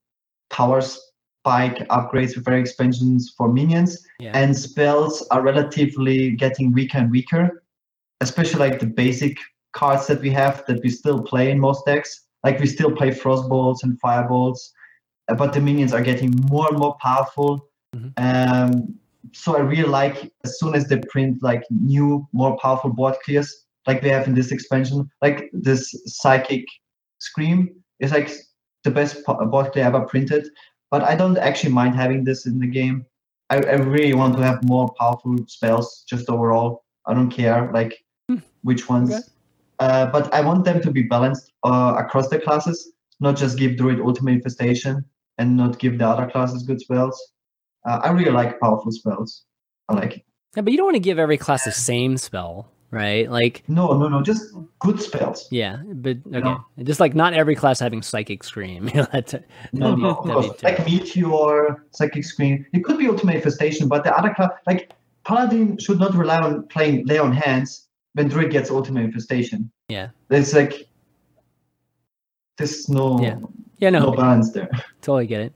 Speaker 3: powers spike upgrades with very expansions for minions,
Speaker 1: Yeah.
Speaker 3: and spells are relatively getting weaker and weaker, especially like the basic cards that we have that we still play in most decks. Like we still play frostbolts and firebolts, uh, but the minions are getting more and more powerful.
Speaker 1: Mhm.
Speaker 3: Um, so I really like as soon as they print like new, more powerful board clears, like they have in this expansion, like this psychic scream is like the best board clear ever printed. But I don't actually mind having this in the game. I, I really want to have more powerful spells just overall. I don't care like
Speaker 1: Hmm.
Speaker 3: which ones.
Speaker 1: Okay.
Speaker 3: Uh, but I want them to be balanced uh, across the classes, not just give Druid Ultimate Infestation and not give the other classes good spells. Uh, I really like powerful spells. I like it.
Speaker 1: Yeah, but you don't want to give every class the same spell, right? Like,
Speaker 3: No, no, no, just good spells.
Speaker 1: yeah, but okay,
Speaker 3: No.
Speaker 1: just like not every class having psychic scream. [LAUGHS] That's
Speaker 3: No,
Speaker 1: be-
Speaker 3: no, of
Speaker 1: that'd
Speaker 3: course.
Speaker 1: be
Speaker 3: Like Meteor, Psychic Scream. It could be Ultimate Infestation, but the other class, like Paladin, should not rely on playing Lay on Hands when Druid gets Ultimate Infestation.
Speaker 1: Yeah.
Speaker 3: There's like, there's no,
Speaker 1: Yeah. yeah, no,
Speaker 3: no balance there. [LAUGHS]
Speaker 1: totally get it.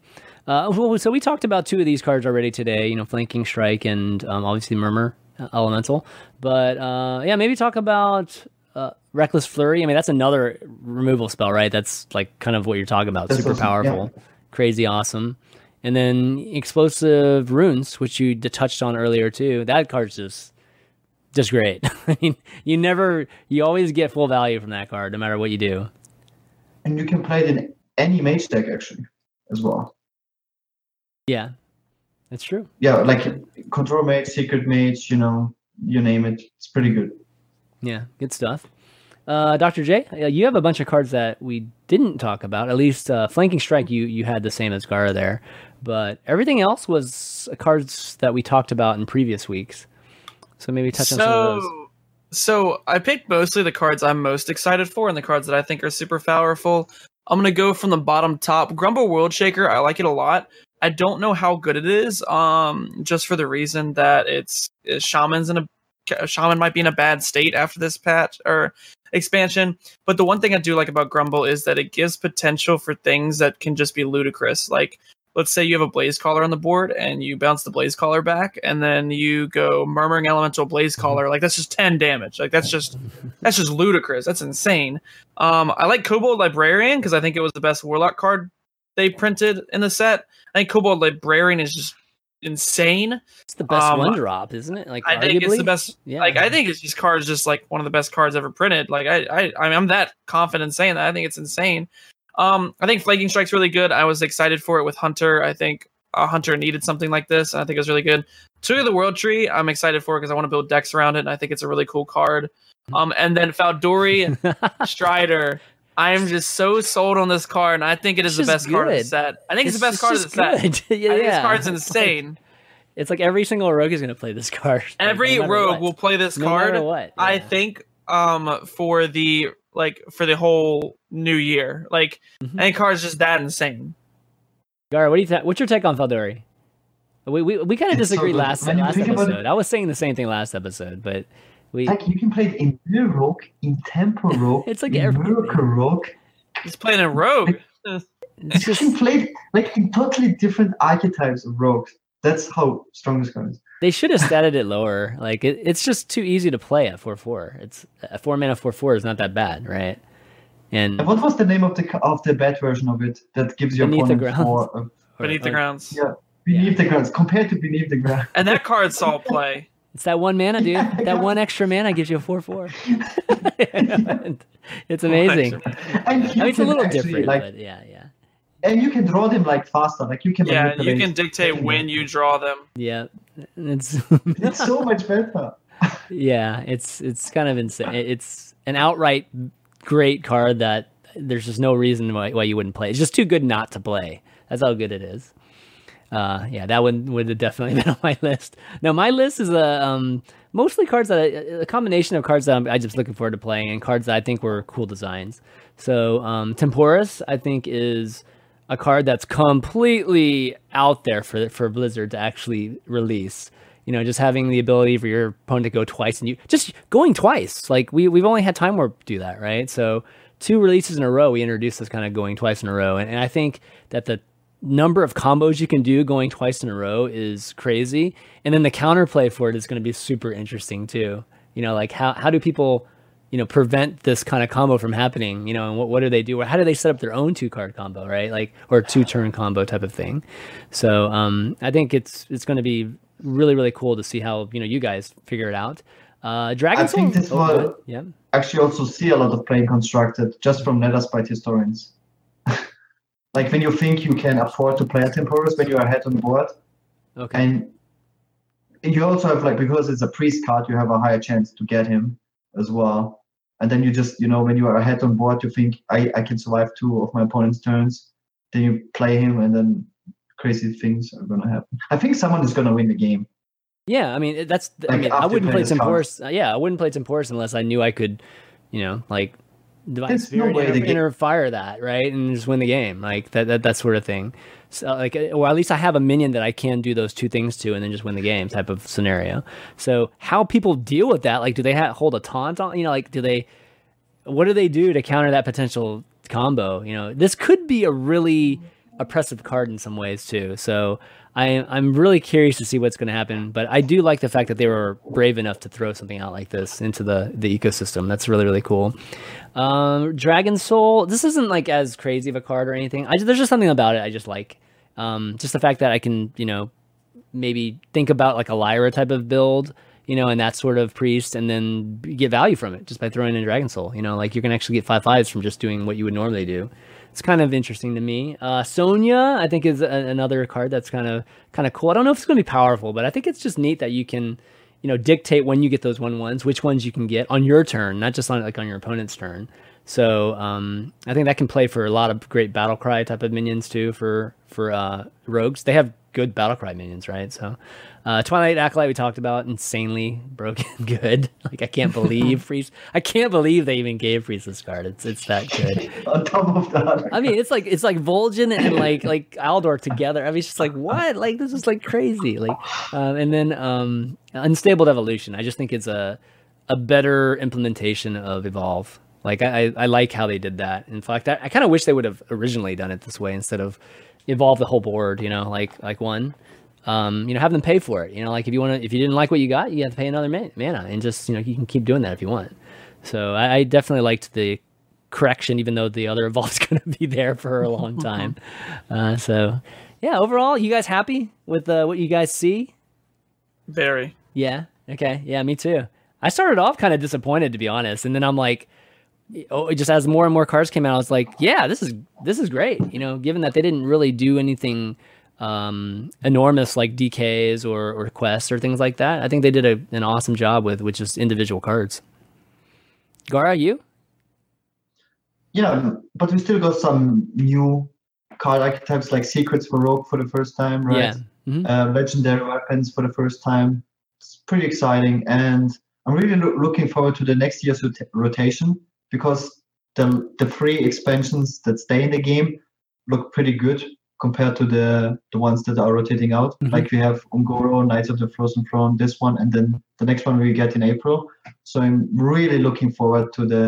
Speaker 1: Uh, well, so we talked about two of these cards already today. You know, flanking strike and um, obviously murmur elemental. But uh, yeah, maybe talk about uh, reckless flurry. I mean, that's another removal spell, right? That's like kind of what you're talking about.
Speaker 3: That's
Speaker 1: Super
Speaker 3: awesome,
Speaker 1: powerful, crazy awesome. And then explosive runes, which you touched on earlier too. That card's just just great. [LAUGHS] I mean, you never, you always get full value from that card, no matter what you do.
Speaker 3: And you can play it in any mage deck actually, as well.
Speaker 1: Yeah, that's true.
Speaker 3: Yeah, like Control Mage, Secret Mage, you know, you name it. It's pretty good.
Speaker 1: Yeah, good stuff. Uh, Dr. J, uh, you have a bunch of cards that we didn't talk about. At least uh, flanking strike, you you had the same as Gaara there, but everything else was cards that we talked about in previous weeks. So maybe touch on some of those.
Speaker 2: So, so I picked mostly the cards I'm most excited for and the cards that I think are super powerful. I'm gonna go from the bottom top. Grumble World Shaker, I like it a lot. I don't know how good it is, um, just for the reason that it's, it's shamans in a a shaman might be in a bad state after this patch or expansion. But the one thing I do like about Grumble is that it gives potential for things that can just be ludicrous. Like, let's say you have a Blaze Caller on the board and you bounce the Blaze Caller back, and then you go Murmuring Elemental Blaze Caller. Like that's just ten damage. Like that's just that's just ludicrous. That's insane. Um, I like Kobold Librarian because I think it was the best Warlock card they printed in the set. I think Kobold Librarian is just insane.
Speaker 1: It's the best
Speaker 2: um,
Speaker 1: one drop, isn't it? Like
Speaker 2: I think it's the
Speaker 1: arguably?
Speaker 2: best.
Speaker 1: Yeah.
Speaker 2: Like I think it's these cards just like one of the best cards ever printed. Like I, I, I mean, I'm that confident saying that. I think it's insane. Um, I think Flanking Strike's really good. I was excited for it with Hunter. I think uh, Hunter needed something like this, and I think it was really good. Twig of the World Tree, I'm excited for because I want to build decks around it, and I think it's a really cool card. [LAUGHS] Um, and then Fal'dorei [LAUGHS] Strider. I am just so sold on this card, and I think it is
Speaker 1: It's
Speaker 2: the
Speaker 1: just
Speaker 2: best card of the set. I think it's, the best card of the
Speaker 1: just
Speaker 2: set.
Speaker 1: good. yeah, [LAUGHS]
Speaker 2: I think
Speaker 1: yeah.
Speaker 2: this card's
Speaker 1: It's [LAUGHS] like-
Speaker 2: insane.
Speaker 1: It's like every single rogue is going to play this card. Like,
Speaker 2: Every
Speaker 1: no
Speaker 2: rogue
Speaker 1: what.
Speaker 2: will play this
Speaker 1: no
Speaker 2: card.
Speaker 1: matter what.
Speaker 2: I think um for the like for the whole new year. Like
Speaker 1: Mhm.
Speaker 2: any card's just that insane.
Speaker 1: Gaara, what do you th- what's your take on Fal'dorei? We we, we kind of
Speaker 3: It's so
Speaker 1: disagreed last last
Speaker 3: think about it-
Speaker 1: episode. I was saying the same thing last episode, but we
Speaker 3: Like you can play it in Mill Rogue, in Tempo [LAUGHS] Rogue,
Speaker 1: It's like
Speaker 3: in
Speaker 1: everything.
Speaker 3: Miracle Rogue.
Speaker 2: He's playing a rogue.
Speaker 1: it's
Speaker 3: You can play it like in totally different archetypes of rogues. That's how strong this card is.
Speaker 1: they should have statted it lower. Like it, it's just too easy to play at four four. It's a four mana four four is not that bad, right? And
Speaker 3: And what was the name of the of the bad version of it that gives your
Speaker 1: Beneath the
Speaker 3: opponent
Speaker 1: Ground.
Speaker 3: four uh,
Speaker 2: Beneath the grounds.
Speaker 3: Yeah. beneath the grounds compared to beneath the ground?
Speaker 2: And that card saw play.
Speaker 1: It's that one mana, dude.
Speaker 3: Yeah, [LAUGHS]
Speaker 1: that one extra mana gives you a four four. [LAUGHS] it's amazing.
Speaker 3: And
Speaker 1: I mean, it's a little
Speaker 3: actually,
Speaker 1: different,
Speaker 3: like,
Speaker 1: but yeah, yeah,
Speaker 3: and you can draw them like faster. Like you can.
Speaker 2: Yeah, you can dictate
Speaker 3: them.
Speaker 2: when you draw them.
Speaker 1: yeah. It's [LAUGHS]
Speaker 3: It's so much better.
Speaker 1: yeah, it's it's kind of insane. It's an outright great card that there's just no reason why, why you wouldn't play. It's just too good not to play. That's how good it is. Uh, yeah, that one would have definitely [LAUGHS] been on my list. No, my list is a um, mostly cards that I, a combination of cards that I'm, I just looking forward to playing and cards that I think were cool designs. So um, Temporus, I think, is a card that's completely out there for for Blizzard to actually release. You know, just having the ability for your opponent to go twice and you just going twice. Like we we've only had Time Warp do that, right? So two releases in a row, we introduced this kind of going twice in a row, and, and I think that the number of combos you can do going twice in a row is crazy. And then the counterplay for it is going to be super interesting too. You know, like how, how do people, you know, prevent this kind of combo from happening, you know, and what, what do they do? Or how do they set up their own two card combo, right? Like, or two turn combo type of thing. So, um, I think it's, it's going to be really, really cool to see how, you know, you guys figure it out. Uh, Dragon
Speaker 3: I think this
Speaker 1: oh,
Speaker 3: will
Speaker 1: yeah.
Speaker 3: actually also see a lot of play constructed just from Netherspite historians. Like when you think you can afford to play a Temporus when you are ahead on the board,
Speaker 1: Okay.
Speaker 3: and you also have like because it's a priest card, you have a higher chance to get him as well. And then you just you know when you are ahead on board, you think I I can survive two of my opponent's turns. Then you play him, and then crazy things are gonna happen. I think someone is gonna win the game.
Speaker 1: Yeah, I mean that's. I mean I wouldn't play
Speaker 3: playing this.
Speaker 1: Temporus. Uh, yeah, I wouldn't play Temporus unless I knew I could, you know, like divine
Speaker 3: There's no way
Speaker 1: inter,
Speaker 3: to get-
Speaker 1: fire that right and just win the game like that that, that sort of thing. So like, uh, or at least I have a minion that I can do those two things to and then just win the game type of scenario. So how people deal with that? Like, do they ha- hold a taunt on? You know, like do they? What do they do to counter that potential combo? You know, this could be a really oppressive card in some ways too. So I, I'm really curious to see what's going to happen. But I do like the fact that they were brave enough to throw something out like this into the the ecosystem. That's really really cool. Um, Dragon Soul. This isn't like as crazy of a card or anything. I, there's just something about it I just like. Um, just the fact that I can you know maybe think about like a Lyra type of build, you know, and that sort of priest, and then get value from it just by throwing in Dragon Soul. You know, like you can actually get five fives from just doing what you would normally do. It's kind of interesting to me. Uh, Sonya, I think, is a, another card that's kind of kind of cool. I don't know if it's going to be powerful, but I think it's just neat that you can, you know, dictate when you get those one ones, which ones you can get on your turn, not just on like on your opponent's turn. So um, I think that can play for a lot of great battle cry type of minions too for for uh, rogues. They have good battle cry minions, right? So uh, Twilight Acolyte we talked about insanely broken [LAUGHS] good. Like I can't believe [LAUGHS] Freeze. I can't believe they even gave Freeze this card. It's it's that good. [LAUGHS]
Speaker 3: On top of that,
Speaker 1: I mean, it's like it's like Vol'jin and like like Aldor together. I mean, it's just like what? Like this is like crazy. Like, um, and then um, unstable evolution. I just think it's a a better implementation of evolve. Like I I like how they did that. In fact, I, I kind of wish they would have originally done it this way instead of evolve the whole board. You know, like like one. Um, you know, have them pay for it. You know, like if you want to, if you didn't like what you got, you have to pay another man- mana, and just you know, you can keep doing that if you want. So I, I definitely liked the correction, even though the other [LAUGHS] evolve's going to be there for a long time. [LAUGHS] uh, so, yeah, overall, you guys happy with uh, what you guys see?
Speaker 2: Very.
Speaker 1: Yeah. Okay. Yeah, me too. I started off kind of disappointed, to be honest, and then I'm like, oh, just as more and more cars came out, I was like, yeah, this is this is great. You know, given that they didn't really do anything um, enormous like DKs or or quests or things like that, I think they did a, an awesome job with with just individual cards. Gaara, you?
Speaker 3: yeah, but we still got some new card archetypes like secrets for rogue for the first time, right?
Speaker 1: Yeah. Mhm.
Speaker 3: uh, legendary weapons for the first time. It's pretty exciting, and I'm really loo- looking forward to the next year's rota- rotation because the the free expansions that stay in the game look pretty good compared to the the ones that are rotating out.
Speaker 1: Mhm.
Speaker 3: Like we have Un'Goro, Knights of the Frozen Throne, this one, and then the next one we get in April. So I'm really looking forward to the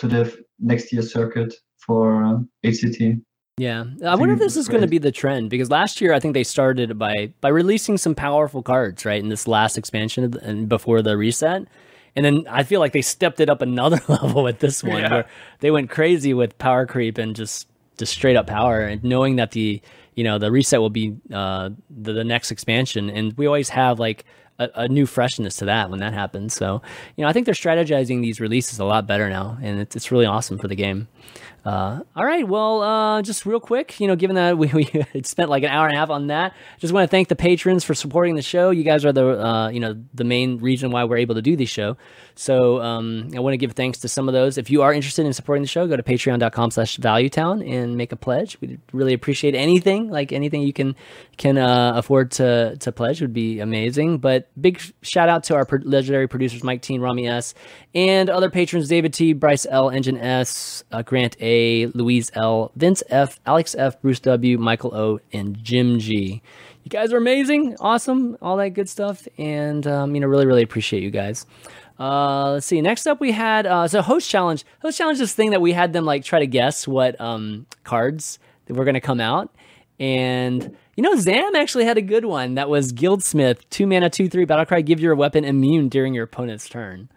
Speaker 3: to the next year's circuit for uh, HCT.
Speaker 1: Yeah, I wonder if this is going to be the trend because last year I think they started by by releasing some powerful cards right in this last expansion of the- and before the reset, and then I feel like they stepped it up another [LAUGHS] level with this one
Speaker 2: Yeah.
Speaker 1: where they went crazy with power creep and just just straight up power and knowing that the you know the reset will be uh, the, the next expansion and we always have like a, a new freshness to that when that happens. So you know I think they're strategizing these releases a lot better now and it's it's really awesome for the game. Uh, all right. Well, uh, just real quick, you know, given that we, [LAUGHS] we spent like an hour and a half on that, just want to thank the patrons for supporting the show. You guys are the, uh, you know, the main reason why we're able to do this show. So um, I want to give thanks to some of those. If you are interested in supporting the show, go to patreon.com slash valuetown and make a pledge. We'd really appreciate anything, like anything you can can uh, afford to to pledge would be amazing. But big shout out to our pro- legendary producers, Mike T and Rami S, and other patrons, David T, Bryce L, Engine S, uh, Grant A, Louise L, Vince F, Alex F, Bruce W, Michael O, and Jim G. You guys are amazing, awesome, all that good stuff, and um, you know, really, really appreciate you guys. Uh, let's see. Next up, we had uh, so host challenge. Host challenge is this thing that we had them like try to guess what um, cards that were going to come out, And you know, Zam actually had a good one that was Guildsmith, two mana, two three battlecry, give your weapon immune during your opponent's turn.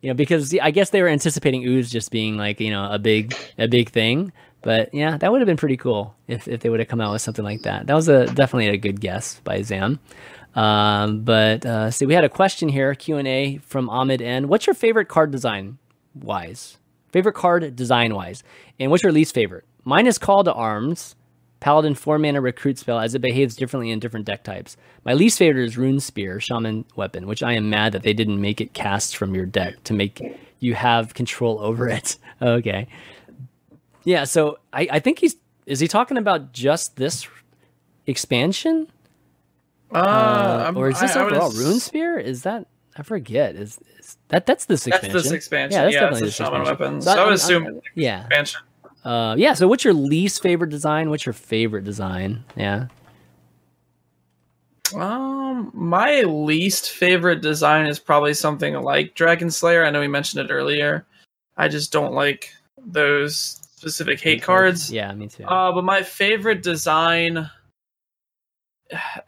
Speaker 1: You know, because I guess they were anticipating ooze just being like you know a big a big thing. But yeah, that would have been pretty cool if, if they would have come out with something like that. That was a definitely a good guess by Zam. Um, but uh, see, we had a question here, Q and A from Ahmed N. What's your favorite card design wise? Favorite card design wise, and what's your least favorite? Mine is Call to Arms, Paladin four mana recruit spell as it behaves differently in different deck types. My least favorite is Rune Spear, Shaman weapon, which I am mad that they didn't make it cast from your deck to make you have control over it. [LAUGHS] okay. Yeah, so I, I think he's is he talking about just this expansion?
Speaker 2: Uh,
Speaker 1: Uh, or is this
Speaker 2: I- I
Speaker 1: overall
Speaker 2: ass-
Speaker 1: Rune Spear? Is that I forget. Is, is that that's this expansion?
Speaker 2: That's this expansion.
Speaker 1: Yeah,
Speaker 2: Yeah,
Speaker 1: that's
Speaker 2: that's
Speaker 1: definitely
Speaker 2: the
Speaker 1: this
Speaker 2: shaman
Speaker 1: expansion.
Speaker 2: weapon.
Speaker 1: So
Speaker 2: So I would assume
Speaker 1: Yeah.
Speaker 2: expansion.
Speaker 1: Uh, yeah. So, what's your least favorite design? What's your favorite design? Yeah.
Speaker 2: Um, my least favorite design is probably something like Dragon Slayer. I know we mentioned it earlier. I just don't like those specific hate cards.
Speaker 1: Yeah, me too.
Speaker 2: Uh, but my favorite design. [SIGHS]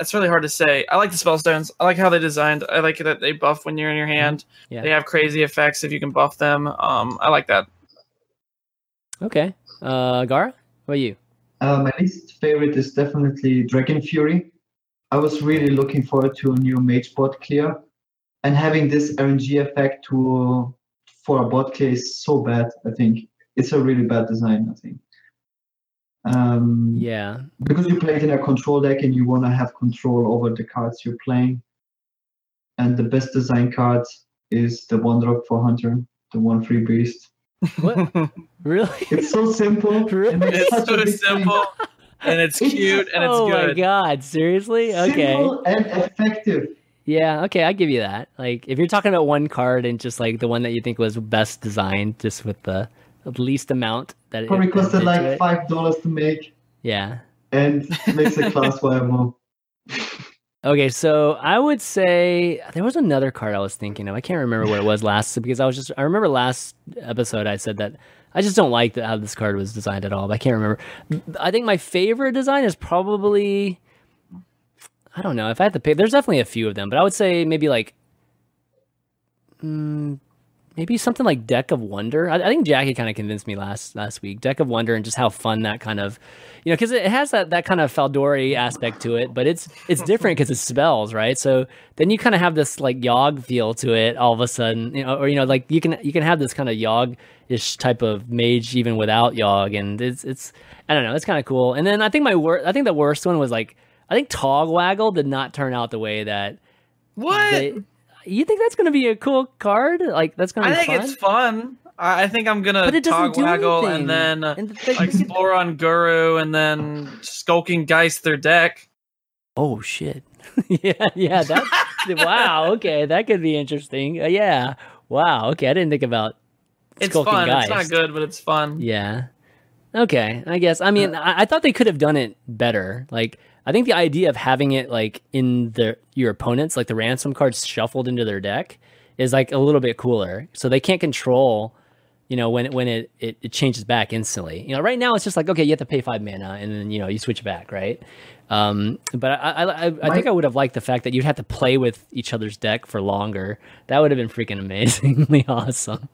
Speaker 2: It's really hard to say. I like the spellstones. I like how they designed. I like that they buff when you're in your hand.
Speaker 1: Yeah.
Speaker 2: They have crazy effects if you can buff them. Um, I like that.
Speaker 1: okay. Uh, Gaara, what about you?
Speaker 3: Uh, my least favorite is definitely Dragon Fury. I was really looking forward to a new mage bot clear, and having this RNG effect to for a bot clear is so bad. I think it's a really bad design. I think. Um,
Speaker 1: Yeah.
Speaker 3: because you play it in a control deck and you want to have control over the cards you're playing. And the best design card is the one drop for Hunter, the one free beast.
Speaker 1: What? [LAUGHS] really?
Speaker 3: It's so simple.
Speaker 1: Really? [LAUGHS]
Speaker 3: and makes
Speaker 2: it's
Speaker 3: such
Speaker 2: so
Speaker 3: big thing.
Speaker 2: simple and it's
Speaker 3: It's-
Speaker 2: cute and it's good.
Speaker 1: oh my god! Seriously? Okay.
Speaker 3: Simple and effective.
Speaker 1: Yeah. Okay. I give you that. Like, if you're talking about one card and just like the one that you think was best designed, just with the least amount that
Speaker 3: Probably
Speaker 1: it,
Speaker 3: costed like
Speaker 1: it.
Speaker 3: five dollars to make
Speaker 1: Yeah.
Speaker 3: and makes a class [LAUGHS] viable.
Speaker 1: Okay, so I would say there was another card I was thinking of. I can't remember what it was last because I was just I remember last episode I said that I just don't like how this card was designed at all. I can't remember. I think my favorite design is probably I don't know if I had to pick. There's definitely a few of them, but I would say maybe like mm, maybe something like Deck of Wonder. I, I think Jackie kind of convinced me last last week. Deck of Wonder and just how fun that kind of, you know, because it has that that kind of Fal'dorei aspect to it, but it's it's different because it's spells, right? So then you kind of have this like Yogg feel to it all of a sudden, you know, or you know, like you can you can have this kind of Yogg ish type of mage even without Yogg, and it's it's I don't know, it's kind of cool. And then I think my worst, I think the worst one was like I think Togwaggle did not turn out the way that
Speaker 2: What?
Speaker 1: they, you think that's going to be a cool card? Like that's going to
Speaker 2: I think
Speaker 1: fun?
Speaker 2: it's fun. I think I'm gonna
Speaker 1: But it doesn't do
Speaker 2: togwaggle and then uh,
Speaker 1: And the
Speaker 2: explore Un'Goro and then skulking Geist their deck.
Speaker 1: Oh shit! [LAUGHS] yeah, yeah. That's wow. [LAUGHS] Okay, that could be interesting. Uh, yeah. Wow. Okay, I didn't think about.
Speaker 2: It's fun. It's not good, but it's fun.
Speaker 1: Yeah. Okay. I guess. I mean, I, I thought they could have done it better. Like, I think the idea of having it like in the your opponents, like the ransom cards shuffled into their deck, is like a little bit cooler. So they can't control. You know when when it, it, it changes back instantly. You know, right now it's just like okay, you have to pay five mana, and then you know you switch back, right? Um, but I I, I, I think I would have liked the fact that you'd have to play with each other's deck for longer. That would have been freaking amazingly [LAUGHS] awesome.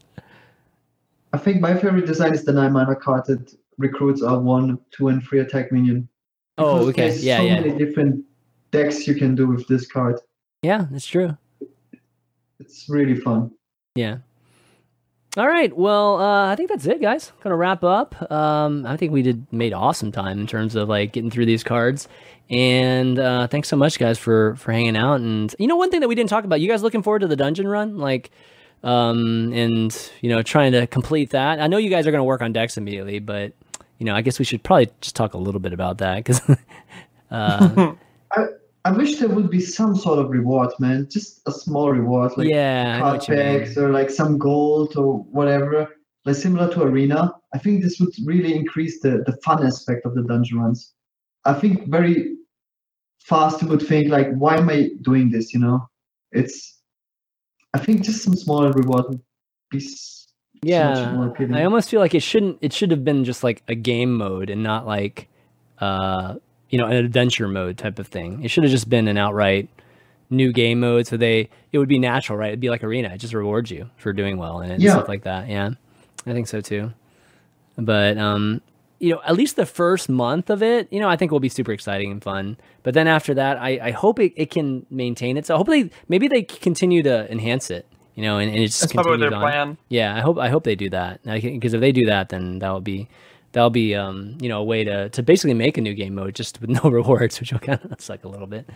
Speaker 3: I think my favorite design is the nine mana card that recruits are one, two, and three attack minion.
Speaker 1: Oh, okay,
Speaker 3: there's
Speaker 1: yeah,
Speaker 3: so
Speaker 1: yeah,
Speaker 3: many different decks you can do with this card.
Speaker 1: yeah. That's true.
Speaker 3: It's really fun.
Speaker 1: Yeah. All right. Well, uh, I think that's it, guys. Gonna wrap up. Um, I think we did made awesome time in terms of like getting through these cards. And uh, thanks so much, guys, for for hanging out. And you know, one thing that we didn't talk about. You guys looking forward to the dungeon run, like, um, and you know, trying to complete that. I know you guys are gonna work on decks immediately, but you know, I guess we should probably just talk a little bit about that because. [LAUGHS] uh, [LAUGHS]
Speaker 3: I wish there would be some sort of reward, man. Just a small reward, like
Speaker 1: yeah, I
Speaker 3: card
Speaker 1: what you mean.
Speaker 3: packs or like some gold or whatever, like similar to Arena. I think this would really increase the, the fun aspect of the dungeon runs. I think very fast you would think like, why am I doing this? You know, it's. I think just some small reward would be s- so much
Speaker 1: yeah i almost feel like it shouldn't it should have been just like a game mode and not like uh you know an adventure mode type of thing. It should have just been an outright new game mode, so they it would be natural, right? It'd be like arena. It just rewards you for doing well in it and stuff like that. Yeah, I think so too. But um, you know, at least the first month of it, you know, I think will be super exciting and fun. But then after that, I, I hope it, it can maintain it. So hopefully, maybe they continue to enhance it. You know, and, and it just
Speaker 2: That's probably their
Speaker 1: on.
Speaker 2: plan.
Speaker 1: Yeah, I hope I hope they do that because if they do that, then that will be that'll be um you know a way to to basically make a new game mode just with [LAUGHS] no rewards, which will kind of suck a little bit.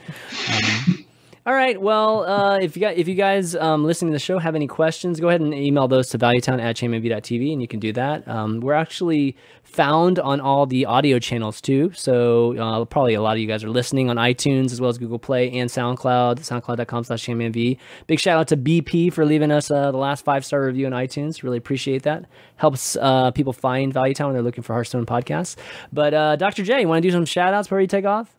Speaker 1: Um, all right, well, uh, if you got if you guys um, listening to the show have any questions, go ahead and email those to valuetown at chanmanv.tv, and you can do that. Um, we're actually found on all the audio channels too, so uh, probably a lot of you guys are listening on iTunes as well as Google Play and SoundCloud, soundcloud.com slash chainmv. Big shout out to BP for leaving us uh, the last five star review on iTunes. Really appreciate that. Helps uh, people find Valuetown when they're looking for Hearthstone podcasts. But uh, Dr. J, you want to do some shout outs before you take off?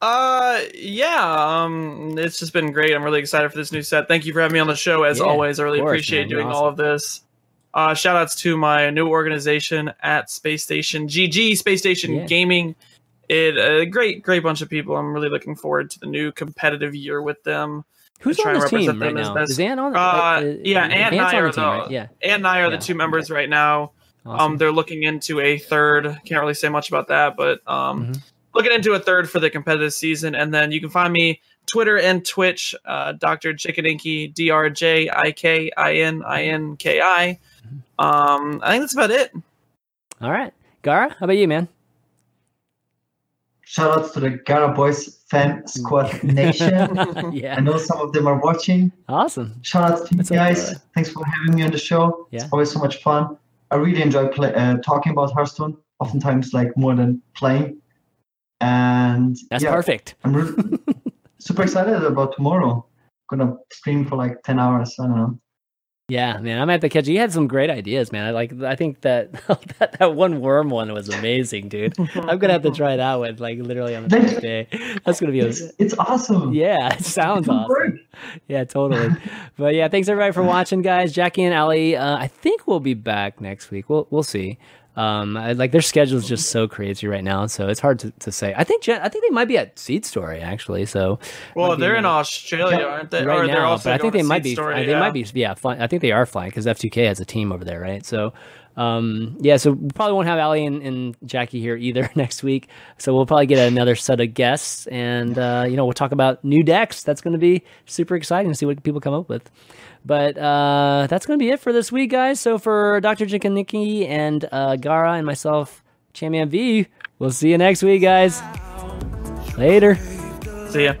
Speaker 2: Uh, yeah. Um, it's just been great. I'm really excited for this new set. Thank you for having me on the show. As
Speaker 1: Yeah,
Speaker 2: always, I really
Speaker 1: course,
Speaker 2: appreciate
Speaker 1: man.
Speaker 2: Doing all of this. Uh, shout outs to my new organization at Space Station GG Space Station
Speaker 1: Yeah.
Speaker 2: Gaming. It a great, great bunch of people. I'm really looking forward to the new competitive year with them.
Speaker 1: Who's on this team right
Speaker 2: them
Speaker 1: now? Is Ant on?
Speaker 2: Uh, yeah, Ant and I are
Speaker 1: the team, right? Yeah.
Speaker 2: Ant and I are
Speaker 1: Yeah,
Speaker 2: the two members right now.
Speaker 1: Awesome.
Speaker 2: Um, they're looking into a third. Can't really say much about that, but um,
Speaker 1: Mhm.
Speaker 2: Looking into a third for the competitive season. And then you can find me Twitter and Twitch, uh, Dr. Jikininki, D R J I K I N I N K I.
Speaker 1: Mm-hmm.
Speaker 2: Um, I think that's about it.
Speaker 1: All right, Gaara, how about you, man?
Speaker 3: Shout outs to the Gaara Boys Fan Squad [LAUGHS] Nation. [LAUGHS]
Speaker 1: yeah.
Speaker 3: I know some of them are watching.
Speaker 1: awesome.
Speaker 3: Shout outs to you
Speaker 1: That's okay,
Speaker 3: guys.
Speaker 1: right.
Speaker 3: Thanks for having me on the show.
Speaker 1: Yeah.
Speaker 3: It's always so much fun. I really enjoy play, uh, talking about Hearthstone. Oftentimes, like more than playing. And
Speaker 1: That's
Speaker 3: yeah,
Speaker 1: perfect.
Speaker 3: I'm really [LAUGHS] super excited about tomorrow. Gonna stream for like ten hours. I don't know.
Speaker 1: Yeah, man, I'm at the catch. You had some great ideas, man. I like. I think that [LAUGHS] that, that one worm one was amazing, dude. I'm gonna have to try that one, like literally on the next day. That's gonna be a,
Speaker 3: It's, it's awesome.
Speaker 1: yeah. It sounds awesome.
Speaker 3: work.
Speaker 1: Yeah, totally. but yeah, thanks everybody for [LAUGHS] watching, guys. Jackie and Ali, uh, I think we'll be back next week. We'll we'll see. Um, I, like their schedule is just so crazy right now, so it's hard to, to say. I think I think they might be at Seat Story actually. So
Speaker 2: Well, they're in Australia, aren't they?
Speaker 1: right
Speaker 2: or they're
Speaker 1: now,
Speaker 2: also
Speaker 1: but I think they might be.
Speaker 2: Story,
Speaker 1: they
Speaker 2: yeah.
Speaker 1: might be. Yeah, fly, I think they are flying because F2K has a team over there, right? So, um, yeah. So we probably won't have Ali and, and Jackie here either [LAUGHS] next week. So we'll probably get another set of guests, and uh, you know we'll talk about new decks. That's going to be super exciting to see what people come up with. But uh, that's going to be it for this week, guys. So for Dr. Jikininki and uh, Gaara and myself, ChanmanV, we'll see you next week, guys. Later.
Speaker 2: See ya.